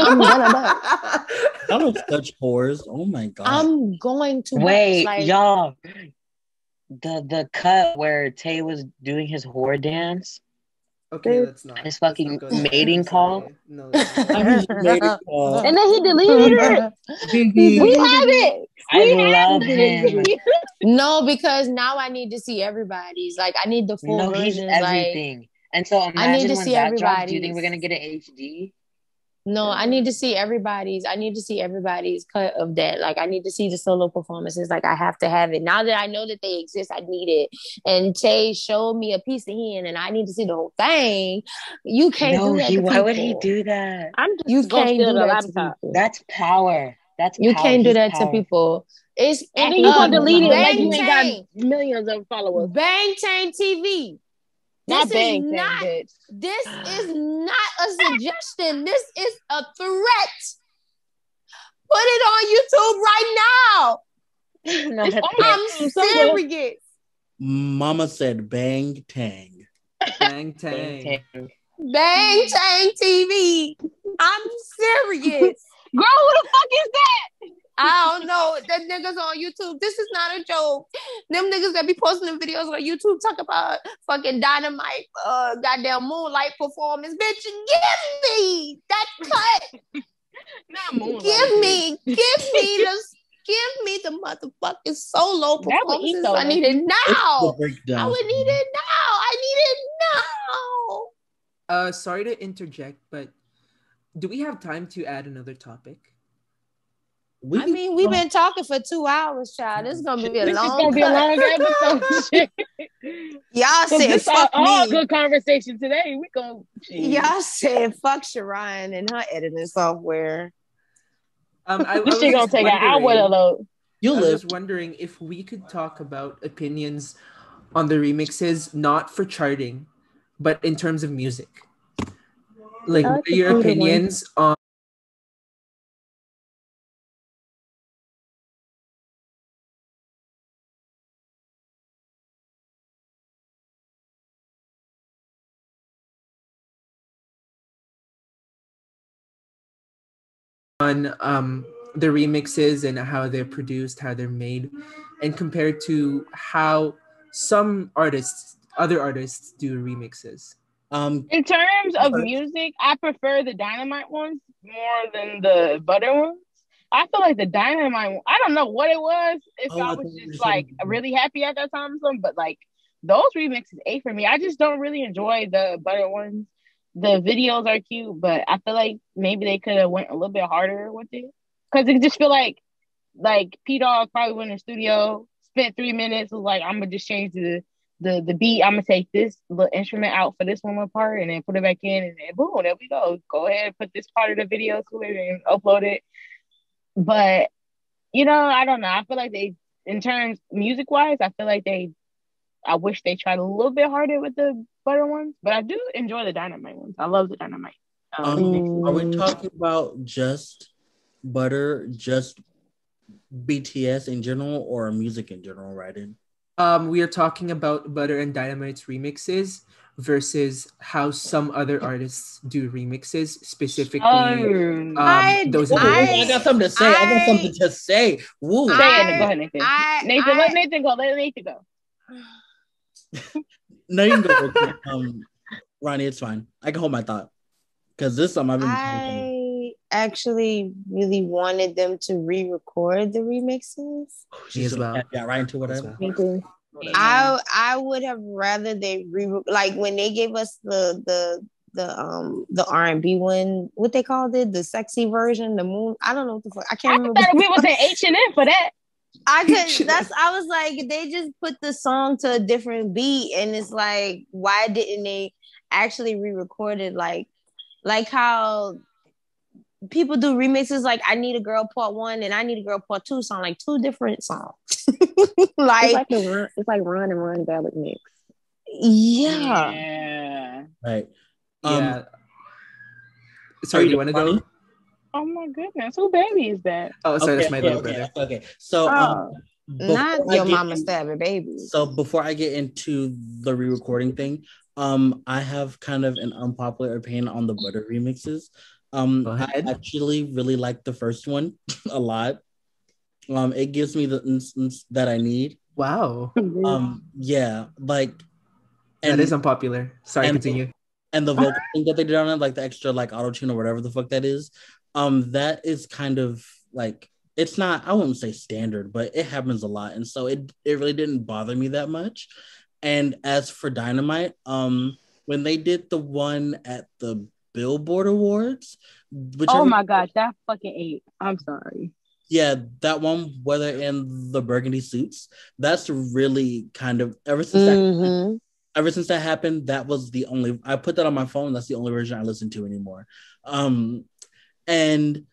I'm gonna bust. Y'all are such whores. Oh my god. I'm going to watch, Wait, like, y'all. The the cut where Tay was doing his whore dance. Okay, let's not. His fucking not mating call? No, let's not. I just made a call. And then he deleted it. We have it. I We love have him. no, because now I need to see everybody's. Like I need the full No, he's versions. Like everything. And so I need to when see everybody. Do you think we're gonna get an HD? No, I need to see everybody's. I need to see everybody's cut of that. Like I need to see the solo performances. Like I have to have it. Now that I know that they exist, I need it. And Tay showed me a piece of him, and I need to see the whole thing. You can't no, do that. he. to Why would he do that? I'm just You can't do that to people. That's power. That's You power. can't do He's that to people. It's And then you gonna delete it like you ain't got millions of followers. Bangtan TV. Not This bang, is not. bitch. This is not a suggestion. This is a threat. Put it on YouTube right now. no, It's that's on there. I'm Somewhere. serious. Mama said bang tang. Bang bang, tang. tang. Bangtan TV. I'm serious. Girl, who the fuck is that? I don't know. That niggas on YouTube. This is not a joke. Them niggas that be posting them videos on YouTube talk about fucking dynamite, uh, goddamn moonlight performance. Bitch, give me that cut. Not Moonlight. Give me, give me the, give me the motherfucking solo That would performances. I need it now. I would need it now. I need it now. Uh, sorry to interject, but do we have time to add another topic? We I mean, we've been talking for two hours, child. This is gonna be a This is long. gonna be a long cut. episode. Y'all 'Cause said this all, fuck all me. good conversation today. We gonna Y'all said fuck Sharon and her editing software. Um, I, I This was shit gonna take an hour wondering- to load. you I was live. just wondering if we could talk about opinions on the remixes, not for charting, but in terms of music. Like, like what are your opinions on on um, the remixes and how they're produced, how they're made, and compared to how some artists, other artists, do remixes. Um, In terms of music, I prefer the dynamite ones more than the butter ones. I feel like the dynamite one, I don't know what it was. If Oh, I I was just like really happy at that time or something, but like those remixes A for me. I just don't really enjoy the butter ones. The videos are cute, but I feel like maybe they could have went a little bit harder with it. Cause it just feel like like Pdogg probably went in the studio, spent three minutes, was like, I'm gonna just change the the the beat. I'm gonna take this little instrument out for this one part and then put it back in and then boom, there we go. Go ahead and put this part of the video to it and upload it. But you know, I don't know. I feel like they in terms music wise, I feel like they I wish they tried a little bit harder with the butter ones, but I do enjoy the dynamite ones. I love the dynamite. Um, um, are we talking about just butter, just BTS in general, or music in general, right? Um, we are talking about Butter and Dynamite's remixes versus how some other artists do remixes, specifically Um, um, I- those. I- I, got something to say. I, got something to say. Woo. say I- it. Go ahead, Nathan. I- Nathan, I- let Nathan go. Let Nathan go. no, you can go. um, Ronnie, it's fine. I can hold my thought because this is something I've been. I actually really wanted them to re-record the remixes. Me as well. Yeah, right into whatever. well. Me. I I would have rather they re like when they gave us the the the um the R and B one, what they called it, the sexy version, the moon. I don't know what the fuck. I I can't remember. thought we was in H and M for that. I could. That's. I was like, they just put the song to a different beat, and it's like, why didn't they actually re-record it? Like, like how people do remixes. Like, I need a girl part one, and I need a girl part two. Sound like two different songs. It's like, like a run. It's like run and run ballad mix. yeah. Yeah. Right. Um, yeah. Sorry, do you want to go? Ronnie? Oh my goodness, who baby is that? Oh, sorry, that's my okay, little brother. Okay. So, um, Oh. before Not your get mama in- stabbing baby. So before I get into the re-recording thing, um, I have kind of an unpopular opinion on the butter remixes. Um, Go I ahead. actually really like the first one a lot. Um, it gives me the instance that I need. Wow. Um, yeah, like, and that is unpopular. Sorry, and- continue. and the vocal thing that they did on it, like the extra like auto tune or whatever the fuck that is, um, that is kind of like it's not. I wouldn't say standard, but it happens a lot, and so it it really didn't bother me that much. And as for Dynamite, um, when they did the one at the Billboard Awards, which Oh my gosh, that fucking ate. I'm sorry. yeah, that one, whether in the burgundy suits, that's really kind of ever since that Mhm. ever since that happened, that was the only I put that on my phone. That's the only version I listen to anymore. Um, and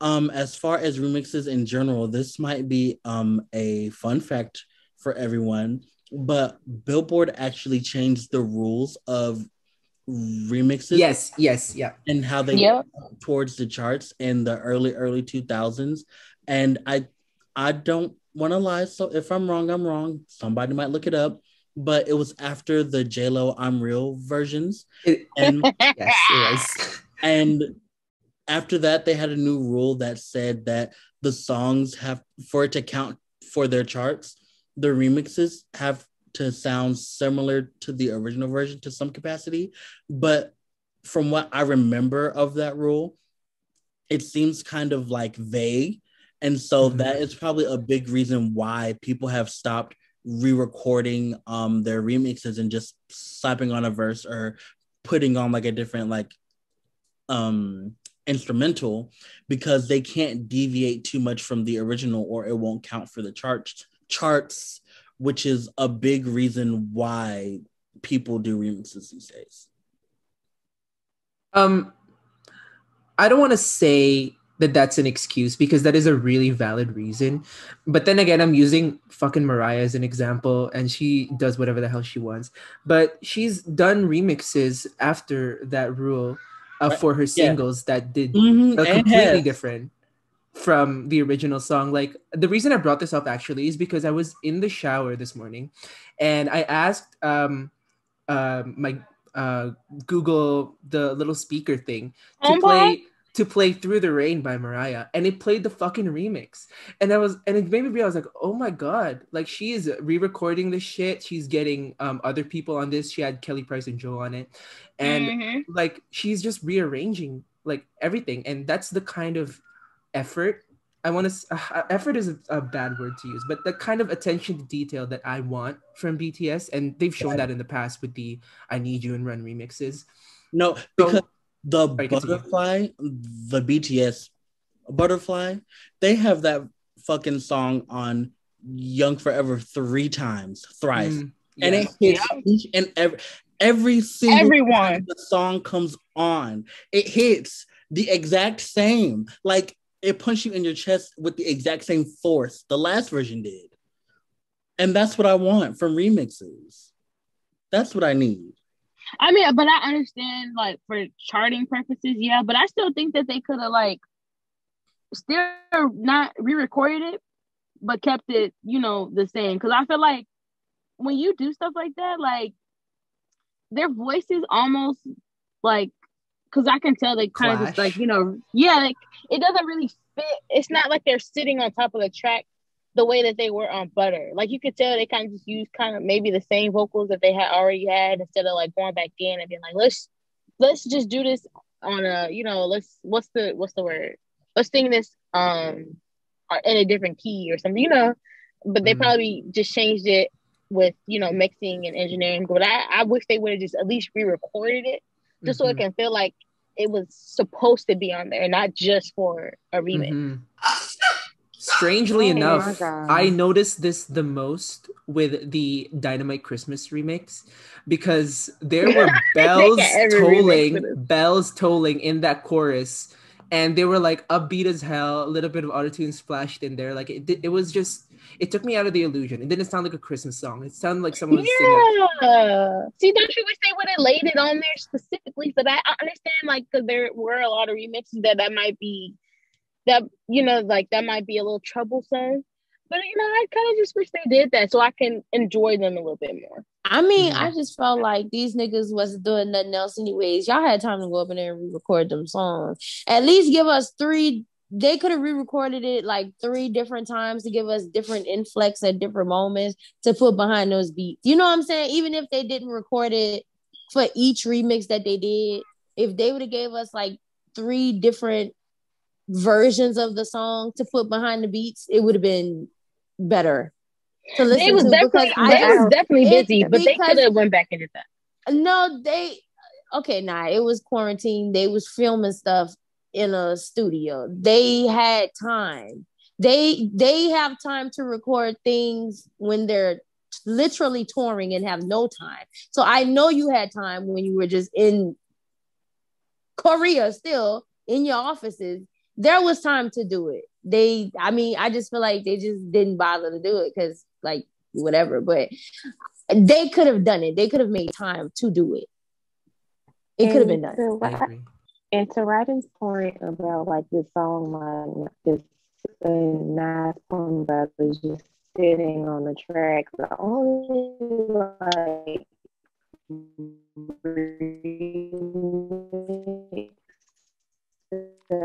um, as far as remixes in general, this might be um a fun fact for everyone, but Billboard actually changed the rules of remixes Yes, yes, yeah. and how they Yep. towards the charts in the early early 2000s and i i don't want to lie so if i'm wrong i'm wrong somebody might look it up but it was after the j-lo i'm real versions It- and yes, it was. and after that they had a new rule that said that the songs have for it to count for their charts the remixes have to sound similar to the original version to some capacity but from what i remember of that rule it seems kind of like vague and so Mhm. that is probably a big reason why people have stopped re-recording um their remixes and just slapping on a verse or putting on like a different like um instrumental because they can't deviate too much from the original or it won't count for the charts charts which is a big reason why people do remixes these days Um, I don't want to say that that's an excuse because that is a really valid reason. But then again, I'm using fucking Mariah as an example, and she does whatever the hell she wants. But she's done remixes after that rule uh, for her singles that did mm-hmm. completely different from the original song. Like the reason I brought this up actually is because I was in the shower this morning, and I asked um, uh, my uh, Google the little speaker thing to play to play "Through the Rain" by Mariah, and it played the fucking remix. And I was, and it made me realize, like, oh my god, like she is re-recording this shit. She's getting um other people on this. She had Kelly Price and Joe on it, and Mhm. like she's just rearranging like everything and that's the kind of effort i want to uh, effort is a, a bad word to use but the kind of attention to detail that i want from bts and they've shown that in the past with the i need you and run remixes no because the Sorry, continue. butterfly the bts butterfly they have that fucking song on young forever three times thrice Mm, and yeah. it hits each and every every single Everyone. time the song comes on it hits the exact same like it punched you in your chest with the exact same force the last version did and that's what i want from remixes that's what i need I mean, but I understand like for charting purposes, yeah. But I still think that they could have like still not re-recorded it, but kept it, you know, the same. Because I feel like when you do stuff like that, like their voices almost like, because I can tell they kind of just like, you know, yeah, like it doesn't really fit. It's not like they're sitting on top of the track the way that they were on Butter. Like you could tell they kind of just used kind of maybe the same vocals that they had already had instead of like going back in and being like, let's let's just do this on a you know let's what's the what's the word let's sing this um in a different key or something you know but they Mhm. probably just changed it with you know mixing and engineering but I, I wish they would have just at least re-recorded it just so it Mhm, can feel like it was supposed to be on there not just for a remix mhm. Strangely Oh enough i noticed this the most with the dynamite christmas remix because there were bells got every remix tolling bells tolling in that chorus and they were like upbeat as hell a little bit of autotune splashed in there like it, it was just it took me out of the illusion. It didn't sound like a christmas song. It sounded like someone was singing yeah. See don't you wish they would have laid it on there specifically? That i understand like because there were a lot of remixes that that might be that you know like that might be a little troublesome But you know, I kind of just wish they did that so I can enjoy them a little bit more. I mean, Mhm. I just felt like these niggas wasn't doing nothing else anyways. Y'all had time to go up in there and re-record them songs. At least give us three. They could have re-recorded it like three different times to give us different inflex at different moments to put behind those beats. You know what I'm saying? Even if they didn't record it for each remix that they did, if they would have gave us like three different versions of the song to put behind the beats, it would have been better to listen They was to definitely because they I was definitely busy, but they could have went back and did that. no, they okay, nah, it was quarantine. They was filming stuff in a studio. They had time. They they have time to record things when they're literally touring and have no time. So I know you had time when you were just in Korea still in your offices. There was time to do it. They I mean, I just feel like they just didn't bother to do it cuz like whatever, but they could have done it. They could have made time to do it. It could have been done. To, I and to Ryden's point about like this song, like this uh, nice poem about it just sitting on the track. The only like Uh,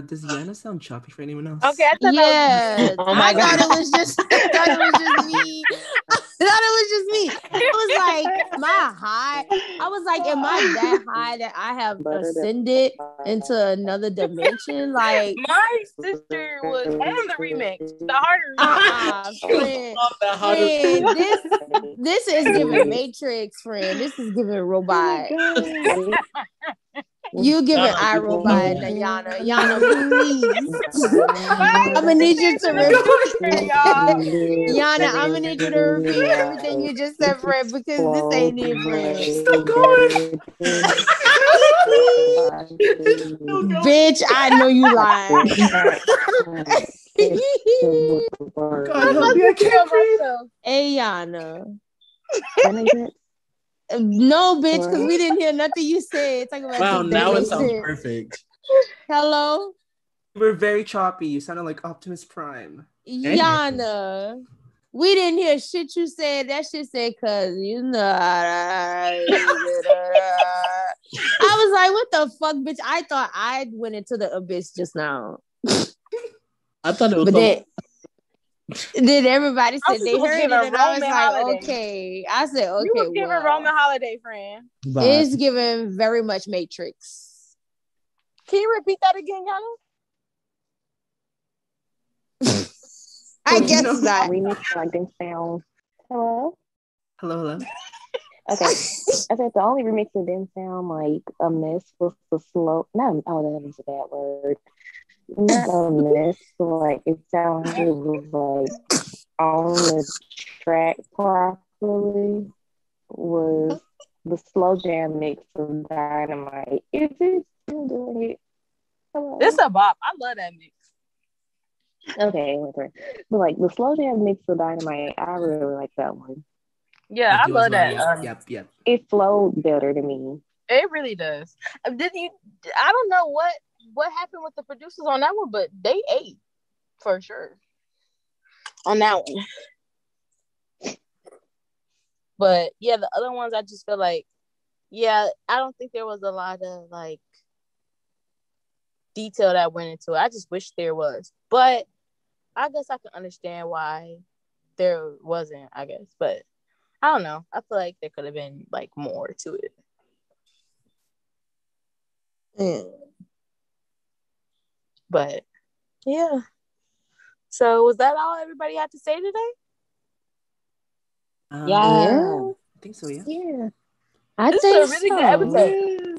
does Yanna sound choppy for anyone else? Okay, I thought that Yeah, Oh my I thought God. it was just. I thought it was just me. I thought it was just me. It was like my high. I was like, am I that high that I have ascended into another dimension? Like, my sister was on the remix, the harder uh-uh, friend, friend, this this is giving Matrix, friend. This is giving robot. You giving Yanna, iRobot, you Yanna. Yanna, please. I'm gonna need you to repeat. Yanna, I'm gonna need you to repeat everything you just said, friend, because this ain't it, friend. still going. Bitch, I know you lying. God help me, I can't breathe. hey, Yanna. No, bitch, because we didn't hear nothing you said. Talk about Wow, this now damn it sounds shit. perfect. Hello, You were very choppy. You sounded like Optimus Prime. Yanna. We didn't hear shit you said. That shit said, cause you know. I was like, what the fuck, bitch? I thought I went into the abyss just now. I thought it was But so- then, then everybody I said they gonna heard it, a and I was Roman like, holiday. okay. I said, okay. you was giving well, Roman holiday, friend. vibe. It's giving very much Matrix. Can you repeat that again, Yanna? I guess no. not. remix like didn't sound. Hello. Hello, hello. Okay. I said the only remix that didn't sound like a mess was the slow. Not oh, that was a bad word. Not a mess. Like it sounded like on the track properly was the slow jam mix of Dynamite. Is it still doing it? Hello? This a bop. I love that mix. okay, okay. But like the slow jam mix of Dynamite, I really like that one. Yeah, I, do as love well, that. Yep, Um, yep, yep. It flowed better to me. It really does. Uh, Did you? I don't know what what happened with the producers on that one, but they ate for sure on that one. But yeah, the other ones I just feel like, yeah, I don't think there was a lot of like detail that went into it. I just wish there was, but I guess I can understand why there wasn't. I guess, but I don't know. I feel like there could have been like more to it. But yeah. So was that all everybody had to say today? Um, Yeah. I think so, yeah. Yeah. I This think is a really good so. episode.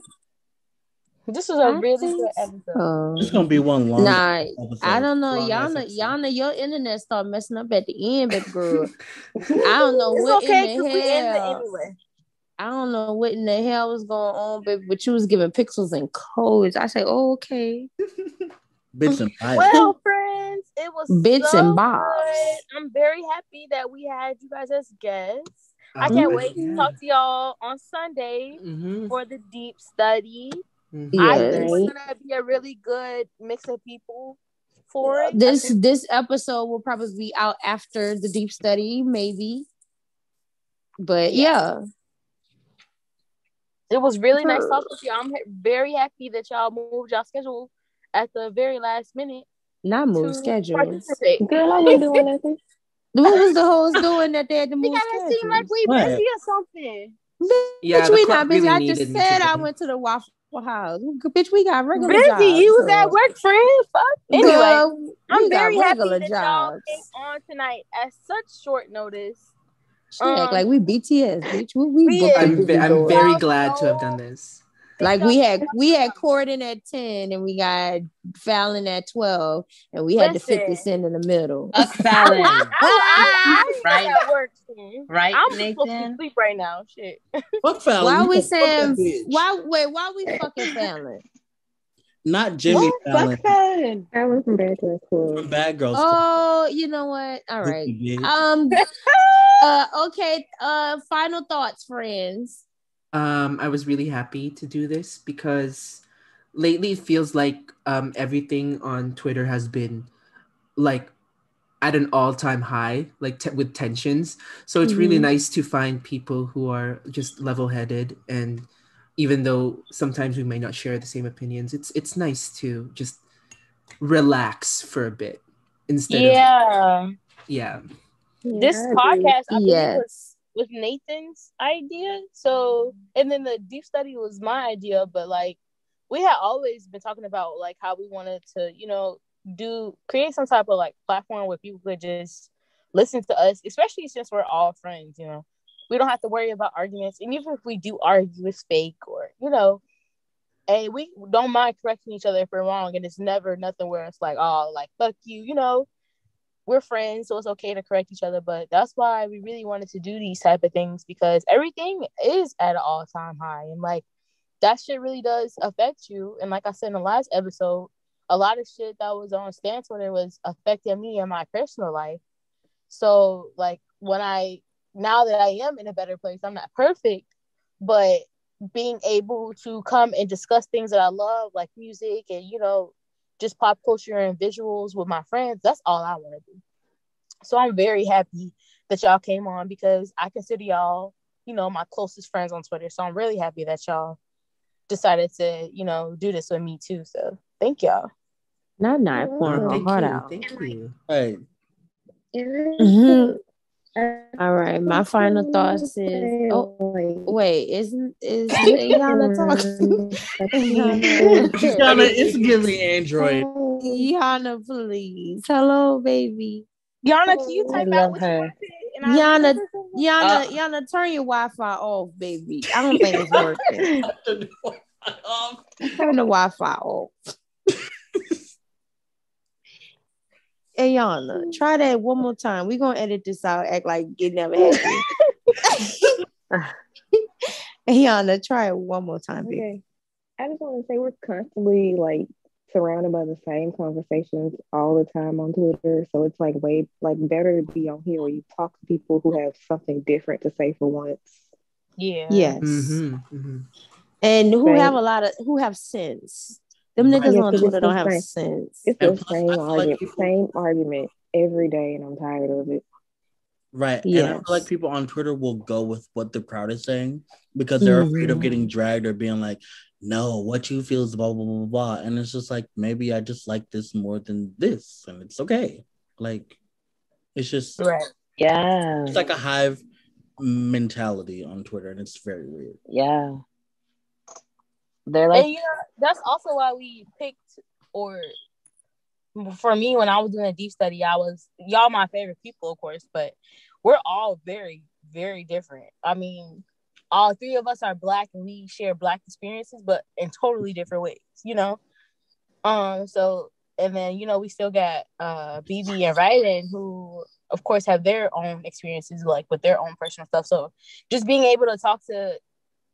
This was a I really good episode. so. It's gonna be one long. Nah, episode. I don't know. Long ass y'all know your internet started messing up at the end, baby girl. I don't know It's what okay in because the we ended hell. anyway. I don't know what in the hell was going on, baby, but you was giving pixels and codes. I say, oh, okay. Bits and bytes. Well, friends, It was Bits so and bobs. good. I'm very happy that we had you guys as guests. I can't wait to talk to y'all on Sunday Mhm, for the deep study. mhm. Yeah. I Yes. think it's gonna be a really good mix of people for it. This think- this episode will probably be out after the deep study, maybe. But yeah, it was really nice Sure. talking with y'all. I'm very happy that y'all moved y'all schedule at the very last minute not move to schedules. Girl, I wasn't doing nothing. What was the hoes doing that they had to We move gotta schedules? seem like we What? busy or something. Bitch, Yeah, the we not busy. really I just said I went to the Waffle House. Bitch, we got regular Busy, jobs. you was at work, friend. Fuck. Anyway, Girl, I'm got very happy regular that y'all came on tonight at such short notice. She act Um, like we BTS, bitch. We, we we booked is. the I'm, ve- I'm very glad to have done this. Like we had we had much. Corden at 10 and we got Fallon at 12 and we had the 50 Listen. cent in the middle. Fuck Fallon. I, I, Right. I at work. soon. Right, I'm supposed to sleep right now. Shit. Fuck Fallon. Why You we can fuck that saying why wait, why we fucking Fallon? Not Jimmy Fallon Fuck Fallon. Fallon from Bad Girls Club. from Bad Girls. Club. Oh, you know what? All right. Um uh okay, uh final thoughts, friends. Um, I was really happy to do this because lately it feels like um, everything on Twitter has been like at an all-time high, like te- with tensions. So it's really Mhm. nice to find people who are just level-headed, and even though sometimes we may not share the same opinions, it's it's nice to just relax for a bit instead of Yeah. yeah. This podcast, I believe, Yes. was was Nathan's idea. So, and then the deep study was my idea. But like, we had always been talking about like how we wanted to, you know, do create some type of like platform where people could just listen to us, especially since we're all friends. You know, we don't have to worry about arguments, and even if we do argue, it's fake or you know. And we don't mind correcting each other if we're wrong, and it's never nothing where it's like, oh, like fuck you, you know we're friends, so it's okay to correct each other. But that's why we really wanted to do these type of things because everything is at an all time high, and like that shit really does affect you. And like I said in the last episode, a lot of shit that was on Stan Twitter was affecting me in my personal life. So like when I now that I am in a better place, I'm not perfect, but being able to come and discuss things that I love, like music and you know just pop culture and visuals with my friends, that's all I want to do. So I'm very happy that y'all came on because I consider y'all, you know, my closest friends on Twitter. So I'm really happy that y'all decided to, you know, do this with me too. So thank y'all. Not not pouring her Thank heart you. out. Thank you. Right. Mhm. All right, my final thoughts is oh wait, isn't is Yanna talking? Yanna. Yanna, it's giving Android. Yanna, please. Hello, baby. Yanna, can you type out what you her. want to say? And I'll Yanna. Yanna, Uh. Yanna, turn your Wi-Fi off, baby. I don't think it's working. Turn the Wi-Fi off. Hey Yanna, try that one more time. We're gonna edit this out, act like it never happened. hey Yanna, try it one more time, baby. Okay. I just want to say we're constantly like surrounded by the same conversations all the time on Twitter. So it's like way like better to be on here where you talk to people who have something different to say for once. Yeah. Yes. hmm hmm And who Right. have a lot of who have sense. Them niggas Yeah, on 'cause Twitter don't have same. sense. It's And the plus, same feel like argument, people- same argument every day, and I'm tired of it. Right. And I feel like people on Twitter will go with what the crowd is saying because they're afraid of getting mm-hmm. dragged or being like, no, what you feel is blah, blah, blah, blah, blah. And it's just like, maybe I just like this more than this. And it's okay. Like, it's just, Right. Yeah. it's like a hive mentality on Twitter. And it's very weird. Yeah. They're like, and you know, that's also why we picked, or for me, when I was doing a deep study, I was y'all my favorite people, of course, but we're all very, very different. I mean, all three of us are black and we share black experiences, but in totally different ways, you know. Um, so and then you know we still got uh Bebe and Ryden who of course have their own experiences like with their own personal stuff. So just being able to talk to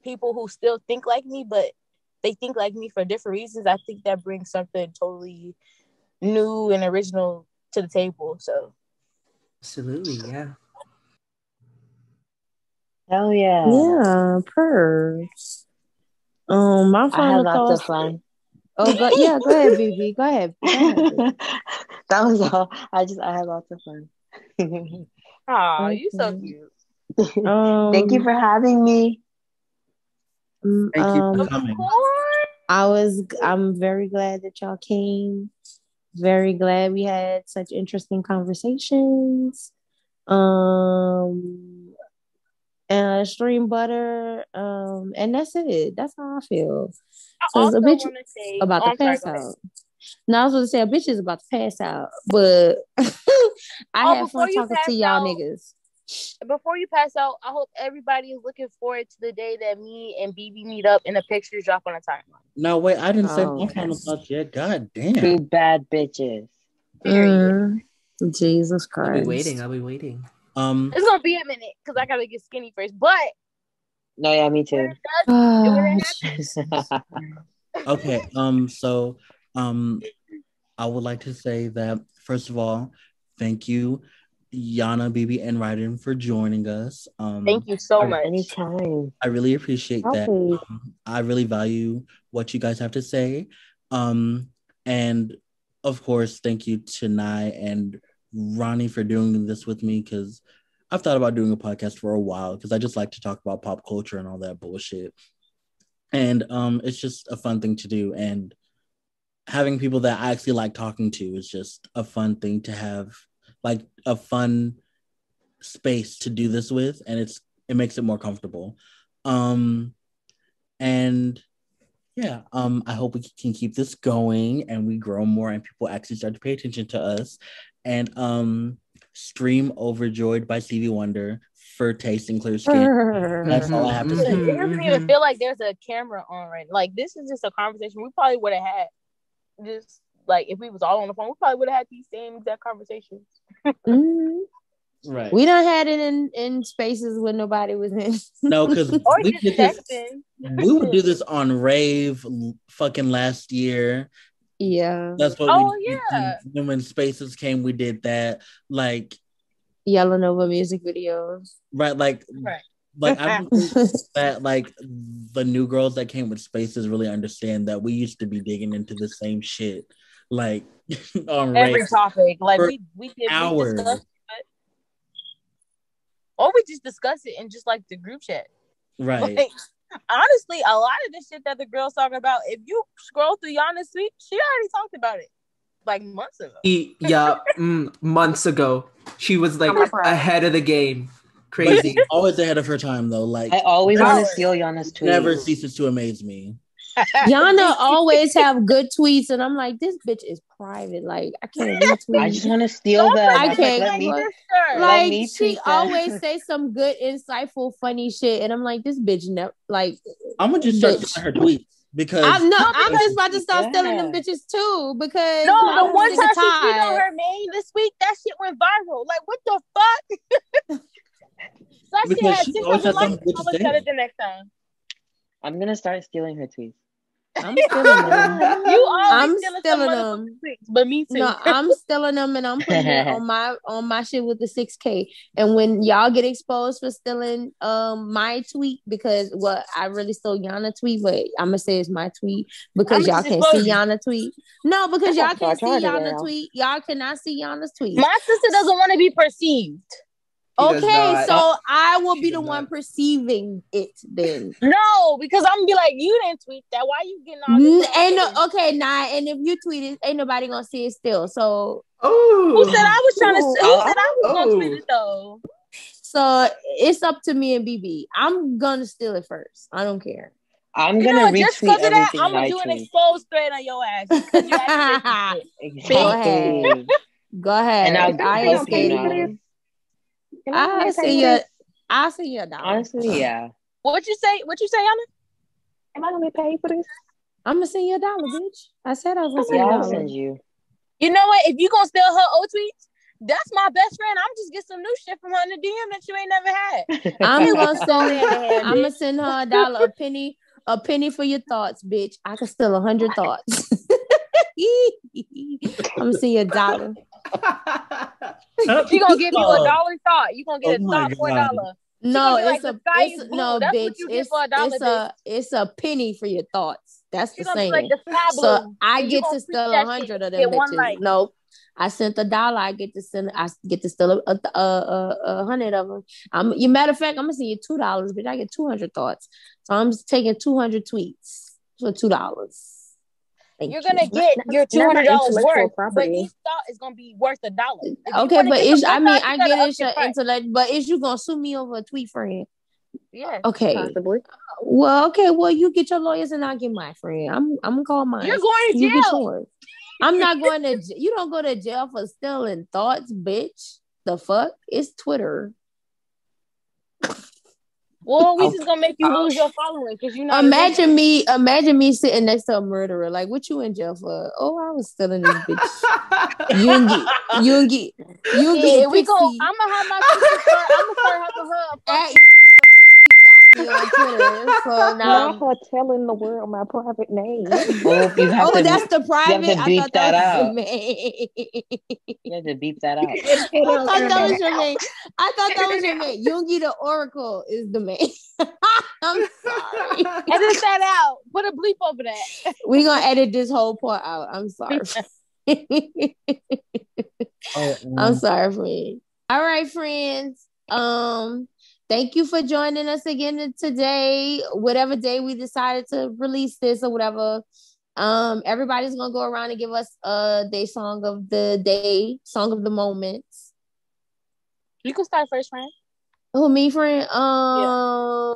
people who still think like me, but they think like me for different reasons, I think that brings something totally new and original to the table. So Absolutely, yeah. Hell yeah. Yeah, per. Um, my I had final lots of fun. Oh, go, yeah, go ahead, Bebe. Go ahead. Go ahead. that was all. I just I had lots of fun. oh, you so cute. Um, Thank you for having me. Mm, Thank you um, for coming. I was. I'm very glad that y'all came. Very glad we had such interesting conversations. Um, and stream butter. Um, and that's it. That's how I feel. I So it's also a bitch say about oh, to I'm sorry, pass out. No, I was going to say a bitch is about to pass out, but I Oh, had fun talking to y'all out, niggas. Before you pass out, I hope everybody is looking forward to the day that me and Bebe meet up and the pictures drop on the timeline. No, wait, I didn't say Oh, my final okay. thoughts yet. God damn. Two bad bitches. Period. Mm, Jesus I'll be waiting. I'll be waiting. Um, It's gonna be a minute because I gotta get skinny first. But No, yeah, me too. does, Oh, when it Jesus. okay. Um, so um I would like to say that first of all, thank you, Yanna, Bebe, and Ryden for joining us. Um thank you so I- much. Anytime. I really appreciate that. Um, I really value what you guys have to say. Um, and of course, thank you to Nye and Ronnie for doing this with me because I've thought about doing a podcast for a while because I just like to talk about pop culture and all that bullshit. And um, it's just a fun thing to do. And having people that I actually like talking to is just a fun thing to have, like a fun space to do this with. And it's it makes it more comfortable. Um, and yeah, um, I hope we can keep this going and we grow more and people actually start to pay attention to us. And um, stream Overjoyed by Stevie Wonder for taste and clear skin. That's all I have to say. It doesn't even feel like there's a camera on right. Like this is just a conversation we probably would have had. Just like if we was all on the phone, we probably would have had these same exact conversations. Mhm. Right. We don't had it in, in spaces where nobody was in. no, because we did this. We would do this on rave fucking last year. yeah. That's what Oh, we did. yeah. Then when spaces came, we did that. Like Yelling over music videos. right, like Right. like I that like the new girls that came with spaces really understand that we used to be digging into the same shit. Like on Every rave. topic. Like we we did we hours. discussed it. Or we just discuss it in just like the group chat. Right. Like honestly, a lot of the shit that the girls talk about, if you scroll through Yanna's tweet, she already talked about it like months ago. He- yeah, mm, months ago, she was like ahead of the game. Crazy. always ahead of her time though. Like I always want to steal Yanna's tweet. never ceases to amaze me. Yanna always have good tweets, and I'm like, this bitch is private. Like, I can't retweet. I just want to steal Don't. I I can't- like, let me. Sister. Like she tweet that. always say some good, insightful, funny shit, and I'm like, this bitch never like. I'm gonna just start Bitch. stealing her tweets because I'm no, No, I'm just about to start stealing them bitches too because No, I'm the one time she tweeted on her main this week, that shit went viral. Like, what the fuck? that shit Because had she always 600 likes. something good to I'm gonna say. it the next time. I'm gonna start stealing her tweets. I'm stealing them. You always I'm stealing, stealing them. motherfucking tweets, but me too. No, I'm stealing them and I'm putting it on my on my shit with the 6K. And when y'all get exposed for stealing um my tweet, because well, I really stole Yanna tweet, but I'm gonna say it's my tweet because I'ma y'all can't see you. Yanna tweet. No, because y'all can't see what I tried Yanna tweet. Y'all cannot see Yanna's tweet. My sister doesn't want to be perceived. He okay, so oh, I will She be does the one not. perceiving it then. No, because I'm gonna be like, you didn't tweet that. Why are you getting all N- this? ain't no okay, nah, and if you tweet it, ain't nobody gonna see it still. So Oh, Who said I was trying to? Who Oh. said I was gonna Oh. tweet it though? so it's up to me and Bebe. I'm gonna steal it first. I don't care. I'm You gonna what? Just retweet because of that, everything I'm gonna I do an exposed thread on your ass you actually did some shit. Go ahead. Go ahead. And I'll I help ain't you scared now. of you. Can I I'll get you. for a- this? I'll send you dollar. Honestly, yeah. What you say? What you say, Anna? Am I gonna get paid for this? I'm gonna send you a dollar, bitch. I said I was gonna send Yeah, you a I'll send you. You know what? If you gonna steal her old tweets, that's my best friend. I'm just get some new shit from her in the DM that you ain't never had. I'm gonna Go send her. I'm gonna send her a dollar, a penny, a penny for your thoughts, bitch. I can steal a hundred thoughts. I'm gonna send you a dollar. She gonna give you a dollar thought. You gonna get Oh a my thought for a dollar. No, it's like, a "The it's, is no, That's bitch. It's a dollar, it's a it's a penny for your thoughts. That's She's the gonna be saying. like the so I you get gonna to steal a hundred of them Get one bitches. like Nope. I sent a dollar. I get to send. I get to steal a, a, a, a, a hundred of them. I'm. You matter of fact, I'm gonna send you two dollars, but I get two hundred thoughts. So I'm just taking two hundred tweets for two dollars. Thank you're gonna get Not- your not two my hundred dollars intellectual worth, but property. each thought is gonna be worth a dollar. Okay, but get is I mean I get up it's your your intellect, but is you gonna sue me over a tweet, friend? Yeah, Okay. Possibly. Well, okay. Well, you get your lawyers and I'll get my friend. I'm I'm gonna call mine. you're going to You get jail. yours. I'm not going to. j- You don't go to jail for stealing thoughts, bitch. The fuck? It's Twitter. Well, we just gonna make you lose your following because you know. Imagine me. Imagine me sitting next to a murderer. Like, what you in jail for? Oh, I was stealing this bitch. You and get. You and get. You and Yeah, we go. I'm gonna have my. I'm gonna start helping her. At fuck you and get a pixie got me on Twitter. So now. Not her telling the world my private name. Oh, you have Oh, to. that's the private. to I thought that, that was out. the main. You have to beep that out. I thought that was your name. I thought that was your main. Yoongi the Oracle is the main. I'm sorry. Edit that out. Put a bleep over that. We're gonna edit this whole part out. I'm sorry. Oh, I'm um, sorry, friend. All right, friends. Um, thank you for joining us again today. Whatever day we decided to release this or whatever. Um, everybody's gonna go around and give us uh their song of the day, song of the moment. You can start first, friend. Who me, friend? Um,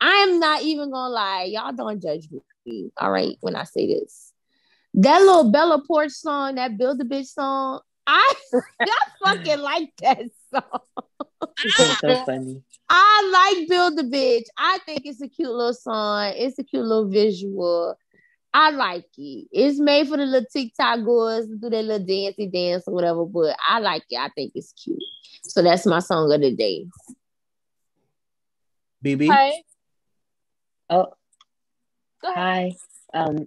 I am not even gonna lie. Y'all don't judge me. All right, when I say this, that little Bella Poarch song, that Build a Bitch song, I, I fucking like that song. It's so funny. I like Build a Bitch. I think it's a cute little song. It's a cute little visual. I like it. It's made for the little TikTok girls to do their little dancey dance or whatever, but I like it. I think it's cute. So that's my song of the day. Bebe. Hey, Oh, go ahead. hi. Um,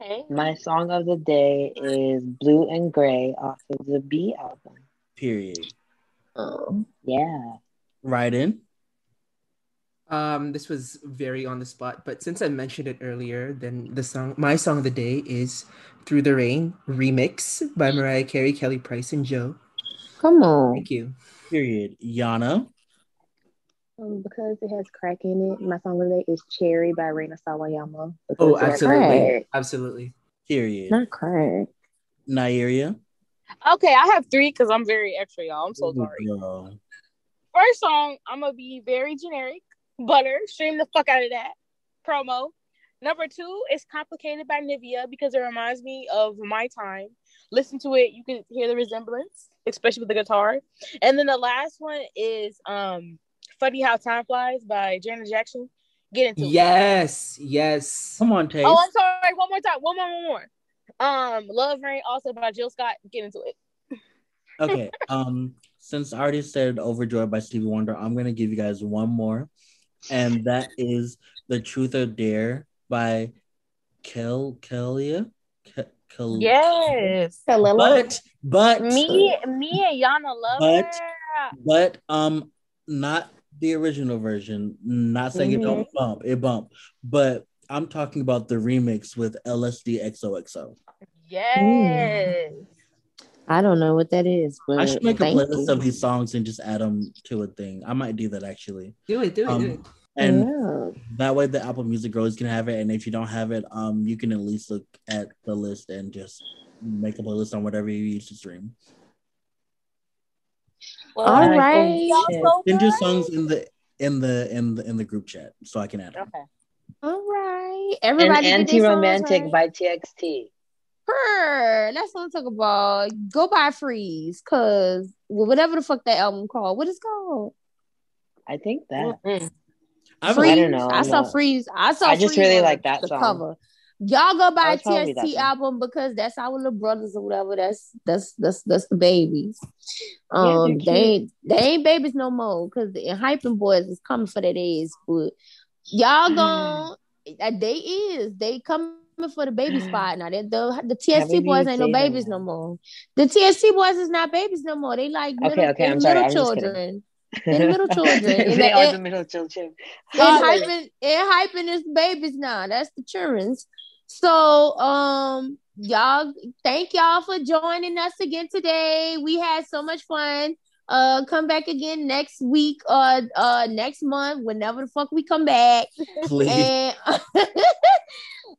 Hey. my song of the day is "Blue and Gray" off of the BE album. Period. Um, Yeah. Ryden. Um, this was very on the spot, but since I mentioned it earlier, then the song, my song of the day is "Through the Rain" remix by Mariah Carey, Kelly Price, and Joe. come on. Thank you. Period. Yanna. Um, because it has crack in it, my song of the day is Cherry by Rina Sawayama. Oh, absolutely, absolutely. Period. Not crack. Nigeria. Okay, I have three because I'm very extra, y'all. I'm so Ooh, sorry. girl. First song, I'm gonna be very generic. Butter, stream the fuck out of that promo. Number two is complicated by Nivea because it reminds me of my time. Listen to it, you can hear the resemblance, especially with the guitar. And then the last one is um Funny How Time Flies by Janet Jackson. Get into it. Yes, yes. Come on, Taste. Oh, I'm sorry. One more time. One more, one more. Um, Love Rain, also by Jill Scott. Get into it. okay. Um, since I already said Overjoyed by Stevie Wonder, I'm gonna give you guys one more, and that is The Truth or Dare by Kel Kelela. Ke- Kel- Yes. But but Me, me and Yanna love But- her. but um not the original version. Not saying it don't bump, it bump, but I'm talking about the remix with LSD XOXO. Yes. I don't know what that is, but I should make a thank playlist you. of these songs and just add them to a thing. I might do that actually. Do it, do it, do it. Um, and Yeah. that way the Apple Music girls can have it. And if you don't have it, um, you can at least look at the list and just make a playlist on whatever you use to stream. Well, All Like, right. shit. so Send your songs in the in the in the in the group chat so I can add them. Okay. All right. Everybody get their songs "Anti-Romantic" by TXT. Her. That's what I'm talking about. Go buy Freeze, cause whatever the fuck that album called. What is it called? I think that. Mm-mm. I've Freeze. I don't know, I I'm saw not- Freeze. I saw. I just Freeze really like that the song. cover. Y'all go buy a it's probably that TXT album because that's our little brothers or whatever. That's that's that's that's the babies. they're Um, cute. they ain't they ain't babies no more because the hyping boys is coming for that age. But y'all gon' uh, they is they coming for the baby spot now. They, the the TXT we boys ain't no babies now? no more. The TXT boys is not babies no more. They like Okay, little, okay, I'm sorry, little I'm children. They're little children. They the- are it- the middle children. and hyping and hyping is babies now. That's the children's. So um y'all thank y'all for joining us again today. We had so much fun. Uh come back again next week uh uh next month, whenever the fuck we come back. Please. And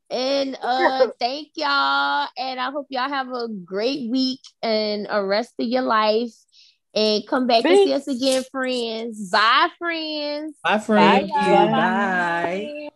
and uh thank y'all and I hope y'all have a great week and a rest of your life. And come back and see us again, friends. Bye, friends. Bye, friends. Thank you. Bye.